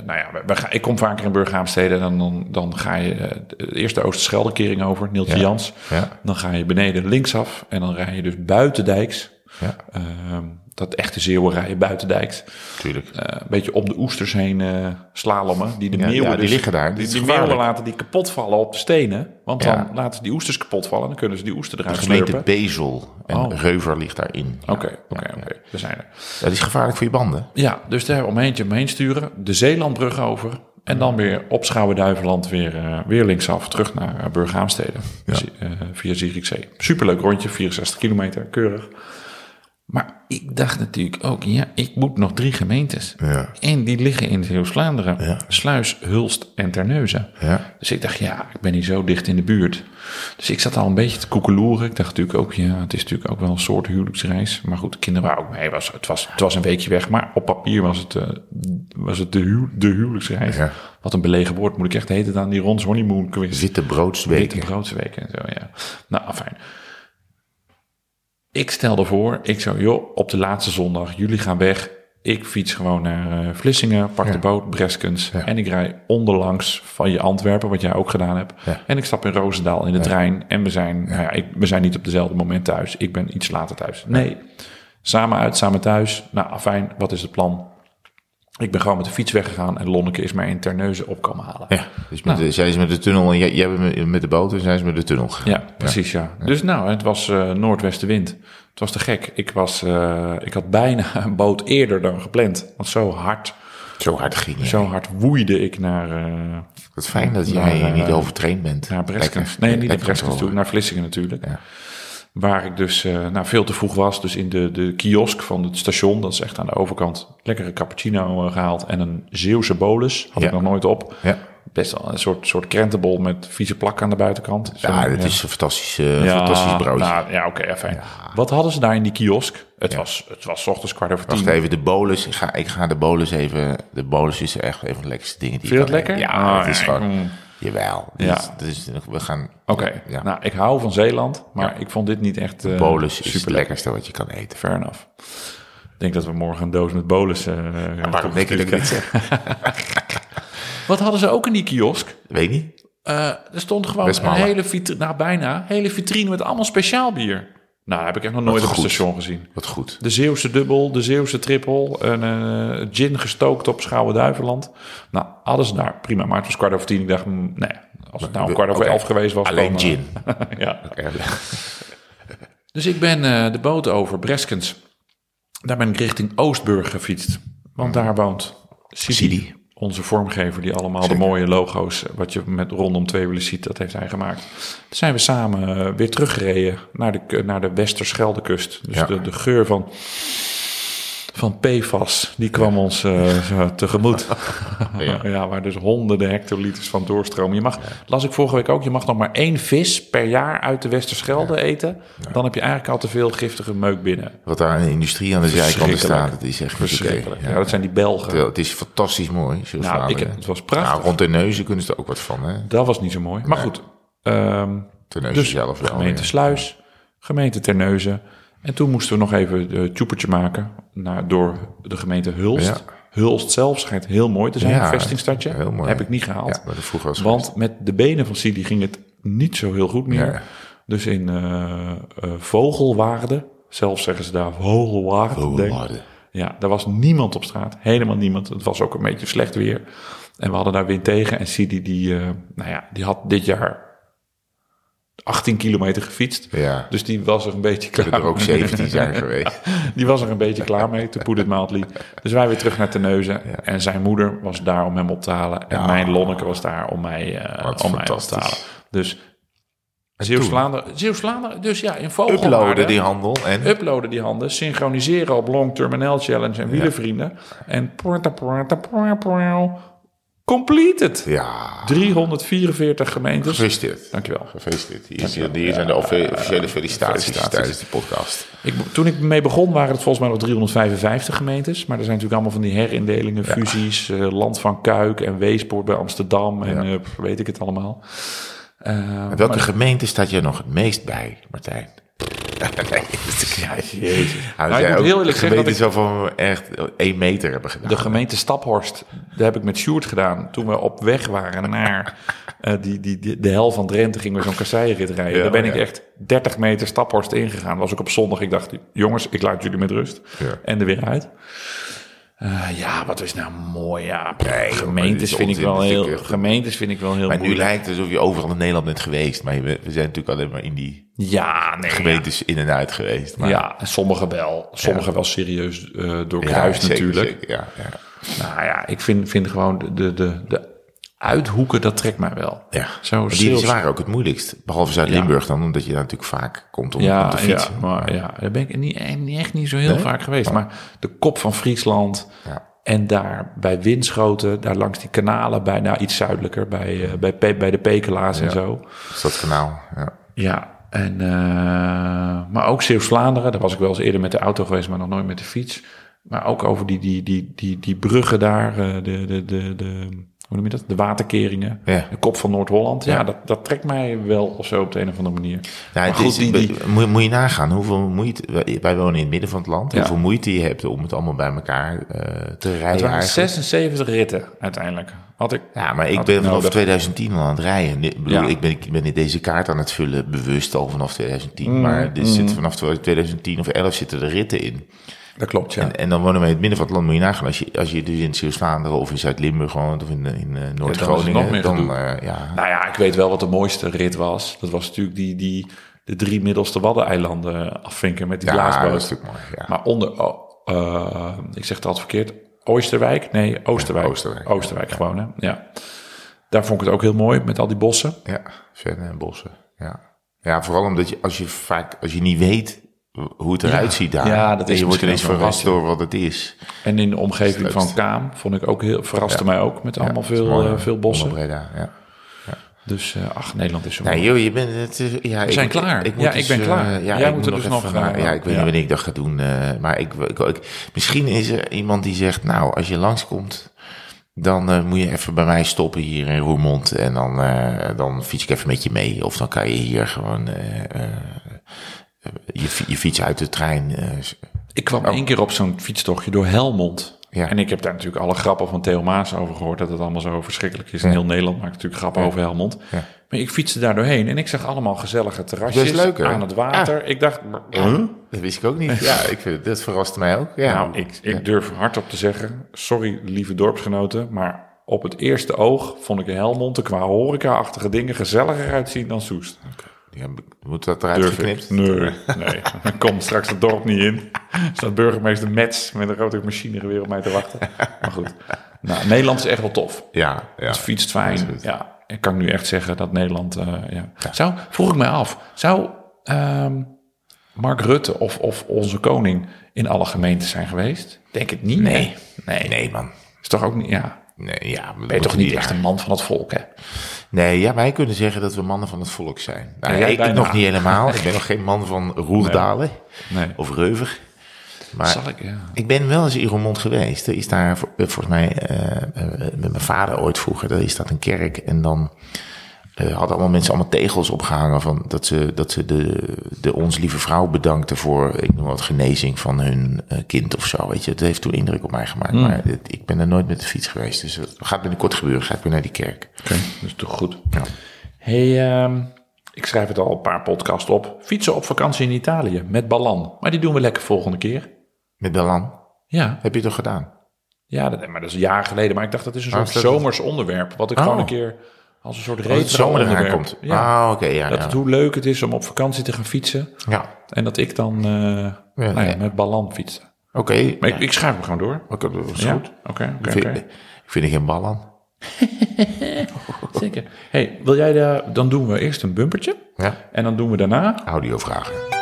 nou ja, we, ik kom vaker in Burghaamstede. Dan, dan, dan ga je de eerste Oosterscheldekering over, Nieltje Ja. Jans. Ja. Dan ga je beneden linksaf. En dan rij je dus buitendijks. Ja, Ehm, dat echte Zeeuwen rijden buitendijks. tuurlijk. Eh, een beetje om de oesters heen eh slalommen. Die de Ja, meeuwen ja, die dus- liggen daar. Die, die meeuwen laten die kapot vallen op de stenen. Want Ja. dan laten ze die oesters kapot vallen. En dan kunnen ze die oester eruit Gemeente slurpen. Bezel en Oh. Reuver ligt daarin. Oké, oké, oké. We zijn er. Dat is gevaarlijk voor je banden. Ja, dus daar omheentje omheen sturen. De Zeelandbrug over. En dan weer op Schouwen-Duiveland weer, eh, weer linksaf. Terug naar uh, Burghaamstede. Ja. Eh, via Zierikzee. Superleuk rondje. 64 kilometer. Keurig. Maar ik dacht natuurlijk ook, ja, ik moet nog drie gemeentes. Ja. En die liggen in Zeeuws-Vlaanderen. Ja. Sluis, Hulst en Terneuzen. Ja. Dus ik dacht, ja, ik ben hier zo dicht in de buurt. Dus ik zat al een beetje te koekeloeren. Ik dacht natuurlijk ook, ja, het is natuurlijk ook wel een soort huwelijksreis. Maar goed, de kinderen waren ook mee. Was, het, was, het was een weekje weg. Maar op papier was het, eh, was het de, huw, de huwelijksreis. Wat een belegen woord moet ik echt heten aan die Rons Honeymoon quiz. Witte Witte broodsweken. broodsweken en zo, ja. Nou, fijn. Ik stelde voor, ik zo, joh, op de laatste zondag, jullie gaan weg. Ik fiets gewoon naar eh, Vlissingen, pak Ja. de boot, Breskens. Ja. En ik rij onderlangs van je Antwerpen, wat jij ook gedaan hebt. Ja. En ik stap in Roosendaal in de trein. En we zijn, nou ja, ik, we zijn niet op dezelfde moment thuis. Ik ben iets later thuis. Nee, samen uit, samen thuis. Nou, fijn, wat is het plan? Ik ben gewoon met de fiets weggegaan en Lonneke is mij in Terneuzen op komen halen. Ja, dus met de, zij is met de tunnel en jij, jij bent met- de boot en zij is met de tunnel gegaan. Ja, precies, ja. Dus nou, het was eh, noordwestenwind. Het was te gek. Ik, was, eh, ik had bijna een boot eerder dan gepland. Want zo hard, Zo hard ging je. zo hard woeide ik naar, eh Wat fijn dat jij niet overtraind bent. naar Breskens. Nee, niet naar Breskens toe, naar Vlissingen natuurlijk. Ja. Waar ik dus eh, nou, veel te vroeg was. Dus in de, de kiosk van het station, dat is echt aan de overkant, lekkere cappuccino eh, gehaald. En een Zeeuwse bolus, had Ja. ik nog nooit op. Ja, Best wel een soort, soort krentenbol met vieze plak aan de buitenkant. Ja dat ja. is een fantastisch, eh, fantastisch broodje. Nou, ja, oké, fijn. Wat hadden ze daar in die kiosk? Het, was, het was ochtends kwart over Wacht tien. even, de bolus. Ik ga, ik ga de bolus even... De bolus is echt een van de lekkerste dingen die Vind je dat lekker? Ja, Ah, het is ja, gewoon... mm. Jawel. Ja. dit is, we gaan... Oké, Ja. nou, ik hou van Zeeland, maar ik vond dit niet echt uh, bolus is het lekkerste wat je kan eten. Fair enough. denk dat we morgen een doos met bolus... eh Waarom denk je dat ik dit zeg? Wat hadden ze ook in die kiosk? Weet niet. Eh, er stond gewoon een hele vitrine, nou bijna, hele vitrine met allemaal speciaal bier. Nou, heb ik echt nog nooit op een goed. station gezien. Wat goed. De Zeeuwse dubbel, de Zeeuwse triple, een eh, gin gestookt op Schouwen-Duiveland. Nou, alles daar, prima. Maar het was kwart over tien. Ik dacht, mm, nee, als het nou een kwart over Oké. elf geweest was... Alleen dan, eh, gin. ja. Dus ik ben eh, de boot over, Breskens. Daar ben ik richting Oostburg gefietst. Want daar woont Sidi. Onze vormgever... die allemaal de mooie logo's, eh, wat je met rondom twee wielen ziet... dat heeft hij gemaakt. Toen zijn we samen eh, weer teruggereden naar de, naar de Westerscheldekust. Dus Ja. de, de geur van, van PFAS, die kwam ons eh, tegemoet. Ja. ja. waar dus honderden hectoliters van doorstromen. Je mag, las ik vorige week ook, je mag nog maar één vis per jaar uit de Westerschelde eten. Dan heb je eigenlijk al te veel giftige meuk binnen. Wat daar in de industrie aan de zijkant staat, dat is echt. Verschrikkelijk. Ja. Dat zijn die Belgen. Het is fantastisch mooi. Nou, ik heb- het was prachtig. Nou, rond de neuzen kunnen ze er ook wat van, hè? Dat was niet zo mooi. Maar goed, Terneuzen dus zelf wel. gemeente. Sluis, gemeente Terneuzen. En toen moesten we nog even een tjoepertje maken naar, door de gemeente Hulst. Ja. Hulst zelf schijnt heel mooi te zijn, Ja, een vestingstadje. heel mooi. Heb ik niet gehaald. Ja, vroeger Want met de benen van Sidi ging het niet zo heel goed meer. Dus in eh, eh, Vogelwaarde, zelf zeggen ze daar Vogelwaarde. Oh, denk- waarde. Ja, daar was niemand op straat. Helemaal niemand. Het was ook een beetje slecht weer. En we hadden daar wind tegen. En Sidi, die, eh, nou ja, die had dit jaar 18 kilometer gefietst. Ja. Dus die was er een beetje klaar Kunnen er ook 17 zijn geweest. die was er een beetje klaar mee, it mildly. Dus wij weer terug naar Terneuzen. En zijn moeder was daar om hem op te halen. En Ja. mijn Lonneke was daar om mij, eh, om mij op te halen. Dus? Zeeuws-Vlaanderen, Zeeuws-Vlaanderen, dus ja, in Vogelwaarde. Uploaden die handel en... Uploaden die handen, synchroniseren op Long Term NL Challenge en wielervrienden. En completed. Ja, 344 gemeentes. gefeliciteerd. Dankjewel. Gefeliciteerd. Hier, hier, hier zijn de officiële felicitaties, Felicitaties. tijdens die podcast. Ik, toen ik mee begon waren het volgens mij nog 355 gemeentes. Maar er zijn natuurlijk allemaal van die herindelingen, fusies. eh, Land van Kuik en Weespoort bij Amsterdam. En Ja. eh, weet ik het allemaal. Eh, welke gemeente staat je nog het meest bij, Martijn? Ja, jezus. Nou, ik jij moet heel eerlijk zeggen dat gemeentes waarvan we echt één meter hebben gedaan. De gemeente Staphorst, daar heb ik met Sjoerd gedaan. Toen we op weg waren naar eh, die, die, die- de hel van Drenthe, gingen we zo'n kasseirit rijden. Ja, daar ben ik echt 30 meter Staphorst ingegaan. Was ik op zondag. Ik dacht, jongens, ik laat jullie met rust. Ja. En er weer uit. Eh, ja, wat is nou mooi. Ja, Nee, gemeentes, vind ik wel heel, gemeentes vind ik wel heel Maar nu lijkt het alsof je overal in Nederland bent geweest. Maar we zijn natuurlijk alleen maar in die Ja, nee. gemeentes in en uit geweest. Maar, Ja, sommige wel. Sommige wel serieus Ja, doorkruist zeker, natuurlijk. zeker, ja, ja. Nou ja, ik vind, vind gewoon de, de, de uithoeken, dat trekt mij wel. Ja, Zo die Zeeuws- waren ook het moeilijkst. Behalve Zuid-Limburg dan, omdat je daar natuurlijk vaak komt om, om Ja, te ja, fietsen. maar ja, daar ben ik niet, niet- echt niet zo heel Nee? vaak geweest. Maar de kop van Friesland Ja. en daar bij Winschoten, daar langs die kanalen, bijna iets zuidelijker, bij, eh, bij, Pe- bij de Pekelaars en zo. Dus dat kanaal, ja. Ja, en, eh, maar ook Zeeuws-Vlaanderen, daar was ik wel eens eerder met de auto geweest, maar nog nooit met de fiets. Maar ook over die, die, die, die, die bruggen daar, eh, de, de, de, de, hoe noem je dat? De waterkeringen, Ja. de kop van Noord-Holland. Ja, Ja. dat, dat trekt mij wel of zo op de een of andere manier. Nou, Maar het goed, is, die- die- Moet, moet je nagaan hoeveel moeite... wij- wonen in het midden van het land. Ja. Hoeveel moeite je hebt om het allemaal bij elkaar eh, te Het rijden waren eigenlijk. 76 ritten uiteindelijk. Had ik, Ja, maar ik ben vanaf nodig. 2010 al aan het rijden. Ik bedoel, Ja. ik, ben, ik ben in deze kaart aan het vullen, bewust al vanaf 2010. Mm, maar er zit vanaf 2010 of 11 zitten er ritten in. Dat klopt, ja. En, en dan wonen we in het midden van het land. Moet je nagaan, als je, als je dus in Zeeuws-Vlaanderen of in Zuid-Limburg woont... of in, in eh, Noord-Groningen, meer dan, gedoe. eh, ja, Nou ja, ik weet wel wat de mooiste rit was. Dat was natuurlijk die, die, de drie middelste Waddeneilanden afvinken met die ja, blaasboot. dat is natuurlijk mooi. Ja. Maar onder, oh, eh, ik zeg het altijd verkeerd, Oosterwijk? Nee, Oosterwijk. Ja, Oosterwijk. Oosterwijk gewoon, hè. Ja. Daar vond ik het ook heel mooi, met al die bossen. Ja, vennen en bossen. Ja. ja, vooral omdat je als je vaak als je niet weet hoe het eruit ziet daar. Ja, dat en is je wordt ineens verrast door wat het is. En in de omgeving van. Kaam vond ik ook heel, verraste mij ook, met allemaal Ja, veel, mooi, eh, veel bossen. Breda, ja. Dus, eh, ach, Nederland is zo Nee, mooi. joh, je bent het. is- Ja, ik zijn klaar. moet Ja, ik ben eh, klaar. ja, Jij ik moet er dus nog, ja, ik weet niet wanneer ik dat ga doen. maar ik, ik, ik- misschien is er iemand die zegt, nou, als je langskomt, dan moet je even bij mij stoppen hier in Roermond en dan, dan fiets ik even met je mee. Of dan kan je hier gewoon je, je fiets uit de trein eh, Ik kwam één keer op zo'n fietstochtje door Helmond. Ja. En ik heb daar natuurlijk alle grappen van Theo Maas over gehoord. Dat het allemaal zo verschrikkelijk is. In Ja. heel Nederland maakt natuurlijk grappen Ja. over Helmond. Ja. Maar ik fietste daar doorheen en ik zag allemaal gezellige terrasjes leuk, aan het water. Ik dacht, huh? Dat wist ik ook niet. Ja, ik vind, dat verraste mij ook. Ja. nou, ik, ik durf hardop te zeggen, sorry lieve dorpsgenoten, maar op het eerste oog vond ik Helmond er qua horeca-achtige dingen gezelliger uitzien dan Soest. Ja, moet dat eruit Durf geknipt? ik. Nee, nee. Dan komt straks het dorp niet in. Staat burgemeester Mets met een grote machinegeweer op mij te wachten. Maar goed. Nou, Nederland is echt wel tof. Ja, ja. Het fietst fijn. Ja, ik kan nu echt zeggen dat Nederland... eh, ja. Zou, vroeg ik mij af, zou ehm, Mark Rutte of, of onze koning in alle gemeentes zijn geweest? Denk het niet. Nee. Nee. Nee, man. Is toch ook niet... Ja, Nee, ja, ben je toch niet echt een man van het volk, hè? Nee, ja, wij kunnen zeggen dat we mannen van het volk zijn. Nou, Ja, ik, bijna. nog niet helemaal. Ik ben nog geen man van Roerdalen Nee. of Reuver. Maar Zal ik, ja. ik ben wel eens in Roermond geweest. Er is daar eh, volgens mij eh, eh, met mijn vader ooit vroeger, daar is dat een kerk. En dan eh, hadden allemaal mensen allemaal tegels opgehangen van dat ze, dat ze de, de Ons Lieve Vrouw bedankten voor, ik noem wat, genezing van hun eh, kind of zo. Weet je, het heeft toen indruk op mij gemaakt. Hmm. Maar ik ben er nooit met de fiets geweest. Dus het gaat binnenkort gebeuren. Ga ik weer naar die kerk. Oké, dat is toch goed. Ja. Hey, ehm, ik schrijf het al een paar podcasts op. Fietsen op vakantie in Italië met Ballan. Maar die doen we lekker volgende keer. Met Belan. Ja, Heb je toch gedaan? ja dat, maar dat is jaren geleden. Maar ik dacht dat is een Oh, soort dat zomers onderwerp. Wat ik Oh. gewoon een keer als een soort retro zomer onderwerp. komt. Ja, Ah, oké, ja. dat ja. het, hoe leuk het is om op vakantie te gaan fietsen. ja. En dat ik dan eh, nou ja, met Ballan fietste. Oké. Maar ik, ik schrijf hem gewoon door. Oké, dat is goed. Oké, oké, Ik vind, ik er geen bal aan. Zeker. Hey, wil jij daar, dan doen we eerst een bumpertje. Ja. En dan doen we daarna Audiovragen.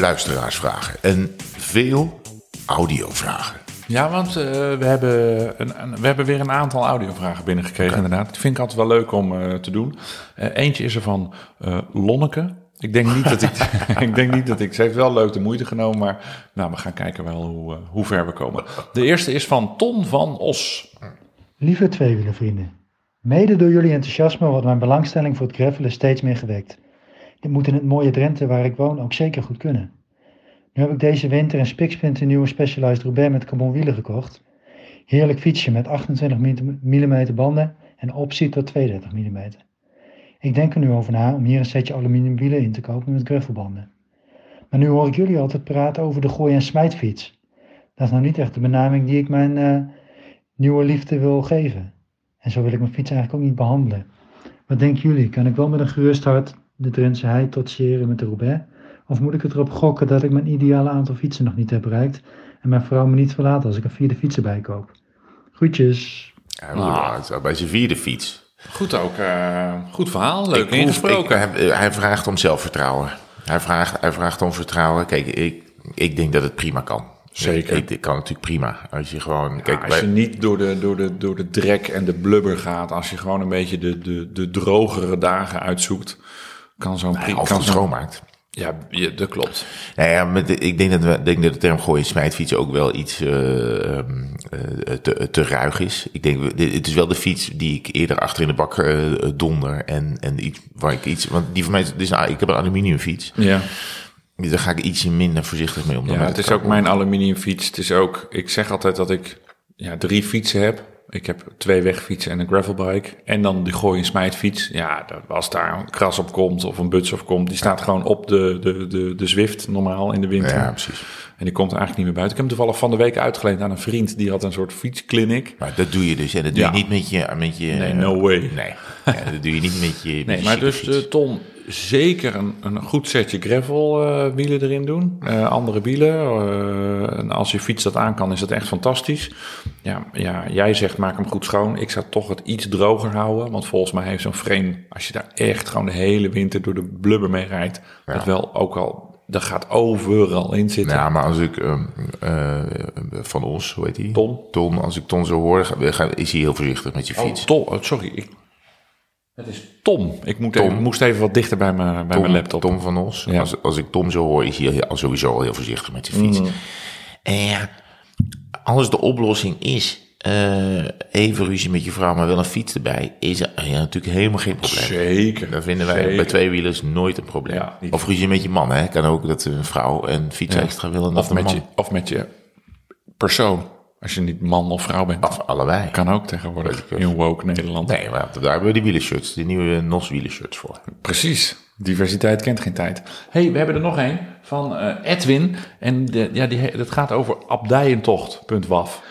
Luisteraarsvragen. En veel audiovragen. Ja, want eh, we, hebben een, een- we hebben weer een aantal audiovragen binnengekregen, inderdaad. Dat vind ik altijd wel leuk om eh, te doen. Eh, eentje is er van eh, Lonneke. Ik denk niet dat ik... ik denk niet dat ik... Ze heeft wel leuk de moeite genomen, maar nou, we gaan kijken wel hoe, hoe ver we komen. De eerste is van Ton van Os. Lieve tweewielervrienden, mede door jullie enthousiasme wordt mijn belangstelling voor het gravelen steeds meer gewekt. Dit moet in het mooie Drenthe waar ik woon ook zeker goed kunnen. Nu heb ik deze winter een spiksplinter nieuwe Specialized Roubaix met carbon wielen gekocht. Heerlijk fietsje met 28 mm banden en optie tot 32 mm. Ik denk er nu over na om hier een setje aluminium wielen in te kopen met gravelbanden. Maar nu hoor ik jullie altijd praten over de gooi- en smijtfiets. Dat is nou niet echt de benaming die ik mijn eh, nieuwe liefde wil geven. En zo wil ik mijn fiets eigenlijk ook niet behandelen. Wat denken jullie? Kan ik wel met een gerust hart de Drentse hei trotseren met de Roubaix? Of moet ik het erop gokken dat ik mijn ideale aantal fietsen nog niet heb bereikt en mijn vrouw me niet verlaat als ik een vierde fiets erbij koop? Groetjes. Ja, ah. bij zijn vierde fiets. Goed ook. eh, goed verhaal. Leuk Ik ingesproken. ik- hij, hij vraagt om zelfvertrouwen. Hij vraagt, hij vraagt om vertrouwen. Kijk, ik, ik denk dat het prima kan. Zeker. Ik, ik kan natuurlijk prima. Als je gewoon... Kijk, Ja, als je niet door de, door, de, door de drek en de blubber gaat, als je gewoon een beetje de, de, de drogere dagen uitzoekt, kan zo'n of kan schoonmaakt. Ja, je, dat klopt. Nou ja, met de- ik denk dat, we, denk dat de term gooien smijtfiets ook wel iets eh, ehm, eh, te, te ruig is. Ik denk, dit- het is wel de fiets die ik eerder achter in de bak eh, donder. En, en iets waar ik iets. Want die van mij, is- dit is een, ik heb een aluminiumfiets. Ja, Dus daar ga ik ietsje minder voorzichtig mee om. ja het is ook mijn aluminiumfiets. Het is ook, ik zeg altijd dat ik ja, drie fietsen heb. Ik heb twee wegfietsen en een gravelbike. En dan die gooi- en smijtfiets. Ja, als daar een kras op komt of een buts op komt, die staat gewoon op de, de, de, de Zwift normaal in de winter. Ja, precies. En die komt er eigenlijk niet meer buiten. Ik heb hem toevallig van de week uitgeleend aan een vriend. Die had een soort fietsclinic. Maar dat doe je dus. En dat doe Ja. je niet met je... Met je Nee, no way. Nee, ja, dat doe je niet met je. met Nee, maar dus eh, Ton, zeker een, een goed setje gravel eh, wielen erin doen. Eh, andere wielen. eh, en als je fiets dat aan kan, is dat echt fantastisch. Ja, ja, jij zegt maak hem goed schoon. Ik zou toch het iets droger houden. Want volgens mij heeft zo'n frame, als je daar echt gewoon de hele winter door de blubber mee rijdt, dat wel ook al, dat gaat overal in zitten. Ja, maar als ik ehm, eh, van ons, hoe heet die? Ton. Ton, als ik Ton zo hoor, is hij heel voorzichtig met je Oh, fiets. Oh, sorry. Ik, het is Tom. Ik moet Tom. Even, moest even wat dichter bij mijn, bij mijn laptop. Tom van ons. Ja. Als, als ik Tom zo hoor, is hij al sowieso al heel voorzichtig met zijn fiets. Mm. En ja, als de oplossing is eh, even ruzie met je vrouw, maar wel een fiets erbij, is er ja, natuurlijk helemaal geen probleem. Zeker. Dat vinden wij Zeker. bij tweewielers nooit een probleem. Ja, of ruzie met je man, hè. Kan ook dat een vrouw een fiets extra wil en dat Of de met, man... je, of met je persoon. Als je niet man of vrouw bent. Of allebei. Kan ook tegenwoordig in woke Nederland. Nee, maar daar hebben we die wielershirts, die nieuwe NOS wielershirts voor. Precies. Diversiteit kent geen tijd. hey, we hebben er nog een van eh, Edwin. En de, ja, die, dat gaat over abdijentocht.waf.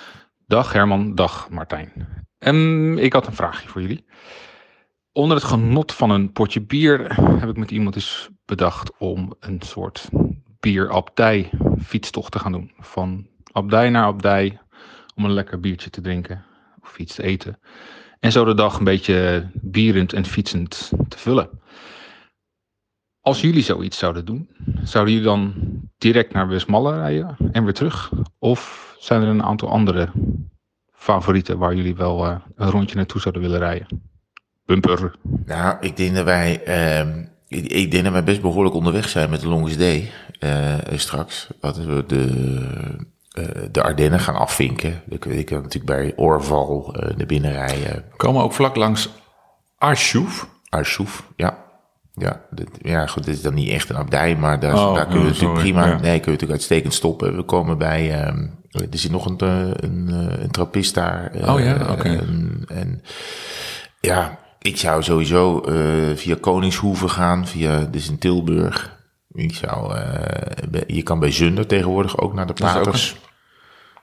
Dag Herman, dag Martijn. Ehm, ik had een vraagje voor jullie. Onder het genot van een potje bier heb ik met iemand eens bedacht om een soort bierabdij fietstocht te gaan doen. Van abdij naar abdij om een lekker biertje te drinken of iets te eten. En zo de dag een beetje bierend en fietsend te vullen. Als jullie zoiets zouden doen, zouden jullie dan direct naar Westmalle rijden en weer terug? Of zijn er een aantal andere favorieten waar jullie wel eh, een rondje naartoe zouden willen rijden? Bumper. Nou, ik denk dat wij, ehm, ik, denk dat wij best behoorlijk onderweg zijn met de Longest Day eh, straks. Dat we de, de Ardennen gaan afvinken. Ik, ik natuurlijk bij Orval eh naar binnen rijden. We komen ook vlak langs Arshoef. Arsoef, ja. Ja, dit, ja, goed, dit is dan niet echt een abdij, maar daar, Oh, daar kunnen we ja, natuurlijk prima, ja. nee, kunnen we natuurlijk uitstekend stoppen. We komen bij, ehm, er zit nog een, eh, een, eh, een trappist daar. eh, Oh ja, oké. En, en ja, ik zou sowieso eh, via Koningshoeven gaan, via, dit is in Tilburg. Ik zou, eh, je kan bij Zunder tegenwoordig ook naar de Paters.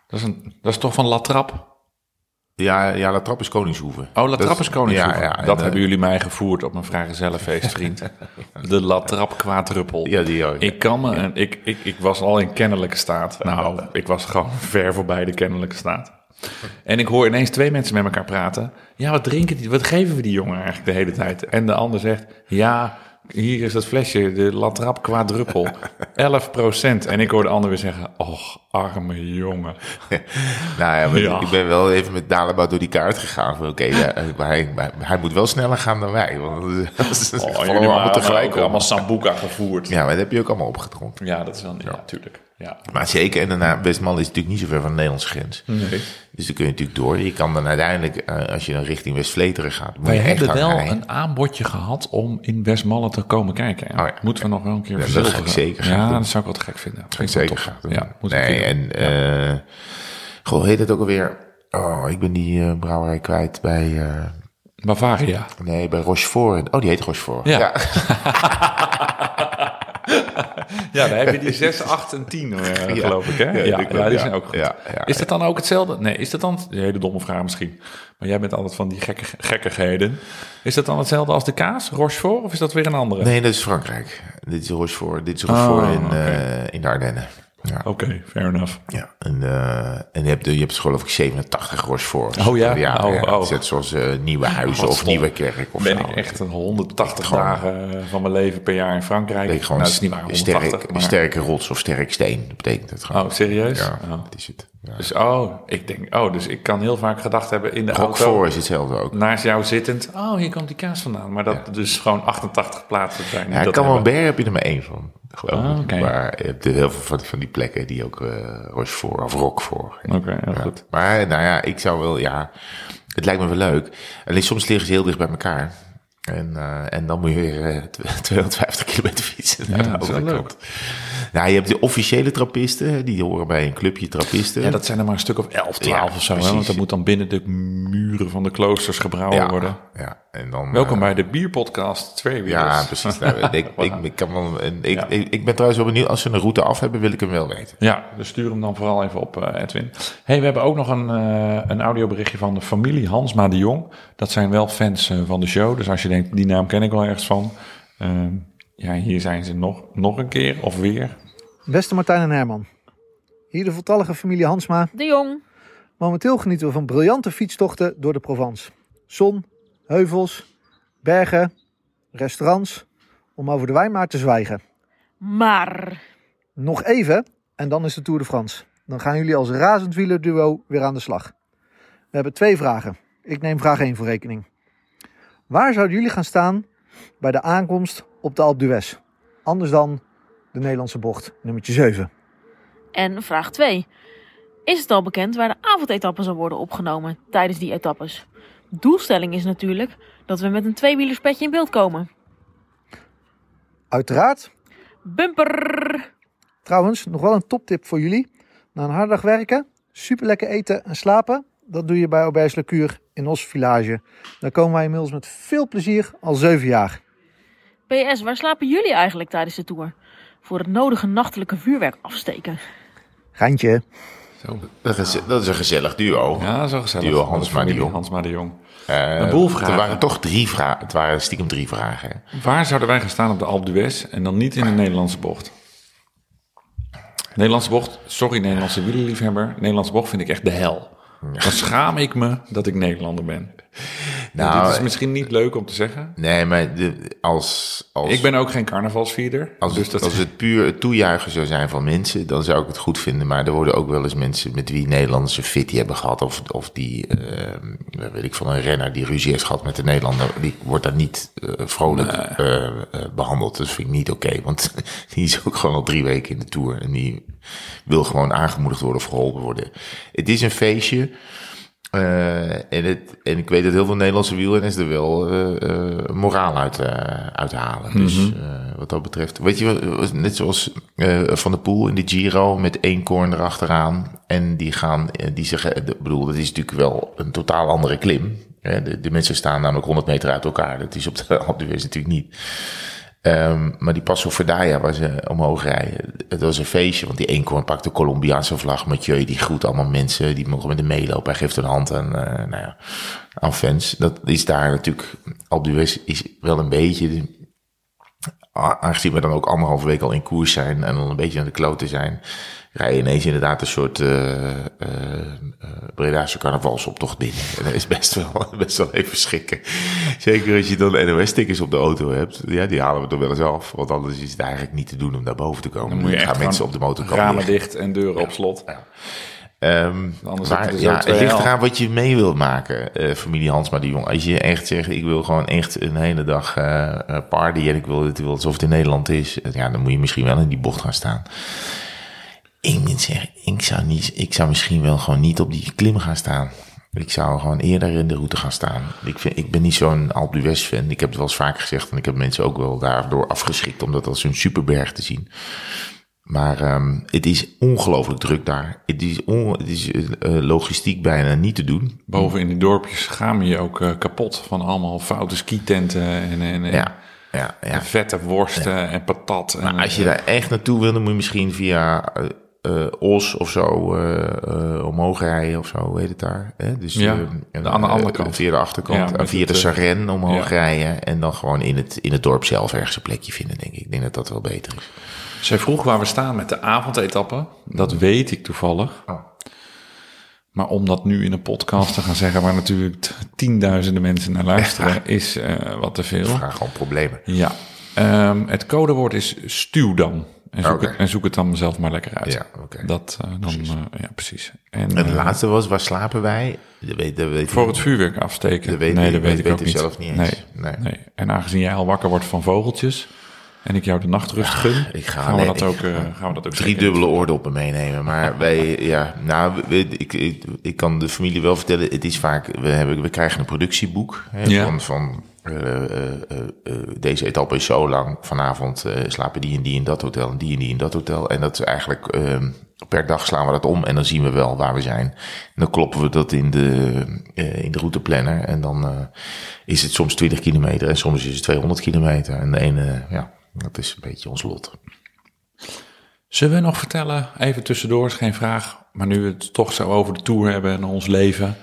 Dat is, een, dat is toch van Latrap? Ja, ja, La Trap is Koningshoeven. Oh, Latrap is Koningshoef. Ja, dat hebben jullie mij gevoerd op mijn vrijgezellenfeest, vriend. De Latrap kwaadruppel. Ja, die ook. Ik kan me, en ik, ik, ik was al in kennelijke staat. Nou, ik was gewoon ver voorbij de kennelijke staat. En ik hoor ineens twee mensen met elkaar praten. Ja, wat drinken die? Wat geven we die jongen eigenlijk de hele tijd? En de ander zegt, ja, hier is dat flesje, de Latrap kwaadruppel. 11% En ik hoor de ander weer zeggen, och, arme jongen. Nou ja, maar Ja. ik ben wel even met Dalebout door die kaart gegaan. Oké, ja, maar hij, hij moet wel sneller gaan dan wij. Want dat Oh, allemaal tegelijk allemaal Sambuca gevoerd. Ja, maar dat heb je ook allemaal opgedronken. Ja, dat is wel, ja, natuurlijk. Ja. Maar zeker, en daarna, Westmalle is natuurlijk niet zo ver van de Nederlandse grens. Nee. Dus dan kun je natuurlijk door. Je kan dan uiteindelijk, eh, als je dan richting West-Vleteren gaat, Wij hebben wel rijden. een aanbodje gehad om in Westmalle te komen kijken. Oh ja. Moeten we nog wel een keer Ja, dat ga ik zeker gaan Ja, doen. dat zou ik wel te gek vinden. Dat ga ik Vind ik zeker tof. Ja, nee, en, eh goh, heet het ook alweer? Oh, ik ben die eh, brouwerij kwijt bij, doen. Bavaria. nee, bij Rochefort. Oh, die heet Rochefort. Ja. Ja, daar heb je die 6, 8 en 10, eh, geloof ik. Hè? Ja, Ja, die ja, die ja, zijn ook goed. ja, ja, is dat dan ook hetzelfde? Nee, is dat dan... Een hele domme vraag misschien. Maar jij bent altijd van die gekke, gekkigheden. Is dat dan hetzelfde als de kaas, Rochefort? Of is dat weer een andere? Nee, dat is Frankrijk. Dit is Rochefort. Dit is Rochefort Oh, in, eh, in de Ardennen. Ja. Oké, fair enough. Ja, en, eh, en je hebt, je hebt geloof ik 87 Rocheforts. Oh ja? Ja, Oh, ja. oh. Dus Net zoals eh, Nieuwe Huizen of. Nieuwe Kerk of Ben zo. ik echt een 180 Gewoon- dagen van mijn leven per jaar in Frankrijk. Ik gewoon nou, is niet waar, 180. sterk, maar- sterke rots of sterk steen. Dat betekent het gewoon. Oh, serieus? Ja, Oh. dat is het. Ja. Dus, oh, ik denk, oh, dus ik kan heel vaak gedacht hebben in de auto, Roquefort is hetzelfde ook. naast jou zittend, oh, hier komt die kaas vandaan. Maar dat dus gewoon 88 plaatsen zijn. Ja, dat Camembert hebben. heb je er maar één van. Geloof Ah, ik. oké. Maar je hebt heel veel van, van die plekken die ook eh Rochefort of Roquefort. Oké, heel Ja. goed. Maar nou ja, ik zou wel, ja, het lijkt me wel leuk. Alleen soms liggen ze heel dicht bij elkaar. En, eh, en dan moet je weer eh, 250 kilometer fietsen naar Ja, de andere kant. Nou, je hebt de officiële trappisten, die horen bij een clubje trappisten. Ja, dat zijn er maar een stuk of 11, 12 Ja, of zo. Hè? Want dat moet dan binnen de muren van de kloosters gebrouwen ja, worden. ja. En dan, Welkom eh, bij de bierpodcast Twee Wielers. Ja, precies. Nou, ik, ik, ik, kan wel, ik, Ja. ik, ben trouwens wel benieuwd, als ze een route af hebben, wil ik hem wel weten. Ja, dus stuur hem dan vooral even op, eh, Edwin. hey, we hebben ook nog een, eh, een audioberichtje van de familie Hansma de Jong. Dat zijn wel fans van de show. Dus als je denkt, die naam ken ik wel ergens van. Ehm, ja, hier zijn ze nog, nog een keer of weer. Beste Martijn en Herman. Hier de voltallige familie Hansma. De Jong. Momenteel genieten we van briljante fietstochten door de Provence. Zon, heuvels, bergen, restaurants, om over de wijn maar te zwijgen. Maar. Nog even en dan is de Tour de France. Dan gaan jullie als razend wielerduo weer aan de slag. We hebben twee vragen. Ik neem vraag 1 voor rekening. Waar zouden jullie gaan staan bij de aankomst op de Alpe d'Huez? Anders dan de Nederlandse bocht, nummertje 7. En vraag 2. is het al bekend waar de avondetappe zal worden opgenomen tijdens die etappes. Doelstelling is natuurlijk dat we met een tweewielerspetje in beeld komen. Uiteraard. Bumper! Trouwens, nog wel een toptip voor jullie. Na een harde dag werken, super lekker eten en slapen. Dat doe je bij Auberge Lecuur in Os Village. Daar komen wij inmiddels met veel plezier al zeven jaar. PS, waar slapen jullie eigenlijk tijdens de tour? Voor het nodige nachtelijke vuurwerk afsteken. Geintje. Zo. Dat is, dat is een gezellig duo. Ja, zo gezellig. Duo Hansma de Jong. Hansma de Jong. Eh, Een boel vragen. Er waren toch drie vragen. Het waren stiekem drie vragen. hè. Waar zouden wij gaan staan op de Alpe d'Huez en dan niet in de Nederlandse bocht? Nederlandse bocht, sorry Nederlandse wielerliefhebber, Nederlandse bocht vind ik echt de hel. Dan schaam ik me dat ik Nederlander ben. Nou, Dit is misschien niet leuk om te zeggen. Nee, maar de, als, als, Ik ben ook geen carnavalsvierder. als, dus het, dat als het puur het toejuichen zou zijn van mensen, dan zou ik het goed vinden. Maar er worden ook wel eens mensen met wie Nederlandse fitty hebben gehad. Of, of die, eh, weet ik van een renner die ruzie heeft gehad met de Nederlander. Die wordt daar niet eh, vrolijk eh, eh, behandeld. Dat vind ik niet oké. want die is ook gewoon al drie weken in de Tour. En die wil gewoon aangemoedigd worden of geholpen worden. Het is een feestje. Eh, en, het, en ik weet dat heel veel Nederlandse wielrenners er wel eh, moraal uit, uithalen. Dus Mhm. wat dat betreft. Weet je, net zoals Van der Poel in de Giro met één korn erachteraan. En die gaan, die zeggen, ik bedoel, dat is natuurlijk wel een totaal andere klim. Hè, De, de mensen staan namelijk 100 meter uit elkaar. Dat is op de Alpe natuurlijk niet. Ehm, maar die Passo Verdaya waar ze omhoog rijden, het was een feestje. Want die eenkorn pakt de Colombiaanse vlag. Mathieu die groet allemaal mensen, die mogen met hem meelopen. Hij geeft een hand aan, eh, nou ja, aan fans. Dat is daar natuurlijk, Alpe d'Huez is wel een beetje... Aangezien we dan ook anderhalve week al in koers zijn en dan een beetje aan de kloten zijn, rij je ineens inderdaad een soort eh eh eh, Bredaanse carnavalsoptocht binnen. En dat is best wel, best wel even schrikken. Zeker als je dan NOS-stickers op de auto hebt. Ja, die halen we er wel eens af. Want anders is het eigenlijk niet te doen om daar boven te komen. Dan moet je gaan mensen op de motorkap ramen liggen. dicht en deuren op slot. Anders ja, zo het twee ligt hel. eraan wat je mee wilt maken, eh, familie Hansma de Jong. Als je echt zegt, ik wil gewoon echt een hele dag eh, party en ik wil het wil alsof het in Nederland is. Ja, dan moet je misschien wel in die bocht gaan staan. Ik moet zeggen, ik zou, niet, ik zou misschien wel gewoon niet op die klim gaan staan. Ik zou gewoon eerder in de route gaan staan. Ik, vind, ik ben niet zo'n Alpe d'Huez fan. Ik heb het wel eens vaker gezegd en ik heb mensen ook wel daardoor afgeschrikt om dat als een superberg te zien. Maar ehm, het is ongelooflijk druk daar. Het is, on, het is eh, eh, logistiek bijna niet te doen. Boven in die dorpjes gaan we je ook eh, kapot van allemaal foute skitenten en, en, en, Ja, ja, ja. en vette worsten en patat. En, Maar als je daar echt naartoe wil, dan moet je misschien via eh, eh, Os of zo eh, eh, omhoog rijden of zo, hoe heet het daar? Hè? Dus, Ja, eh, de- aan de andere kant. Via de achterkant, Ja, via de Sarren omhoog ja. rijden. En dan gewoon in het, in het dorp zelf ergens een plekje vinden, denk ik. Ik denk dat dat wel beter is. Zij vroeg waar we staan met de avondetappe. Dat weet ik toevallig. Oh. Maar om dat nu in een podcast te gaan zeggen, waar natuurlijk tienduizenden mensen naar luisteren, is wat te veel. Vraag gewoon problemen. Ja. Ehm, het codewoord is stuw dan. En zoek, Oké. het, en zoek het dan zelf maar lekker uit. Ja, oké. Dat eh, dan, precies. ja, precies. En, het eh, laatste was, waar slapen wij? Dat weet, dat weet voor het vuurwerk afsteken. Dat weet nee, dat weet weet- ik ook ik niet. zelf niet eens. Nee, Nee. nee. En aangezien jij al wakker wordt van vogeltjes en ik jou de nachtrust gun, ik ga gaan, we dat ook, eh, gaan we dat ook drie dubbele oordoppen meenemen. Maar wij, ja, nou, ik, ik, ik kan de familie wel vertellen, het is vaak, we, hebben, we krijgen een productieboek hè, Ja. van, van eh, eh, eh, eh, deze etappe is zo lang. Vanavond eh, slapen die en die in dat hotel en die en die in dat hotel. En dat is eigenlijk, eh, per dag slaan we dat om en dan zien we wel waar we zijn. En dan kloppen we dat in de, eh, in de routeplanner en dan eh, is het soms 20 kilometer en soms is het 200 kilometer. En de ene, ja, dat is een beetje ons lot. Zullen we nog vertellen, even tussendoor, is geen vraag, maar nu we het toch zo over de Tour hebben en ons leven.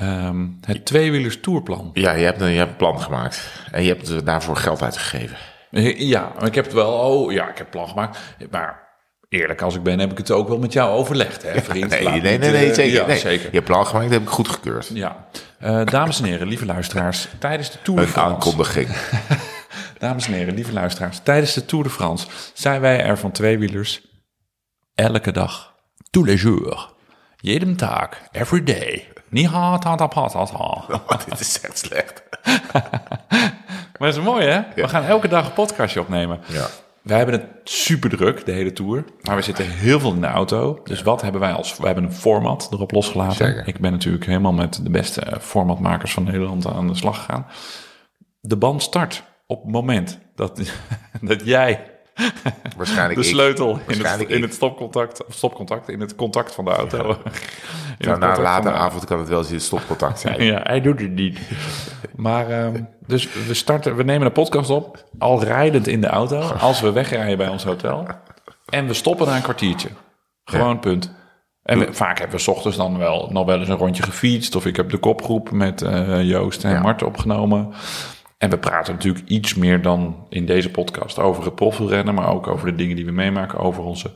Ehm, het tweewielers tourplan. Ja, je hebt, een, je hebt een plan gemaakt. En je hebt daarvoor geld uitgegeven. Eh, Ja, maar ik heb het wel, oh ja, ik heb plan gemaakt. Maar eerlijk als ik ben, heb ik het ook wel met jou overlegd, hè vriend? Nee, nee, nee, eh, zeker. Ja, nee. zeker. Je hebt plan gemaakt, dat heb ik goedgekeurd. Ja, Eh, dames en heren, lieve luisteraars, tijdens de Tour de Een France. aankondiging. Dames en heren, lieve luisteraars, tijdens de Tour de France zijn wij er van tweewielers elke dag, tous les jours, jedem taak, every day. Niet hard, hard, hard, hard, hard. Dit is echt slecht. Maar dat is mooi, hè? We gaan elke dag een podcastje opnemen. Ja. wij hebben het super druk, de hele tour. Maar we zitten heel veel in de auto. Dus wat hebben wij als... We hebben een format erop losgelaten. Zeker. Ik ben natuurlijk helemaal met de beste eh, formatmakers van Nederland aan de slag gegaan. De band start op het moment dat, dat jij Waarschijnlijk de ik. sleutel in het, in het stopcontact, of stopcontact, in het contact van de auto. In het Nou, na een avond kan het wel eens in stopcontact zijn. Ja, hij doet het niet. Maar ehm, dus we starten, we nemen een podcast op, al rijdend in de auto, als we wegrijden bij ons hotel. En we stoppen na een kwartiertje. Gewoon punt. En we- vaak hebben we 's ochtends dan wel nog wel eens een rondje gefietst. Of ik heb de kopgroep met eh, Joost en Ja. Mart opgenomen. En we praten natuurlijk iets meer dan in deze podcast over het profielrennen, maar ook over de dingen die we meemaken, over onze.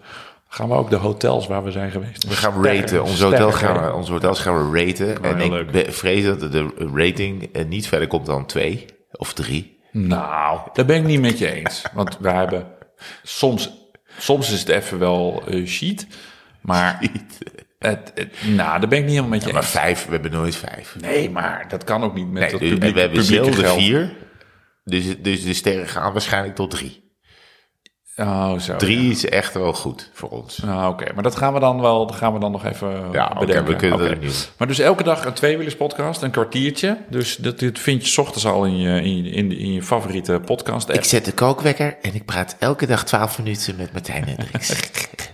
Gaan we ook de hotels waar we zijn geweest? We gaan raten. Onze, hotel gaan we, onze hotels gaan we raten. en ik leuk. vrees dat de rating eh, niet verder komt dan twee of drie. Nou, daar ben ik niet met je eens. Want we hebben soms, soms is het even wel eh sheet, maar het, het, nou, daar ben ik niet helemaal met je Ja, maar eens. vijf, we hebben nooit vijf. Nee, maar dat kan ook niet met Nee, dat dus- publiek, we hebben zelden vier. Dus, dus de sterren gaan waarschijnlijk tot drie. Oh, zo. Drie is echt wel goed voor ons. Nou, oké, maar dat gaan we dan wel, dat gaan we dan nog even Ja, bedenken. we kunnen dat. Maar dus elke dag een tweewielerspodcast, een kwartiertje. Dus dat, dit vind je 's ochtends al in je, in in, in je favoriete podcast app. Ik zet de kookwekker en ik praat elke dag 12 minuten met Martijn Hendricks.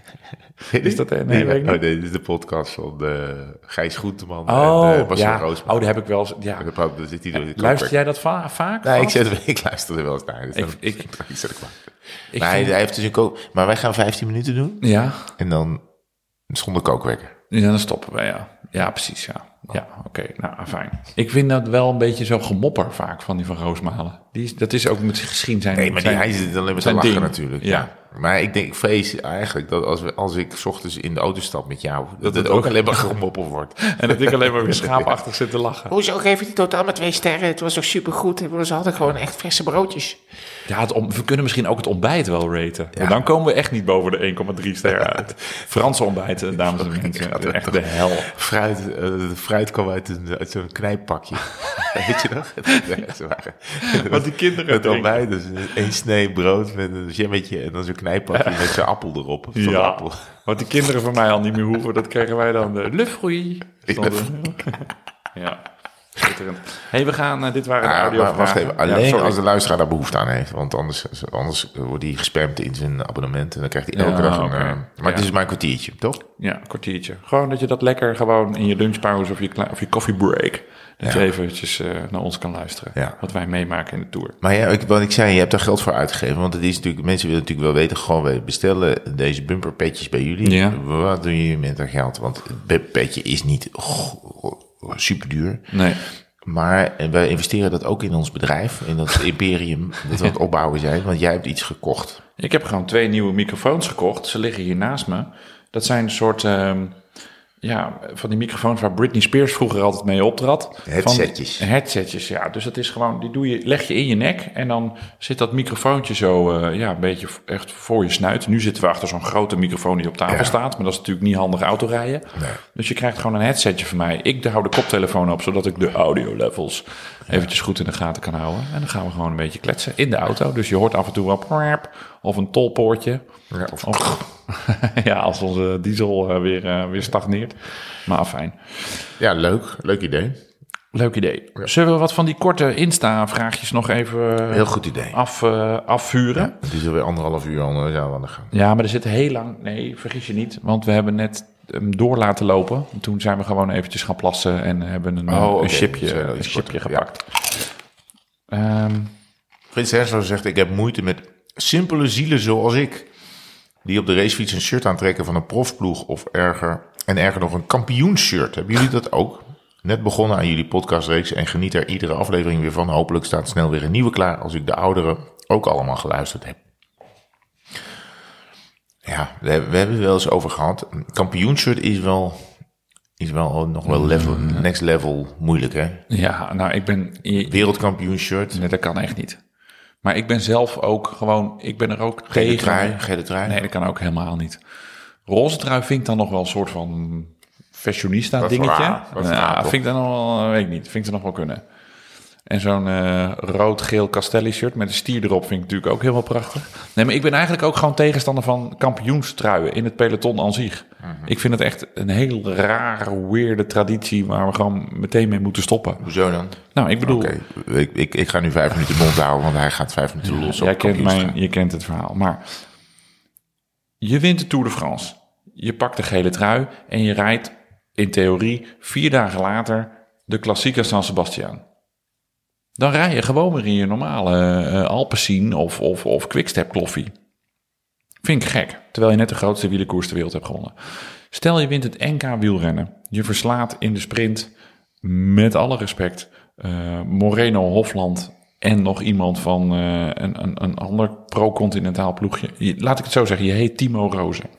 Is dat, eh, nee, oh, nee, dit is de podcast van de Gijs Groenteman Oh, en uh, Marcel ja. Roosman. oh, daar heb ik wel eens. Ja. Dan zit hij door de Luister jij dat va- vaak? Nee, ik, zet, ik luister er wel eens naar. Dus Ik- dan- ik- ik zet maar. Ik Maar hij, vind- hij heeft dus een kook... Maar wij gaan 15 minuten doen. Ja, En dan zonder kookwekker. ja, dan stoppen we, ja. Ja, precies, ja. Ja, oké, nou, fijn. Ik vind dat wel een beetje zo gemopper vaak van die van Roosmalen. Die is, dat is ook met misschien zijn... Nee, maar die, zijn- hij zit alleen maar te lachen ding. natuurlijk. Ja. Ja. Maar ik denk, ik vrees eigenlijk dat als, we, als ik 's ochtends in de auto stap met jou... dat, het het ook ook- alleen maar gemopperd wordt. En dat ik alleen maar weer schaapachtig zit te lachen. Hoezo geef je die totaal met twee sterren? Het was toch supergoed? We hadden gewoon echt verse broodjes. Ja, het om, we kunnen misschien ook het ontbijt wel raten. Maar dan komen we echt niet boven de 1,3 sterren uit. Franse ontbijten, dames en heren. Echt de hel. Fruit, eh, de fruit kwam uit, een, uit zo'n knijppakje. Weet je nog? Ze waren- Wat die kinderen drinken. ontbijt, dus één snee brood met een jammetje en dan zo'n knijppakje met zo'n appel erop. Zo'n Ja, appel. wat die kinderen van mij al niet meer hoeven, dat krijgen wij dan de le fruit. Stond er. Ja, hey, we gaan, eh, dit waren de Ah, audio wacht even, alleen als de luisteraar daar behoefte aan heeft. Want anders, anders wordt hij gespamd in zijn abonnement. En dan krijgt hij elke Ja, dag een... eh, maar het Ja. is maar een kwartiertje, toch? Ja, een kwartiertje. Gewoon dat je dat lekker gewoon in je lunchpauze of je, of je coffee break... dat je eventjes eh, naar ons kan luisteren. Wat wij meemaken in de Tour. Maar ja, ik, wat ik zei, je hebt daar geld voor uitgegeven. Want het is natuurlijk, mensen willen natuurlijk wel weten, gewoon we bestellen deze bumperpetjes bij jullie. Ja. Wat doen jullie met dat geld? Want het petje is niet oh, super duur. Nee. Maar wij investeren dat ook in ons bedrijf, in dat imperium dat we aan het opbouwen zijn. Want jij hebt iets gekocht. Ik heb gewoon twee nieuwe microfoons gekocht. Ze liggen hier naast me. Dat zijn een soort... ehm, ja, van die microfoons waar Britney Spears vroeger altijd mee optrad. Headsetjes. Van, headsetjes, ja. Dus dat is gewoon, die doe je, leg je in je nek en dan zit dat microfoontje zo, eh, ja, een beetje echt voor je snuit. Nu zitten we achter zo'n grote microfoon die op tafel Ja. staat, maar dat is natuurlijk niet handig autorijden. Nee. Dus je krijgt gewoon een headsetje van mij. Ik hou de koptelefoon op, zodat ik de audio levels eventjes goed in de gaten kan houden. En dan gaan we gewoon een beetje kletsen in de auto. Dus je hoort af en toe wel of een tolpoortje. Ja, of- Of, ja, als onze diesel eh, weer, eh, weer stagneert. Maar fijn. Ja, leuk. Leuk idee. Leuk idee. Zullen we wat van die korte Insta-vraagjes nog even Heel goed idee. af, eh, afvuren? Het is alweer anderhalf uur al zijn we aan de gang. Ja, maar er zit heel lang... Nee, vergis je niet. Want we hebben net hem door laten lopen. Toen zijn we gewoon eventjes gaan plassen en hebben een, Oh, oké. een chipje, eh, een chipje gepakt. Ehm, Frits Hensel zegt, ik heb moeite met simpele zielen zoals ik. Die op de racefiets een shirt aantrekken van een profploeg of erger. En erger nog een kampioensshirt. Hebben jullie dat ook? Net begonnen aan jullie podcastreeks en geniet er iedere aflevering weer van. Hopelijk staat snel weer een nieuwe klaar als ik de oudere ook allemaal geluisterd heb. Ja, we hebben, we hebben het wel eens over gehad. Een kampioensshirt is wel, is wel nog wel level, next level moeilijk hè. ja, nou, ik ben... Wereldkampioenshirt. Nee, dat kan echt niet. Maar ik ben zelf ook gewoon... Ik ben er ook Gele tegen. trui, gele trui. Nee, dat kan ook helemaal niet. Roze trui vind ik dan nog wel een soort van fashionista dingetje. wat nou, vind ik dan nog wel, weet ik niet, vind ik er nog wel kunnen. En zo'n eh, rood-geel Castelli-shirt met een stier erop vind ik natuurlijk ook helemaal prachtig. Nee, maar ik ben eigenlijk ook gewoon tegenstander van kampioenstruien in het peloton aan zich. Ik vind het echt een heel rare, weirde traditie waar we gewoon meteen mee moeten stoppen. Hoezo dan? Nou, ik bedoel, Oké, ik, ik, ik ga nu vijf minuten mond houden, want hij gaat vijf minuten los op jij kent, mijn, je kent het verhaal. Maar je wint de Tour de France. Je pakt de gele trui en je rijdt in theorie vier dagen later de klassieke San Sebastian. Dan rij je gewoon weer in je normale uh, Alpecin of, of, of Quickstep kloffie. Vind ik gek, terwijl je net de grootste wielerkoers ter wereld hebt gewonnen. Stel je wint het NK wielrennen. Je verslaat in de sprint, met alle respect, eh, Moreno Hofland en nog iemand van eh, een, een, een ander pro-continentaal ploegje. Je- laat ik het zo zeggen, je heet Timo Rozen.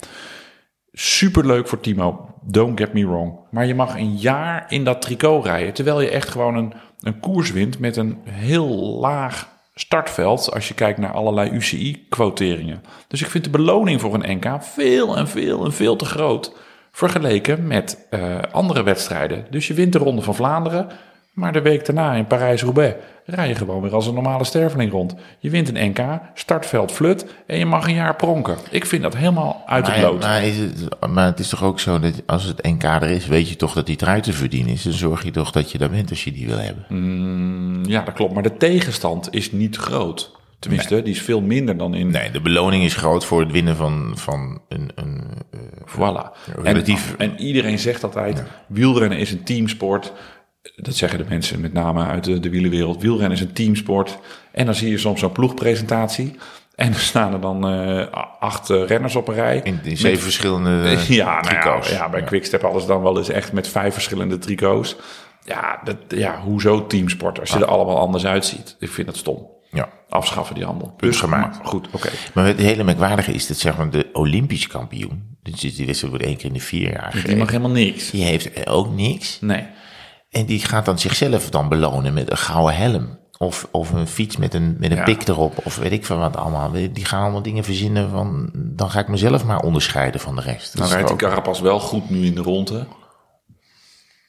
Superleuk voor Timo, don't get me wrong. Maar je mag een jaar in dat tricot rijden, terwijl je echt gewoon een, een koers wint met een heel laag startveld als je kijkt naar allerlei UCI-quoteringen. Dus ik vind de beloning voor een NK veel en veel en veel te groot vergeleken met eh, andere wedstrijden. Dus je wint de Ronde van Vlaanderen, maar de week daarna in Parijs-Roubaix rij je gewoon weer als een normale sterveling rond. Je wint een NK, startveld flut en je mag een jaar pronken. Ik vind dat helemaal uit de Maar, lood. maar, is het, maar het is toch ook zo dat als het NK er is, weet je toch dat die trui te verdienen is. Dan zorg je toch dat je daar bent als je die wil hebben. Mm, ja, dat klopt. Maar de tegenstand is niet groot. Tenminste, die is veel minder dan in... Nee, de beloning is groot voor het winnen van, van een, een eh, Voilà. relatief- En, en iedereen zegt altijd, wielrennen is een teamsport. Dat zeggen de mensen met name uit de, de wielerwereld. Wielrennen is een teamsport. En dan zie je soms zo'n ploegpresentatie. En er staan er dan eh, acht eh, renners op een rij. in, in zeven verschillende ja, nou ja, tricots. ja, bij Quickstep alles dan wel eens echt met vijf verschillende tricots. Ja, dat, ja hoezo teamsport als je er allemaal anders uitziet? Ik vind dat stom. Ja. Afschaffen die handel. Punt gemaakt. maar goed, oké. Maar het hele merkwaardige is dat zeg maar de Olympisch kampioen, dus die wedstrijd wordt één keer in de vier jaar Die mag helemaal niks. die heeft ook niks. Nee. En die gaat dan zichzelf dan belonen met een gouden helm. Of, of een fiets met een, met een Ja. pik erop. Of weet ik veel wat allemaal. Die gaan allemaal dingen verzinnen van... Dan ga ik mezelf maar onderscheiden van de rest. Dan rijdt die Carapaz wel goed nu in de ronde.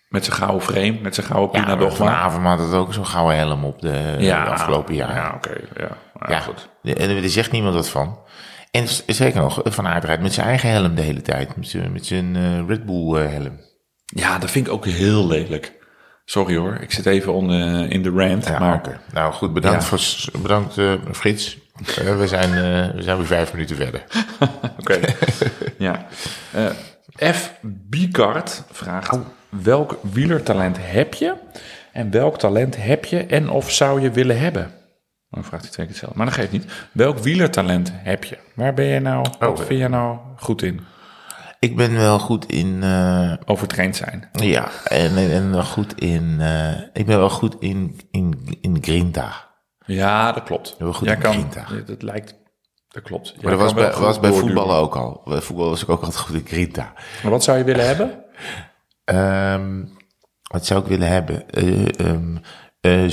Met zijn gouden frame, met zijn gouden ja, Pina Dogma. vanavond had het ook zo'n gouden helm op de, de afgelopen jaar. Ja, oké. ja. Ja, Ja, goed. En er zegt niemand wat van. En zeker nog, Van Aert rijdt met zijn eigen helm de hele tijd. Met zijn, met zijn eh, Red Bull eh, helm. Ja, dat vind ik ook heel lelijk. Sorry hoor, ik zit even on, eh, in de rant. Ja, maar. Nou goed, bedankt, Ja. voor, bedankt eh, Frits. We, zijn, eh, we zijn weer vijf minuten verder. Oké. ja. F. Bicard vraagt: welk wielertalent heb je? En welk talent heb je en of zou je willen hebben? Dan vraagt hij twee keer hetzelfde. Maar dat geeft niet. Welk wielertalent heb je? Waar ben je nou? Wat Oh, vind je nou goed in? Ik ben wel goed in... eh, Overtraind zijn. ja, en, en, en wel goed in... eh, ik ben wel goed in, in, in Grinta. Ja, dat klopt. Heel goed Jij in kan, grinta. dat lijkt, dat klopt. Maar dat was wel bij, goed was bij voetballen ook al. Bij voetbal was ik ook altijd goed in Grinta. Maar wat zou je willen hebben? Ehm, wat zou ik willen hebben? Eh, ehm, eh, eh,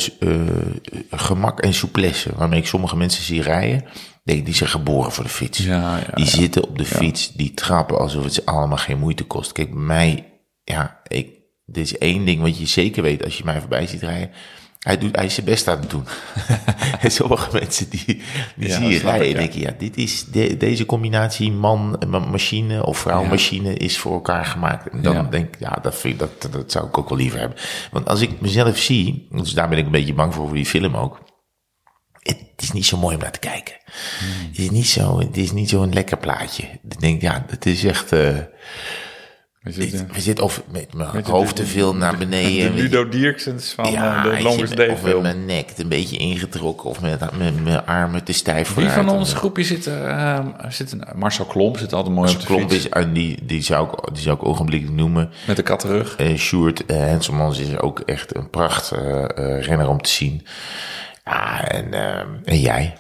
gemak en souplesse. Waarmee ik sommige mensen zie rijden. Denk, die zijn geboren voor de fiets. Ja, ja, die ja. zitten op de fiets, die trappen alsof het ze allemaal geen moeite kost. Kijk, mij, ja, ik, dit is één ding wat je zeker weet als je mij voorbij ziet rijden. Hij, doet, hij is zijn best aan het doen. en sommige mensen die, die zie je rijden en je, ja, dit is, de- deze combinatie man, ma- machine of vrouw Ja. machine is voor elkaar gemaakt. En dan denk ik, ja, dat, vind ik, dat, dat zou ik ook wel liever hebben. Want als ik mezelf zie, dus daar ben ik een beetje bang voor, voor die film ook. Het is niet zo mooi om naar te kijken. Het is niet zo, het is niet zo'n lekker plaatje. Ik denk, ja, het is echt, eh, We zitten- ik- we zitten of met mijn Met hoofd de- te veel naar beneden. de. Ludo Dierksens van ja, eh, de Longest Day of met mijn nek een beetje ingetrokken of met, met mijn armen te stijf Wie vooruit. van En ons groepje zit er? ehm, zit Marcel Klomp zit altijd mooi op de Klomp fiets. is, en die, die, zou ik, die zou ik ogenblikkelijk noemen. Met de kattenrug. Eh Sjoerd eh, Henselmans is ook echt een pracht renner om te zien. Ja, en, eh, en jij?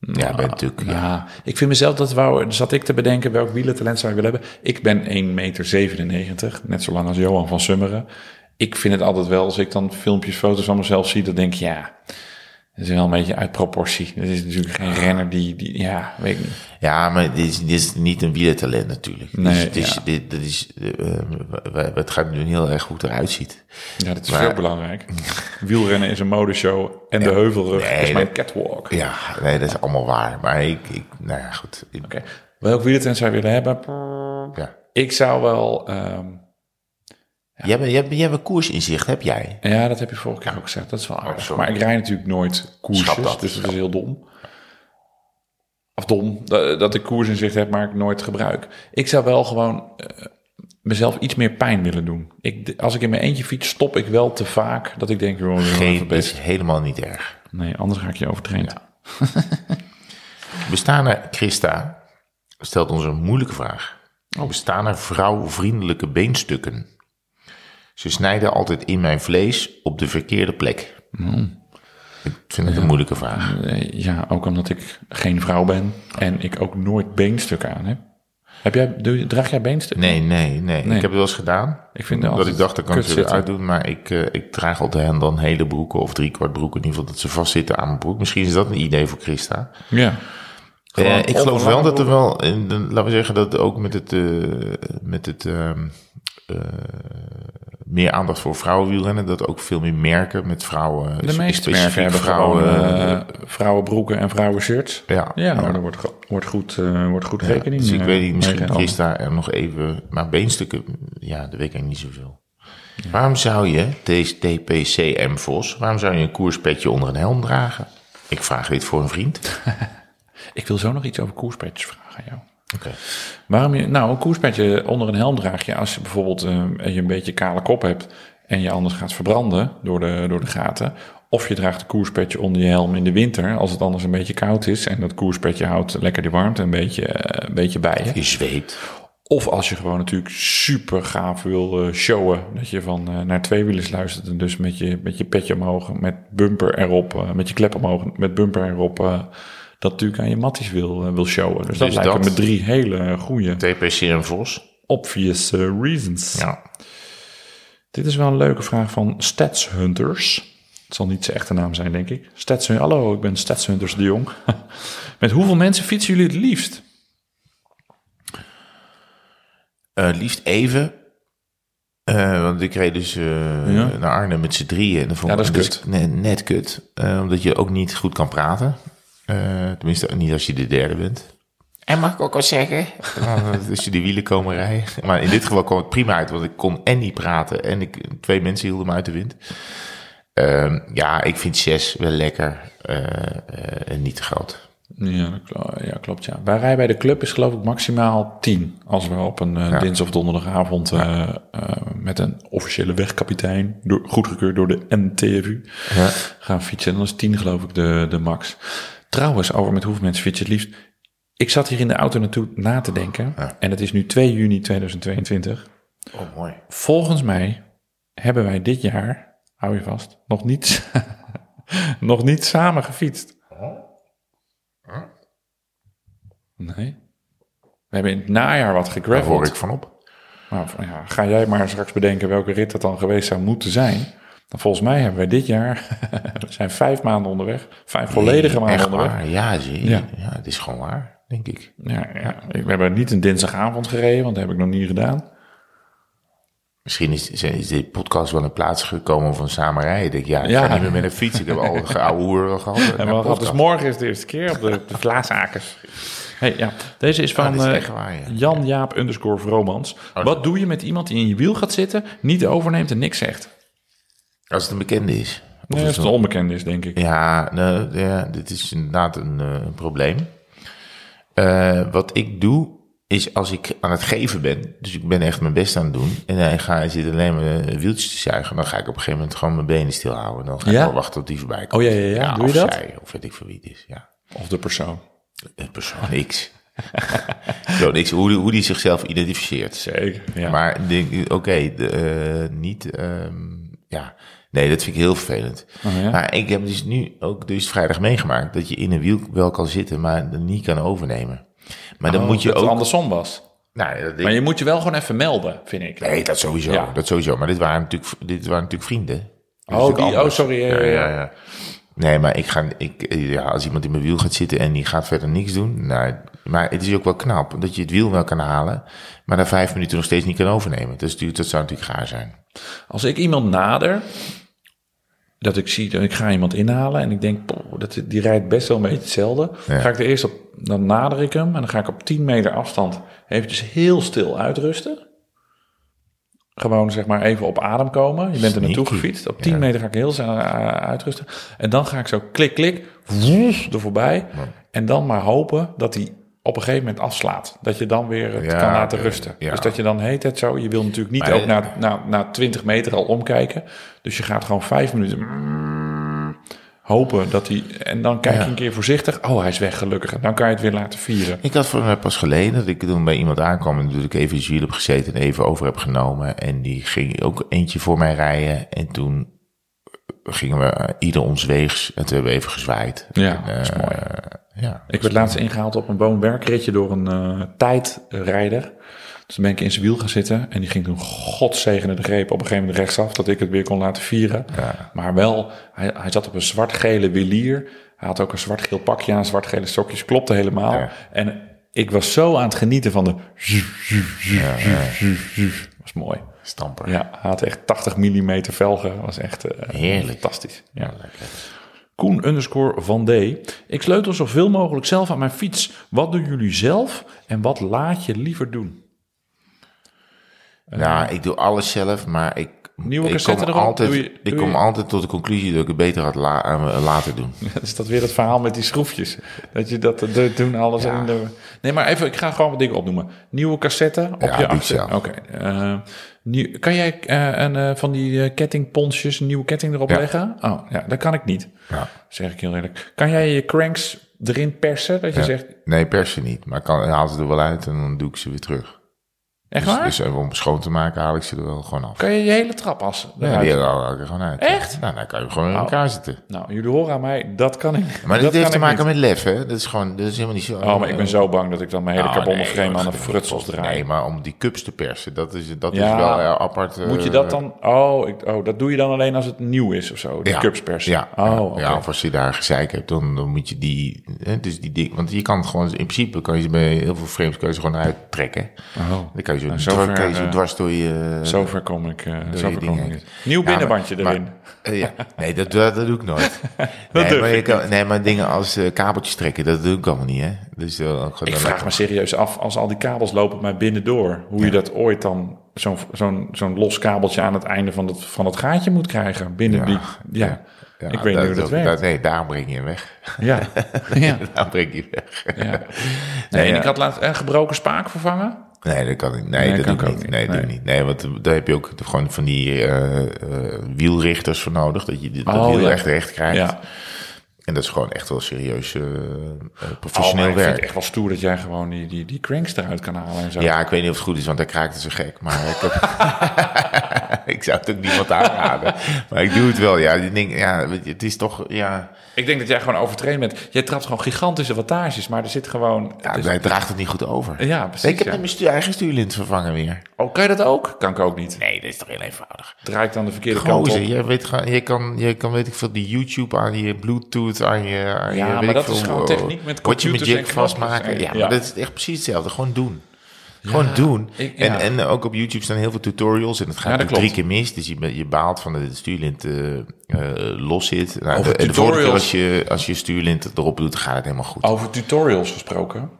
Ja, bent natuurlijk... Ja, Ja. ik vind mezelf, dat wou, zat ik te bedenken welk wielertalent zou ik willen hebben. Ik ben 1,97 meter, net zo lang als Johan van Summeren. Ik vind het altijd wel, als ik dan filmpjes, foto's van mezelf zie, dan denk ik, ja, Dat is wel een beetje uit proportie. Dat is natuurlijk geen renner die, die ja, weet ik niet. Ja, maar dit is, dit is niet een wielertalent natuurlijk. Nee, dus, het is, ja. dit, dit is, we- het gaat nu heel erg goed eruit ziet. Ja, dat is Maar- heel belangrijk. Wielrennen is een modeshow en de heuvelrug Nee, is mijn dat- catwalk. Ja, nee, dat is allemaal waar. Maar ik, ik nou ja, goed. Oké. Welk wielertent zou je willen hebben? ja. Ik zou wel... ehm, Jij, bent, jij, bent- jij hebt een koersinzicht, heb jij? ja, dat heb je vorige keer ook gezegd. Dat is wel aardig. sorry. maar ik rijd natuurlijk nooit koersjes, dat. dus dat is heel dom. Of dom, dat, dat ik koers in zicht heb, maar ik nooit gebruik. Ik zou wel gewoon eh, mezelf iets meer pijn willen doen. Ik, als ik in mijn eentje fiets, stop ik wel te vaak dat ik denk, even Geen, dat is helemaal niet erg. Nee, anders raak je overtraind. Bestaan er, Christa stelt ons een moeilijke vraag. Bestaan er vrouwvriendelijke beenstukken? Ze snijden altijd in mijn vlees op de verkeerde plek. Ik vind het een moeilijke vraag. Ja, ook omdat ik geen vrouw ben en ik ook nooit beenstukken aan heb. Heb jij, doe, draag jij beenstukken? Nee, nee, nee, Nee. Ik heb het wel eens gedaan. Ik vind dat ik dacht, dat kan ze zitten. uitdoen. Maar ik, eh, ik draag altijd dan hele broeken of driekwart broeken. In ieder geval dat ze vastzitten aan mijn broek. Misschien is dat een idee voor Christa. Ja. Eh, ik geloof wel dat er wel, in laten we zeggen dat ook met het, eh, met het ehm, eh, meer aandacht voor vrouwenwielrennen, dat ook veel meer merken met vrouwen. De meeste specifiek merken hebben vrouwen. eh, eh, vrouwenbroeken en vrouwenshirts. ja, Ja, nou, daar wordt, wordt goed, eh, wordt goed rekening Dus ik eh, weet niet, misschien mee. Christa er nog even, maar beenstukken, ja, dat weet ik niet zoveel. Waarom zou je, deze TPCM Vos, waarom zou je een koerspetje onder een helm dragen? Ik vraag dit voor een vriend. Ik wil zo nog iets over koerspetjes vragen aan jou. Oké. Waarom je, nou, een koerspetje onder een helm draag je als je bijvoorbeeld eh, je een beetje kale kop hebt en je anders gaat verbranden door de, door de gaten. Of je draagt een koerspetje onder je helm in de winter als het anders een beetje koud is en dat koerspetje houdt lekker die warmte een beetje, eh, een beetje bij je. Je zweet. Of als je gewoon natuurlijk super gaaf wil eh, showen. Dat je van eh, naar tweewielers luistert. En dus met je, met je petje omhoog, met bumper erop, met je klep omhoog, met bumper erop. Dat natuurlijk aan je matties wil, eh, wil showen. Dus, dat lijken me drie hele goede TPCM Vos. obvious eh, reasons. Ja. Dit is wel een leuke vraag van Stats Hunters. Het zal niet zijn echte naam zijn, denk ik. Stats, hallo, ik ben Stats Hunters de Jong. met hoeveel mensen fietsen jullie het liefst? Eh, liefst even. Want ik reed dus Ja. naar Arnhem met z'n drieën. En dat vond Ja, dat is dus Net, net kut. Omdat je ook niet goed kan praten. Eh, tenminste, niet als je de derde bent. En mag ik ook wel zeggen? als je de wielen komen rijden. Maar in dit geval kwam het prima uit. Want ik kon en niet praten. En ik, twee mensen hielden me uit de wind. Ehm, ja, ik vind zes wel lekker. eh, eh, en niet te groot. Ja, dat klo- ja, klopt. Ja. Wij rijden bij de club is geloof ik maximaal 10. Als we op een Ja. dinsdag of donderdagavond eh, eh, met een officiële wegkapitein, door, goedgekeurd door de NTFU, Ja. gaan fietsen. En dan is 10 geloof ik de, de max. Trouwens, over met hoeveel mensen fiets je het liefst. Ik zat hier in de auto naartoe na te denken. Ja. En het is nu 2 juni 2022. Oh, mooi. Volgens mij hebben wij dit jaar, hou je vast, nog niet, nog niet samen gefietst. Nee. We hebben in het najaar wat Daar hoor gegraveld. ik van op. Nou, ja, ga jij maar straks bedenken welke rit dat dan geweest zou moeten zijn. Volgens mij hebben wij dit jaar, we zijn vijf maanden onderweg, vijf volledige Nee, maanden onderweg. waar. Ja, zie je. Ja. Ja. het is gewoon waar, denk ik. Ja, ja, we hebben niet een dinsdagavond gereden, want dat heb ik nog niet gedaan. Misschien is, is deze podcast wel in plaats gekomen van samen rijden. Ik ja, ik Ja. ga niet meer met een fiets. Ik heb al een oude hoer gehad. En dus podcast. morgen is de eerste keer op de, de Vlaasakers. Hey, ja, deze is van Ah, dit is echt waar, ja. Jan Jaap underscore Vromans. Wat doe je met iemand die in je wiel gaat zitten, niet overneemt en niks zegt? Als het een bekende is. Of Nee, als het een onbekende is, denk ik. Ja, nou, ja, dit is inderdaad een, eh, een probleem. Eh, wat ik doe, is als ik aan het geven ben, dus ik ben echt mijn best aan het doen, en hij gaat zit alleen maar eh, wieltjes te zuigen, dan ga ik op een gegeven moment gewoon mijn benen stilhouden. Dan ga ik Ja? wel wachten tot die voorbij komt. Oh ja, ja, ja. Doe je of dat? zij, of weet ik voor wie het is, ja. Of de persoon. Een persoon X. Persoon X, hoe, hoe die zichzelf identificeert. Zeker. Ja. Maar oké, de, niet, ehm, ja, nee, dat vind ik heel vervelend. Oh, ja? Maar ik heb dus nu ook dus vrijdag meegemaakt dat je in een wiel wel kan zitten, maar niet kan overnemen. Maar dan Oh, moet je dat het ook. andersom was. Nou, ja, Maar je moet je wel gewoon even melden, vind ik. Nee, dat sowieso. Ja. Dat sowieso. Maar dit waren natuurlijk, dit waren natuurlijk vrienden. Dat Oh, die- oh, sorry, ja, Ja. Nee, maar ik ga, ik, ja, als iemand in mijn wiel gaat zitten en die gaat verder niks doen. Nou, maar het is ook wel knap dat je het wiel wel kan halen, maar na vijf minuten nog steeds niet kan overnemen. Dus dat zou natuurlijk gaar zijn. Als ik iemand nader, dat ik zie, dat ik ga iemand inhalen en ik denk, poh, dat, die rijdt best wel een beetje hetzelfde. Ja. Ga ik er eerst op, dan nader ik hem en dan ga ik op 10 meter afstand eventjes heel stil uitrusten. Gewoon zeg maar even op adem komen. Je bent er naartoe gefietst. Op 10 Ja. meter ga ik heel snel eh, uitrusten. En dan ga ik zo klik, klik, woes, er voorbij. En dan maar hopen dat hij op een gegeven moment afslaat. Dat je dan weer het Ja, kan laten rusten. Ja. Dus dat je dan heet het zo. Je wil natuurlijk niet Maar- ook na, na, na 20 meter al omkijken. Dus je gaat gewoon vijf minuten mm, hopen dat hij... En dan kijk je Ja. een keer voorzichtig. Oh, hij is weg gelukkig. En dan kan je het weer laten vieren. Ik had voor pas geleden dat ik toen bij iemand aankwam en natuurlijk even in heb gezeten en even over heb genomen. En die ging ook eentje voor mij rijden. En toen gingen we ieder ons weegs en toen hebben we even gezwaaid. Ja, En, dat is eh, mooi. Ja, Ik werd laatst ingehaald op een woon-werkritje door een eh, tijdrijder. Dus dan ben ik in zijn wiel gaan zitten. En die ging toen godzegende de greep op een gegeven moment rechtsaf. Dat ik het weer kon laten vieren. Ja. Maar wel, hij, hij zat op een zwart-gele wilier. Hij had ook een zwart-geel pakje aan, zwart-gele sokjes. Klopte helemaal. Ja. En ik was zo aan het genieten van de... was mooi. stamper. Ja, hij had echt 80 mm velgen. Was echt eh, Heerlijk. fantastisch. Ja. Koen underscore van D. Ik sleutel zoveel mogelijk zelf aan mijn fiets. Wat doen jullie zelf en wat laat je liever doen? Nou, ik doe alles zelf, maar ik, Nieuwe ik cassette erop? altijd, Doe je- ik kom je- altijd tot de conclusie dat ik het beter had la- laten doen. Is dat weer het verhaal met die schroefjes? Dat je dat de, doen alles Ja. in de... Nee, maar even, ik ga gewoon wat dingen opnoemen. Nieuwe cassette op Ja, je achter. Oké. eh, nieuw- kan jij eh, een, eh, van die kettingponsjes een nieuwe ketting erop Ja. leggen? Oh, ja, dat kan ik niet. Ja. Zeg ik heel eerlijk. Kan jij je cranks erin persen? Dat je Ja. zegt, Nee, persen niet. Maar ik haal ze er wel uit en dan doe ik ze weer terug. Echt Dus, waar? dus even om schoon te maken haal ik ze er wel gewoon af. Kan je je hele trap assen? Ja, die haal ik er gewoon uit. Echt? Nou, dan kan je gewoon in Oh. elkaar zitten. Nou, jullie horen aan mij, dat kan ik. Maar dat dit heeft te maken niet. met lef, hè? Dat is gewoon, dat is helemaal niet zo. Oh, maar ik ben zo bang dat ik dan mijn hele nee, frame aan de frutsels draai. Nee, maar om die cups te persen, dat is, dat Ja. is wel eh, apart. eh, Moet je dat dan... Oh, ik, oh, dat doe je dan alleen als het nieuw is of zo? Die ja, cups persen? Ja, Oh, ja, of als je daar gezeik hebt, dan, dan moet je die, hè, dus die dik, want je kan gewoon, in principe kan je bij heel veel frames kan je ze gewoon uittrekken. Oh. Dan kan je zo, Nou, dwars, zover, kan je zo eh, dwars door je... Zover kom ik, eh je zover kom ik niet. Nieuw Ja, binnenbandje maar- erin. Eh, ja. Nee, dat, dat, doe ik nooit. nee, maar ik kan, nee, maar dingen als eh, kabeltjes trekken, dat doe ik allemaal niet, hè. Dus, eh, ik vraag lekker- me serieus af, als al die kabels lopen maar binnendoor, hoe je dat ooit dan, zo'n zo'n zo'n los kabeltje aan het einde van het, van het gaatje moet krijgen. Binnen Ja, die... Ja, ja. Ik weet niet hoe dat werkt. nee, daarom breng je hem weg. ja. ja. daarom breng je hem weg. ja. Nee, Nee, en ja. ik had laatst een gebroken spaak vervangen. Nee, dat kan ik. Nee, Nee, dat kan doe ik niet. Nee, dat doe niet. Nee, want daar heb je ook gewoon van die eh, eh, wielrichters voor nodig. Dat je dit- dat Oh, wiel ja. echt recht krijgt. Ja. En dat is gewoon echt wel serieus eh, eh, Oh, professioneel maar ik vind het werk. echt wel stoer dat jij gewoon die, die, die cranks eruit kan halen en zo. Ja, ik weet niet of het goed is, want hij kraakt zo gek. Maar ik, heb- ik zou het ook niemand aanraden. Maar ik doe het wel. Ja, die ding, ja het is toch... Ja, Ik denk dat jij gewoon overtraind bent. Jij trapt gewoon gigantische wattages, maar er zit gewoon... ja het hij draagt het niet goed over. ja, precies. ik heb ja. mijn stu- eigen stuurlint vervangen weer. Oh, kan je dat ook? Kan ik ook niet. Nee, dat is toch heel eenvoudig. Draai ik dan de verkeerde kant op? je, weet, je, kan, je kan, weet ik veel, die YouTube aan je Bluetooth, aan je... Aan Ja, je, maar weet dat veel, is gewoon eh, techniek met Wat je met computers jack vastmaken. en- Ja, ja. maar dat is echt precies hetzelfde. Gewoon doen. Gewoon doen. ik- ja. en, en ook op YouTube staan heel veel tutorials. En het gaat Ja, drie keer mis. Dus je, je baalt van dat de stuurlint eh, eh, los zit. Nou, Over de, en de volgende keer tutorials. als je, als je stuurlint erop doet, gaat het helemaal goed. Over tutorials gesproken.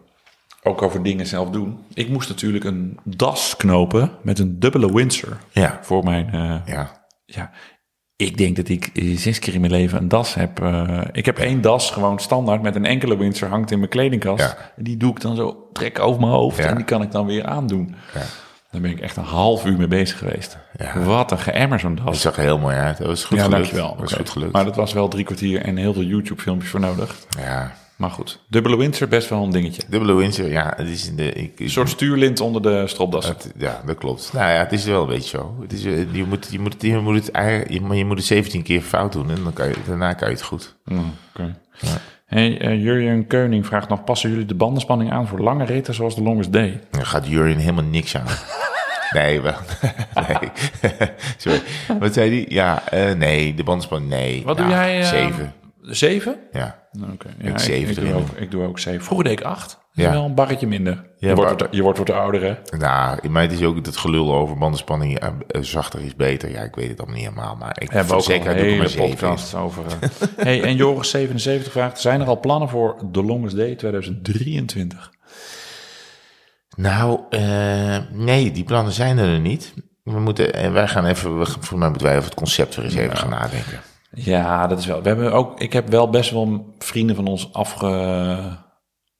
Ook over dingen zelf doen. Ik moest natuurlijk een das knopen met een dubbele Windsor. Ja. Voor mijn... eh, Ja. ja, ik denk dat ik zes keer in mijn leven een das heb. eh, ik heb één das gewoon standaard met een enkele Windsor hangt in mijn kledingkast. Ja. En die doe ik dan zo trek over mijn hoofd Ja. en die kan ik dan weer aandoen. Ja. Daar ben ik echt een half uur mee bezig geweest. Ja. Wat een geëmmer zo'n das. Dat zag er heel mooi uit. Dat was goed ja, gelukt. dankjewel. Dat was goed gelukt. Maar dat was wel drie kwartier en heel veel YouTube filmpjes voor nodig. ja. Maar goed, dubbele Windsor best wel een dingetje. Dubbele Windsor, ja. Het is de, ik, Een soort stuurlint onder de stropdas. Het- ja, dat klopt. Nou ja, het is wel een beetje zo. Het is, eh, je, moet, je, moet, het- je, moet het, je, je moet het 17 keer fout doen en dan kan je, daarna kan je het goed. Mm, oké. Hey, eh, Jurjen Keuning vraagt nog: passen jullie de bandenspanning aan voor lange ritten zoals de Longest Day? Dan gaat Jurjen helemaal niks aan. Nee, wel. nee. Sorry. Wat zei hij? Ja, eh, nee, de bandspanning, nee. Wat doe jij? Zeven. Zeven? Ja. Oké. Ik zeven ik, doe erin. ook, ik doe ook zeven. Vroeger deed ik acht. Dat is Ja. wel een barretje minder. Ja, je, wordt je wordt wat ouder, hè? Nou, in mij is ook het gelul over bandenspanning eh, eh, zachter is beter. Ja, ik weet het allemaal niet helemaal, maar ik hebben ook al een er hele podcast over. eh. hey, en Joris 77 vraagt, zijn er al plannen voor The Longest Day 2023? Nou, eh, nee, die plannen zijn er niet. We moeten, en wij gaan even, we- voor mij moeten wij over het concept weer eens even gaan nadenken. Ja, dat is wel. We hebben ook, ik heb wel best wel vrienden van ons afge,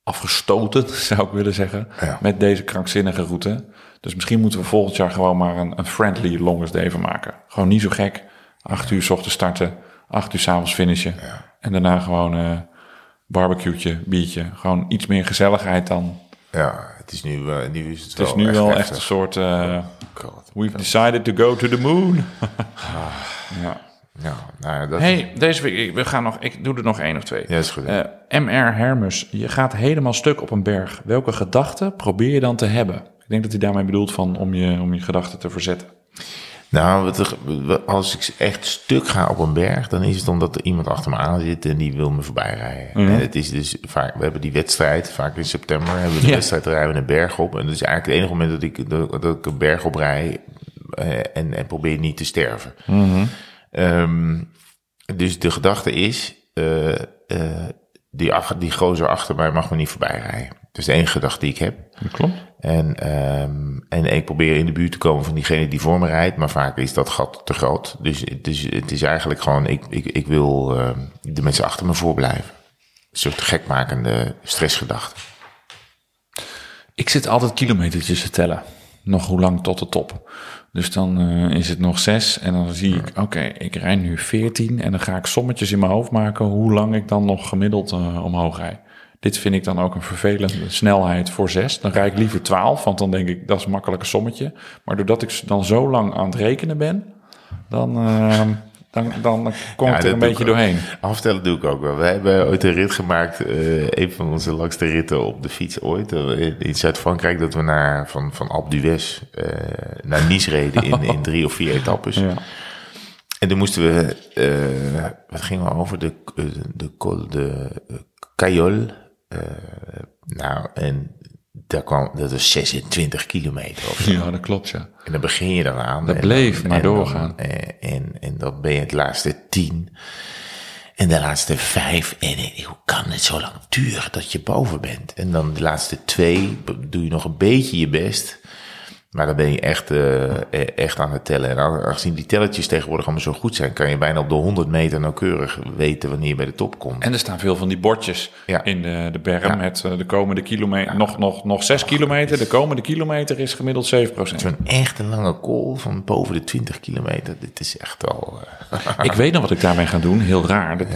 afgestoten, zou ik willen zeggen, Ja. met deze krankzinnige route. Dus misschien moeten we volgend jaar gewoon maar een, een friendly longest day van maken. Gewoon niet zo gek. Acht uur 's ochtends starten, acht uur 's avonds finishen. En daarna gewoon eh barbecue'tje, biertje. Gewoon iets meer gezelligheid dan. Ja, het is nu, eh, nu is het, Het is wel nu wel echt heftig. een soort. eh, God. we've decided to go to the moon. ja. Ja, nou, dat, Hey, deze week, ik- we gaan nog, ik doe er nog één of twee. ja, is goed. Eh, MR Hermes, je gaat helemaal stuk op een berg. Welke gedachten probeer je dan te hebben? Ik denk dat hij daarmee bedoelt van om je, om je gedachten te verzetten. Nou, als ik echt stuk ga op een berg, dan is het omdat er iemand achter me aan zit en die wil me voorbij rijden. Mhm. En het is dus vaak, we hebben die wedstrijd, vaak in september hebben we de Ja. wedstrijd, rijden we een berg op. En dat is eigenlijk het enige moment dat ik, dat, ik een berg op rij eh, en, en probeer niet te sterven. Ehm, dus de gedachte is, eh, eh, die, ach- die gozer achter mij mag me niet voorbij rijden. Dat is de enige gedachte die ik heb. Dat klopt. En, ehm, en ik probeer in de buurt te komen van diegene die voor me rijdt, maar vaak is dat gat te groot. Dus het is, het is eigenlijk gewoon, ik, ik, ik wil ehm, de mensen achter me voor blijven. Een soort gekmakende stressgedachte. Ik zit altijd kilometertjes te tellen. Nog hoe lang tot de top. Dus dan eh, is het nog zes en dan zie ik, oké, ik rij nu 14 en dan ga ik sommetjes in mijn hoofd maken hoe lang ik dan nog gemiddeld eh, omhoog rijd. Dit vind ik dan ook een vervelende snelheid voor zes. Dan rijd ik liever 12, want dan denk ik dat is een makkelijke sommetje. Maar doordat ik dan zo lang aan het rekenen ben, dan, eh, dan, dan kom Ja, ik er een beetje doorheen. Aftellen doe ik ook wel. We hebben ooit een rit gemaakt, eh, een van onze langste ritten op de fiets ooit. eh, in- Zuid-Frankrijk, dat we naar, van, van Alpe d'Huez eh, naar Nice reden in, in drie of vier etappes. Ja. En toen moesten we, wat gingen we over? De, de, de uh, Cayol. Nou, en daar kwam, dat was 26 kilometer of zo. ja, dat klopt, ja. En dan begin je dan aan. Dat en bleef dan- maar en doorgaan. eh, en, en dan ben je het laatste tien. En de laatste vijf. En hoe kan het zo lang duren dat je boven bent? En dan de laatste twee doe je nog een beetje je best. Maar dan ben je echt, eh, eh, echt aan het tellen. En aangezien die tellertjes tegenwoordig allemaal zo goed zijn, kan je bijna op de 100 meter nauwkeurig weten wanneer je bij de top komt. En er staan veel van die bordjes Ja. in de, de berm Ja. met eh, de komende kilometer. Nog, nog, nog zes kilometer. De komende kilometer is gemiddeld 7 procent. Zo'n echt een lange call van boven de 20 kilometer. Dit is echt al. eh, Ik weet nog wat ik daarmee ga doen. Heel raar. Dat,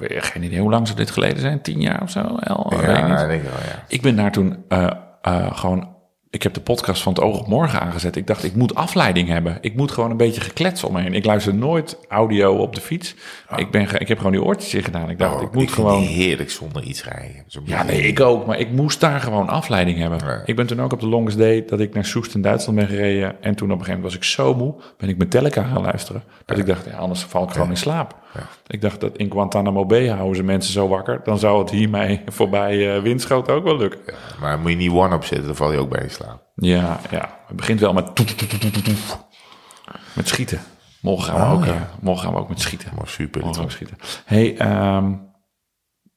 ik, geen idee hoe lang zou dit geleden zijn. Tien jaar of zo? El, ja, ik denk wel, ja. Ik ben daar toen eh, gewoon... Ik heb de podcast van het Oog op Morgen aangezet. Ik dacht, ik moet afleiding hebben. Ik moet gewoon een beetje geklets omheen. Ik luister nooit audio op de fiets. Ik, ben, ik heb gewoon die oortjes in gedaan. Ik dacht, Oh, ik moet gewoon... heerlijk zonder iets rijden. Zo Ja, nee, ik ook. Maar ik moest daar gewoon afleiding hebben. Ja. Ik ben toen ook op de longest day dat ik naar Soest in Duitsland ben gereden. En toen op een gegeven moment was ik zo moe, ben ik Metallica gaan luisteren. Dat ik dacht, ja, anders val ik gewoon in slaap. Ik dacht dat in Guantanamo Bay houden ze mensen zo wakker. Dan zou het hiermee voorbij uh, windschoten ook wel lukken. Maar moet je niet one opzetten, dan val je ook bij in slaap. Ja, ja. Het begint wel met... Met schieten. Morgen gaan, we Oh, ook, ja. eh, morgen gaan we ook met schieten. Maar super. Morgen we schieten. hey, ehm,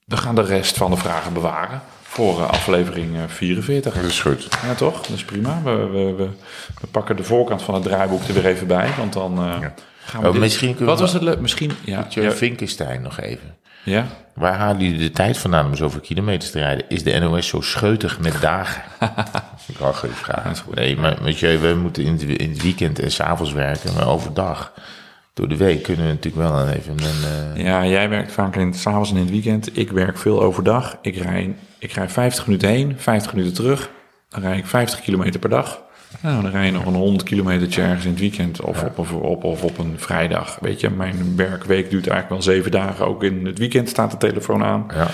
we gaan de rest van de vragen bewaren voor eh, aflevering eh, 44. Dat is goed. Ja, toch? Dat is prima. We, we, we, we pakken de voorkant van het draaiboek er weer even bij. Want dan gaan we. Oh, dit- misschien kunnen Wat we- was het leuk? Misschien. Ja. Ja. Vinkenstein nog even. ja? Waar halen jullie de tijd vandaan om zoveel kilometers te rijden? Is de NOS zo scheutig met dagen? ik had geen vraag. Nee, maar Mathieu, we moeten in het, in het weekend en s'avonds werken, maar overdag. Door de week kunnen we natuurlijk wel even een... eh, ja, jij werkt vaak in het s'avonds en in het weekend. Ik werk veel overdag. Ik rij, ik rij 50 minuten heen, 50 minuten terug. Dan rij ik 50 kilometer per dag. Nou, dan rij je nog een 100 kilometer ergens in het weekend of, op, op, of op een vrijdag. Weet je, mijn werkweek duurt eigenlijk wel zeven dagen. Ook in het weekend staat de telefoon aan. ja.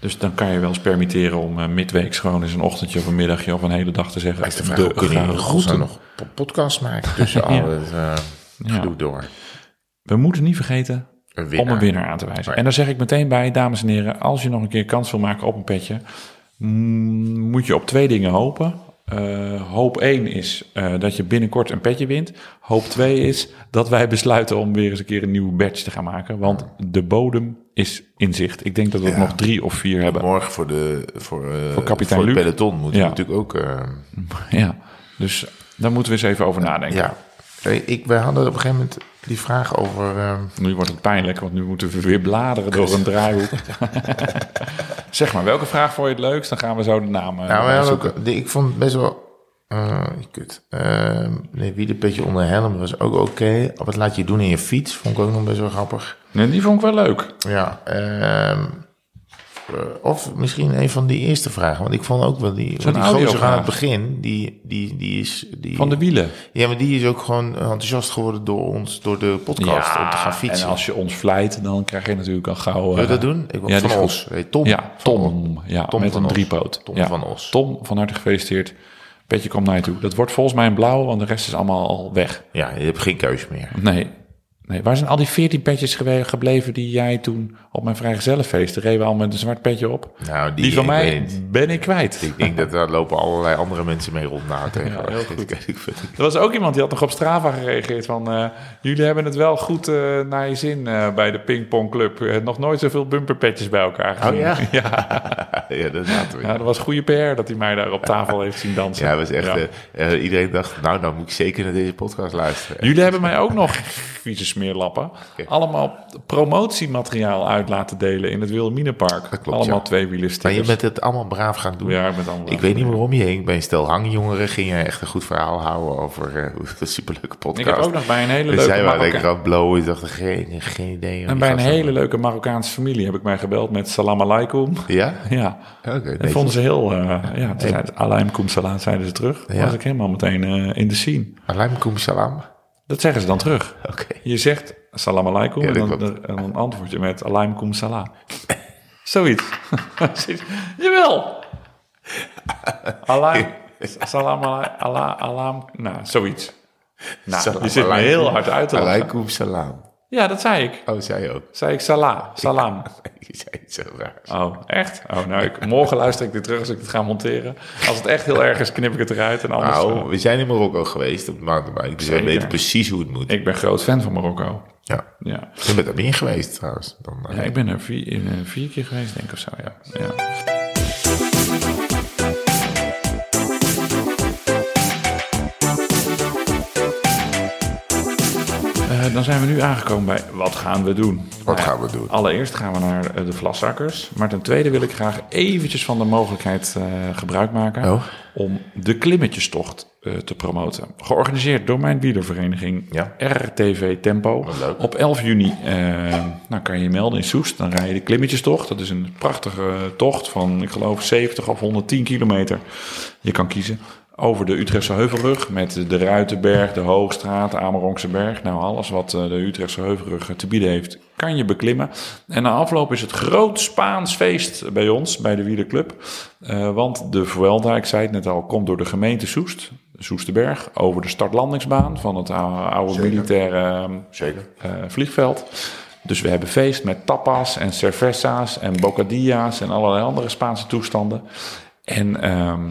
Dus dan kan je wel eens permitteren om uh, midweeks gewoon eens een ochtendje of een middagje of een hele dag te zeggen. Is de vraag, jullie in godsnaam nog po- podcast maken tussen al het uh, gedoe door? We moeten niet vergeten, Een om een winnaar aan te wijzen. Right. En daar zeg ik meteen bij, dames en heren, als je nog een keer kans wil maken op een petje, moet je op twee dingen hopen. Eh, hoop 1 is eh, dat je binnenkort een petje wint. Hoop 2 is dat wij besluiten om weer eens een keer een nieuwe badge te gaan maken. Want de bodem is in zicht. Ik denk dat we Ja. nog drie of vier hebben. Morgen voor, de, voor, eh, Voor kapitein voor het peloton moeten Ja. we natuurlijk ook... Ja, dus daar moeten we eens even over nadenken. ja. Ik, wij hadden op een gegeven moment die vraag over... eh, Nu wordt het pijnlijk, want nu moeten we weer bladeren door een draaihoek. zeg maar, welke vraag vond je het leukst? Dan gaan we zo de naam eh, Nou, zoeken. ook, ik vond best wel. eh kut. Uh, nee, wie de petje onder helm was ook oké. Wat laat je doen in je fiets? Vond ik ook nog best wel grappig. Nee, die vond ik wel leuk. Ja. ehm, eh, of misschien een van die eerste vragen. Want ik vond ook wel die, Zo'n want die gozer aan het begin. Die, die, die is. Die, Van de wielen. Ja, maar die is ook gewoon enthousiast geworden door ons, door de podcast. om te gaan fietsen. en als je ons vlijt, dan krijg je natuurlijk al gauw... Wil je eh, dat doen? Ik wil ja, van Os. Hey, Tom. Ja, Tom. Os. Ja, Tom met een Os. driepoot. Tom ja. van Os. Tom, van harte gefeliciteerd. Petje komt naar je toe. Dat wordt volgens mij een blauw, want de rest is allemaal al weg. Ja, je hebt geen keus meer. Nee. Nee. Waar zijn al die 14 petjes gebleven die jij toen op mijn vrijgezellenfeest... reden we al met een zwart petje op? Nou, die, Die, van ik mij weet ben ik kwijt. Ik denk dat daar lopen allerlei andere mensen mee rond na tegenwoordig. vind- Er was ook iemand die had nog op Strava gereageerd van... eh, jullie hebben het wel goed eh, naar je zin eh, bij de pingpongclub. Uh, nog nooit zoveel bumperpetjes bij elkaar gezien. ja? ja. ja, dat. Ja, dat was goede PR dat hij mij daar op tafel heeft zien dansen. Ja, was echt. Ja. iedereen dacht, nou, dan moet ik zeker naar deze podcast luisteren. Jullie hebben mij ook nog, vieze smeerlappen, allemaal promotiemateriaal uit laten delen in het Wilhelminapark. klopt, allemaal ja. tweewielers Maar je bent het allemaal braaf gaan doen. Ja, ik ben allemaal ik weet niet waarom je heen. Bij een stel hangjongeren ging je echt een goed verhaal houden over eh, hoe een superleuke podcast. Ik heb ook nog bij een hele Dus leuke zij waren lekker aan het blowen. Ik dacht, geen, geen idee. En bij een hele leuke Marokkaanse familie heb ik mij gebeld met salam alaikum. Ja? Ja. Oké, Dat netjes. vonden ze heel... eh ja, toen zeiden ze, alaikum salam, zeiden ze terug. Ja. was ik helemaal meteen eh, in de scene. Alaikum salam. Dat zeggen ze dan terug. Je zegt salam alaikum Ja, en, dan, en dan antwoord je met alaikum salam. Zoiets. Jawel. Alaim, salam ala- ala- alam, nou, zoiets. Nou, Salam je zit me alaikum. heel hard uit te lachen. Alaikum salam. Ja, dat zei ik. Oh, zei je ook. Zei ik salam, salam. Je zei het zo raar. Oh, echt? Oh, nou, ik, morgen luister ik dit terug als ik het ga monteren. Als het echt heel erg is, knip ik het eruit. En anders, Nou, eh, we zijn in Marokko geweest op mountainbike. Dus we weten precies hoe het moet. ik ben groot fan van Marokko. Ja. Ja. Je bent er meer geweest trouwens. Dan, eh, ja, ik ben er vier, in, eh, vier keer geweest, denk ik of zo, ja. ja. Dan zijn we nu aangekomen bij wat gaan we doen? Wat Nou gaan we doen? Allereerst gaan we naar eh, de vlaszakkers. Maar ten tweede wil ik graag eventjes van de mogelijkheid eh, gebruik maken... Oh. om de klimmetjestocht eh, te promoten. Georganiseerd door mijn wielervereniging Ja. RTV Tempo. Leuk. Op 11 juni nou, kan je je melden in Soest. Dan rij je de klimmetjestocht. Dat is een prachtige tocht van, ik geloof, 70 of 110 kilometer. Je kan kiezen. Over de Utrechtse Heuvelrug met de Ruitenberg, de Hoogstraat, de Amerongse Berg. Nou, alles wat eh, de Utrechtse Heuvelrug eh, te bieden heeft, kan je beklimmen. En na afloop is het groot Spaans feest bij ons, bij de Wielerclub. Eh, want de Vuelta, ik zei het net al, komt door de gemeente Soest. Soesterberg, over de startlandingsbaan van het oude, oude militaire Zeker. vliegveld. Dus we hebben feest met tapas en cervezas en bocadillas en allerlei andere Spaanse toestanden. En ehm,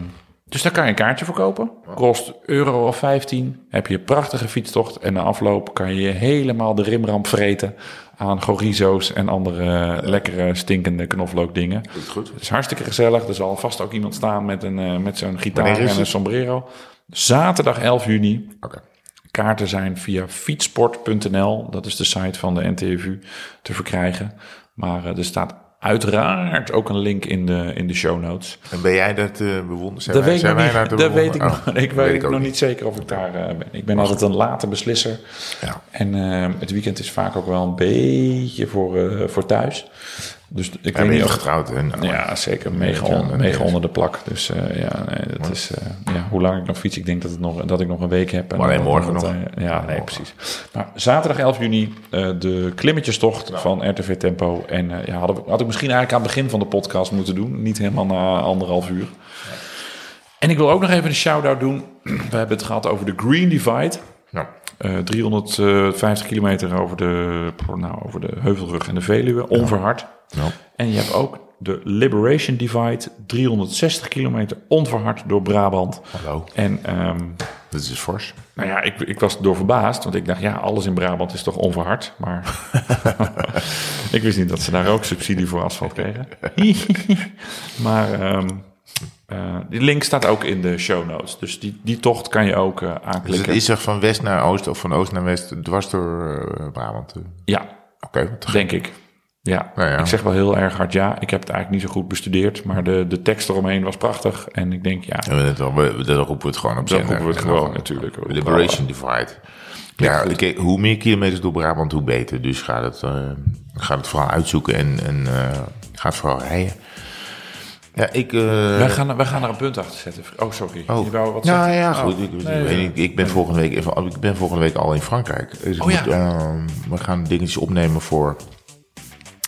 dus daar kan je een kaartje voor kopen. Kost euro of 15. Heb je een prachtige fietstocht. En na afloop kan je helemaal de rimramp vreten aan chorizo's en andere lekkere stinkende knoflookdingen. Goed, goed. Het is hartstikke gezellig. Er zal vast ook iemand staan met, een, eh, met zo'n gitaar en een sombrero. Zaterdag 11 juni. Oké. Kaarten zijn via fietsport.nl, dat is de site van de NTFU, te verkrijgen. Maar eh, er staat uiteraard ook een link in de, in de show notes. En ben jij dat te bewonderen? Zijn Dat wij- weet ik zijn wij niet. Dat weet ik. Oh, Ik weet, ook nog niet zeker of ik daar eh, ben. Ik ben altijd een late beslisser. Ja. En eh, het weekend is vaak ook wel een beetje voor, eh, voor thuis. Dus ik ben niet of... getrouwd. En, Ja, zeker. Mega, on- mega onder de plak. Dus eh, ja, nee, dat is, eh, ja, hoe lang ik nog fiets, ik denk dat, het nog, dat ik nog een week heb. En Maar morgen nog. eh, ja, nee, precies. Maar zaterdag 11 juni, de klimmetjestocht van RTV Tempo. En ja, had, ik, had ik misschien eigenlijk aan het begin van de podcast moeten doen. Niet helemaal na anderhalf uur. En ik wil ook nog even een shout-out doen. We hebben het gehad over de Green Divide. Ja. eh, 350 kilometer over de, nou, over de Heuvelrug en de Veluwe, onverhard. Ja. En je hebt ook de Liberation Divide, 360 kilometer onverhard door Brabant. Hallo. En ehm, Dat is fors. nou ja, ik, ik was door verbaasd, want ik dacht, ja, alles in Brabant is toch onverhard. Maar ik wist niet dat ze daar ook subsidie voor asfalt kregen. maar ehm, eh, die link staat ook in de show notes. Dus die, die tocht kan je ook eh, Dus het aanklikken. is er van west naar oost of van oost naar west dwars door eh, Brabant. Ja, Oké, denk ik. Ja. Nou ja. ik zeg wel heel erg hard ja. Ik heb het eigenlijk niet zo goed bestudeerd, maar de, de tekst eromheen was prachtig. En ik denk, ja, we- dat, dat roepen we het gewoon op Dan zender. roepen we het gewoon, natuurlijk. Liberation Divide. Ja, hoe meer kilometers door Brabant, hoe beter. Dus ga het, ga het vooral uitzoeken en, en ga het vooral rijden. Ja, ik... eh, wij, gaan, wij gaan er een punt achter zetten. Oh, sorry. Oh. Je wou wat nou ja, Oh. goed. Ik, Nee, ik, nee. ik, ik ben volgende week even, ik ben volgende week al in Frankrijk. Dus Oh ja. moet, ehm, we gaan dingetjes opnemen voor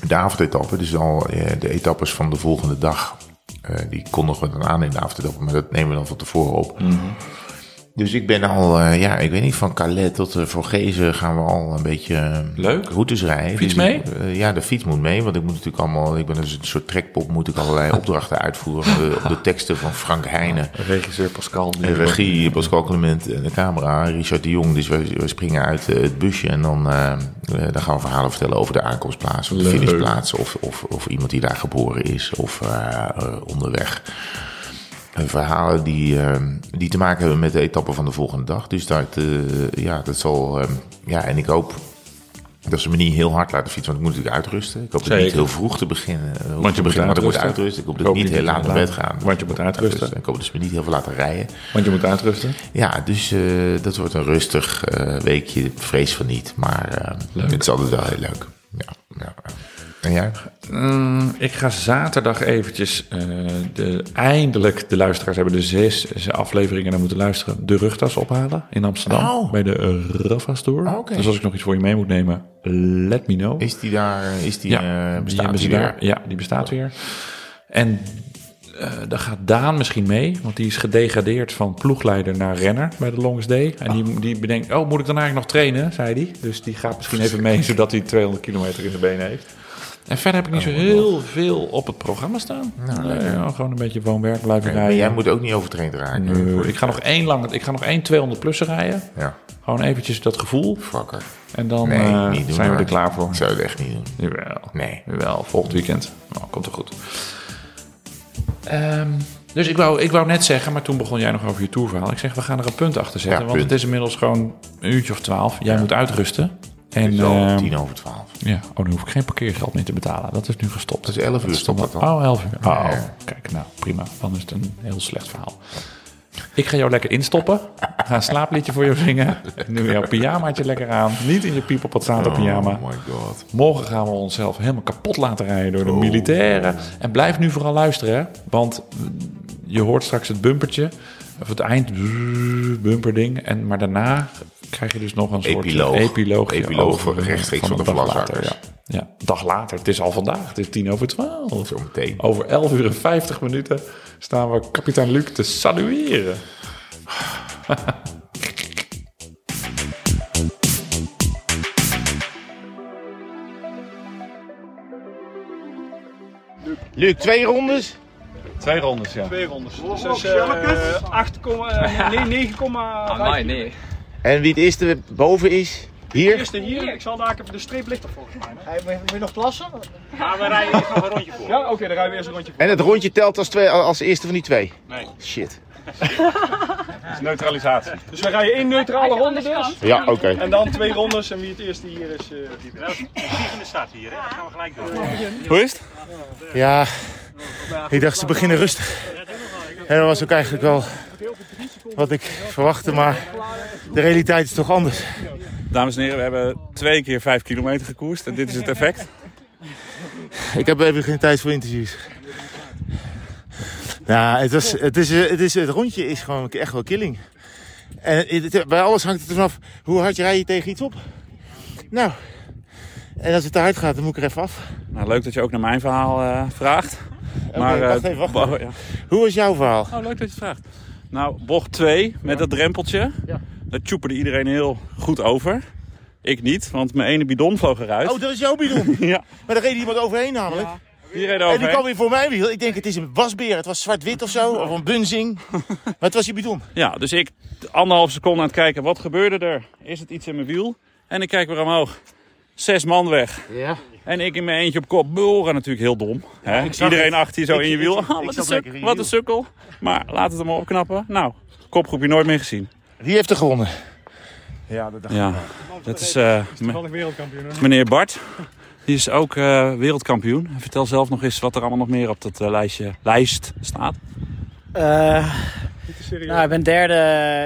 de avondetappe. Dus al eh, de etappes van de volgende dag. Eh, die kondigen we dan aan in de avondetappe, maar dat nemen we dan van tevoren op. Mhm. Dus ik ben al, eh, ja, ik weet niet, van Calais tot uh, Vorgezen gaan we al een beetje eh, Leuk. routes rijden. Fiets Dus mee? ik, ja, de fiets moet mee, want ik moet natuurlijk allemaal, ik ben dus een soort trekpop, moet ik allerlei opdrachten uitvoeren op de, op de teksten van Frank Heijnen. Regisseur Pascal. En regie, Pascal Clement en de camera, Richard de Jong. Dus we, we springen uit het busje en dan, dan gaan we verhalen vertellen over de aankomstplaats of de Leuk. finishplaats. Of, of, of iemand die daar geboren is of onderweg. En verhalen die, eh, die te maken hebben met de etappe van de volgende dag. Dus dat, eh, ja, dat zal. eh, ja, en ik hoop dat ze me niet heel hard laten fietsen, want ik moet natuurlijk uitrusten. Ik hoop dat niet heel vroeg te beginnen. eh, Want je want ik moet uitrusten. Ik hoop dat ik niet heel laat naar bed laat- ga. want je moet uitrusten. Dus ik hoop dat ze me niet heel veel laten rijden. Want je moet uitrusten. Ja, dus eh, dat wordt een rustig eh, weekje. Vrees van niet, maar eh, Leuk. het is altijd wel heel leuk. Ja, ja. En jij? Mm, ik ga zaterdag eventjes eh, de, eindelijk, de luisteraars hebben de zes afleveringen naar moeten luisteren, de rugtas ophalen in Amsterdam Oh. bij de uh, Rafa Store. Oh. Dus als ik nog iets voor je mee moet nemen, let me know. Is die daar? Is die ja, eh, die bestaat die daar. weer? Ja, die bestaat weer. En eh daar gaat Daan misschien mee, want die is gedegradeerd van ploegleider naar renner bij de Longest Day. En die, die bedenkt, oh, moet ik dan eigenlijk nog trainen, zei hij. Dus die gaat misschien even mee, zodat hij 200 kilometer in de benen heeft. En verder heb ik niet zo heel veel op het programma staan. Nee, ja, gewoon een beetje woon-werk blijven Nee, maar rijden. jij moet ook niet overtraind raken. Nee, ik ga nog één lang, ik ga nog één 200 plussen rijden. Ja, Gewoon eventjes dat gevoel. fucker. En dan Nee, eh, niet doen, zijn we er klaar voor. Ik zou het echt niet doen. Jawel. Nee. Jawel, volgend weekend. Nou, komt er goed. Ehm, dus ik wou, ik wou net zeggen, maar toen begon jij nog over je tourverhaal. Ik zeg, we gaan er een punt achter zetten. Ja, want punt. het is inmiddels gewoon een uurtje of twaalf. Jij moet uitrusten. En, ehm, tien over twaalf. ja, oh, dan hoef ik geen parkeergeld meer te betalen. Dat is nu gestopt. Dat is 11 uur stopt dat dan. Oh, 11 uur. Oh, kijk, nou prima. Dan is het een heel slecht verhaal. Ik ga jou lekker instoppen. Ga een slaapliedje voor jou zingen. Nu jouw pyjamaatje lekker aan. Niet in je piep op het pyjama. Oh my god. Morgen gaan we onszelf helemaal kapot laten rijden door de militairen. En blijf nu vooral luisteren, hè? want je hoort straks het bumpertje. Of het eind bumperding. En, maar daarna krijg je dus nog een soort Epiloog. epiloog. Epiloog voor rechtstreeks van de dag later. Ja. ja, dag later. Het is al vandaag. Het is tien over twaalf. Zo meteen. Over 11 uur en 50 minuten staan we kapitein Luc te salueren. Luc, twee rondes? Twee rondes, ja. Twee rondes. Dus dat is eh 8, eh, nee, 9, Ah, nee. En wie het eerste boven is? Hier? Eerste hier, ik zal daar even de streep lichter volgens mij. hè? Wil je nog plassen? Maar we rijden eerst nog een rondje voor. Ja, oké, dan rijden we eerst een rondje voor. En het rondje telt als, twee, als eerste van die twee? Nee. Shit. Neutralisatie. Dus we rijden één neutrale ronde dus. Ja, oké. En dan twee rondes en wie het eerste hier is, eh die vliegende staat hier, hè? Dat gaan we gelijk doen. Hoe is het? Ja, ik dacht ze beginnen rustig. En dat was ook eigenlijk wel wat ik verwachtte, maar de realiteit is toch anders. Dames en heren, we hebben twee keer vijf kilometer gekoerst en dit is het effect. Ik heb even geen tijd voor interviews. Nou, het, was, het, is, het, is, het rondje is gewoon echt wel killing. En het- bij alles hangt het ervan af hoe hard rij je tegen iets op. Nou, en als het te hard gaat, dan moet ik er even af. Nou, leuk dat je ook naar mijn verhaal eh, vraagt. wacht eh, even, wacht bo- ja. Hoe was jouw verhaal? Oh, leuk dat je het vraagt. Nou, bocht 2 met dat drempeltje. Dat tjoeperde iedereen heel goed over. Ik niet, want mijn ene bidon vloog eruit. Oh, dat is jouw bidon. ja, Maar daar reed iemand overheen namelijk. die reed En die kwam weer voor mijn wiel. Ik denk het is een wasbeer. Het was zwart-wit of zo. Of een bunzing. Maar het was je bidon. Ja, dus ik anderhalf seconde aan het kijken. Wat gebeurde er? Is het iets in mijn wiel? En ik kijk weer omhoog. Zes man weg. Ja. En ik in mijn eentje op kop. Boren natuurlijk heel dom. Hè? ik zag Iedereen het. achter je zo Ik- in je ik- wiel. ik- Ah, ik wat, een lekker suk, in je wat wiel. een sukkel. Maar laat het hem maar opknappen. Nou, kopgroepje nooit meer gezien. Wie heeft er gewonnen? Ja, dat dacht Ja, dat is eh, Toevallig wereldkampioen. hoor. meneer Bart. Die is ook eh, wereldkampioen. Vertel zelf nog eens wat er allemaal nog meer op dat eh, lijstje, lijst staat. Eh, nou, ik ben derde,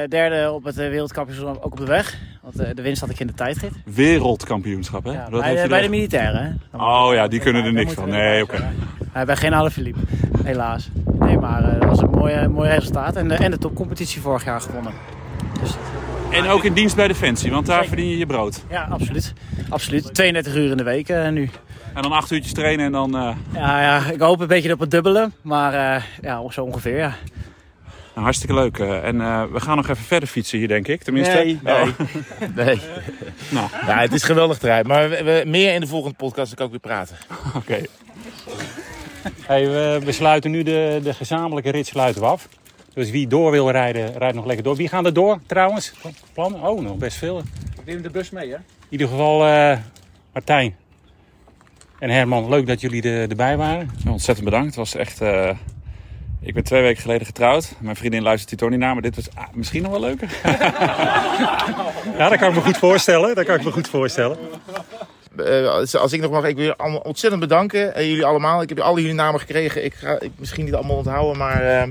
derde op het eh, wereldkampioenschap, ook op de weg. Want eh, de winst had ik in de tijdrit. Wereldkampioenschap, hè? Ja, Dat bij, de, bij de militairen. Hè? Oh ja, die kunnen er niks van. Nee, oké. Hij bij geen halve Philippe, helaas. Nee, maar eh, dat was een mooi, mooi resultaat. En de, en de topcompetitie vorig jaar gewonnen. Dus, En ook in dienst bij Defensie, want daar Zeker. verdien je je brood. ja, absoluut. Absoluut. 32 uur in de week nu. En dan acht uurtjes trainen en dan... eh, Ja, ja, ik hoop een beetje op het dubbele. Maar eh, ja, zo ongeveer, ja. nou, hartstikke leuk. eh. En eh, we gaan nog even verder fietsen hier, denk ik. Tenminste. Nee, Oh, Nee. Nou. Ja, het is geweldig terrein. Maar we, we- meer in de volgende podcast. Dan kan ik weer praten. Oké. Hey, we, we sluiten nu de, de gezamenlijke rit sluiten we af. Dus wie door wil rijden, rijdt nog lekker door. Wie gaan er door trouwens? Plannen? Oh, nog best veel. Neem de bus mee, hè? In ieder geval eh, Martijn en Herman, leuk dat jullie er, erbij waren. Ja, Ontzettend bedankt. Het was echt... eh, Ik ben twee weken geleden getrouwd. Mijn vriendin luistert hier toch niet naar, maar dit was ah, misschien nog wel leuker. Ja, dat kan ik me goed voorstellen. Dat kan ik me goed voorstellen. Eh, als, ik nog mag, ik wil jullie allemaal ontzettend bedanken. Eh, jullie allemaal. Ik heb alle jullie namen gekregen. Ik ga ik, misschien niet allemaal onthouden, maar eh,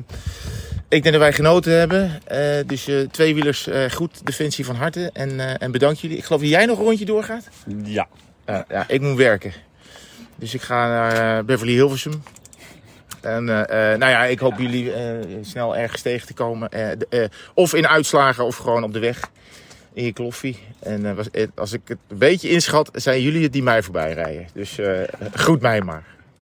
ik denk dat wij genoten hebben. Eh, dus eh tweewielers, eh goed defensie van harte. En, eh, en bedankt jullie. Ik geloof dat jij nog een rondje doorgaat. Ja. Ja, ja, ik moet werken. Dus ik ga naar eh, Beverly Hilversum. En eh, eh, nou ja, ik hoop jullie snel ergens tegen te komen. Of in uitslagen of gewoon op de weg. In je kloffie. En was, als ik het een beetje inschat, zijn jullie het die mij voorbij rijden. Dus groet mij maar.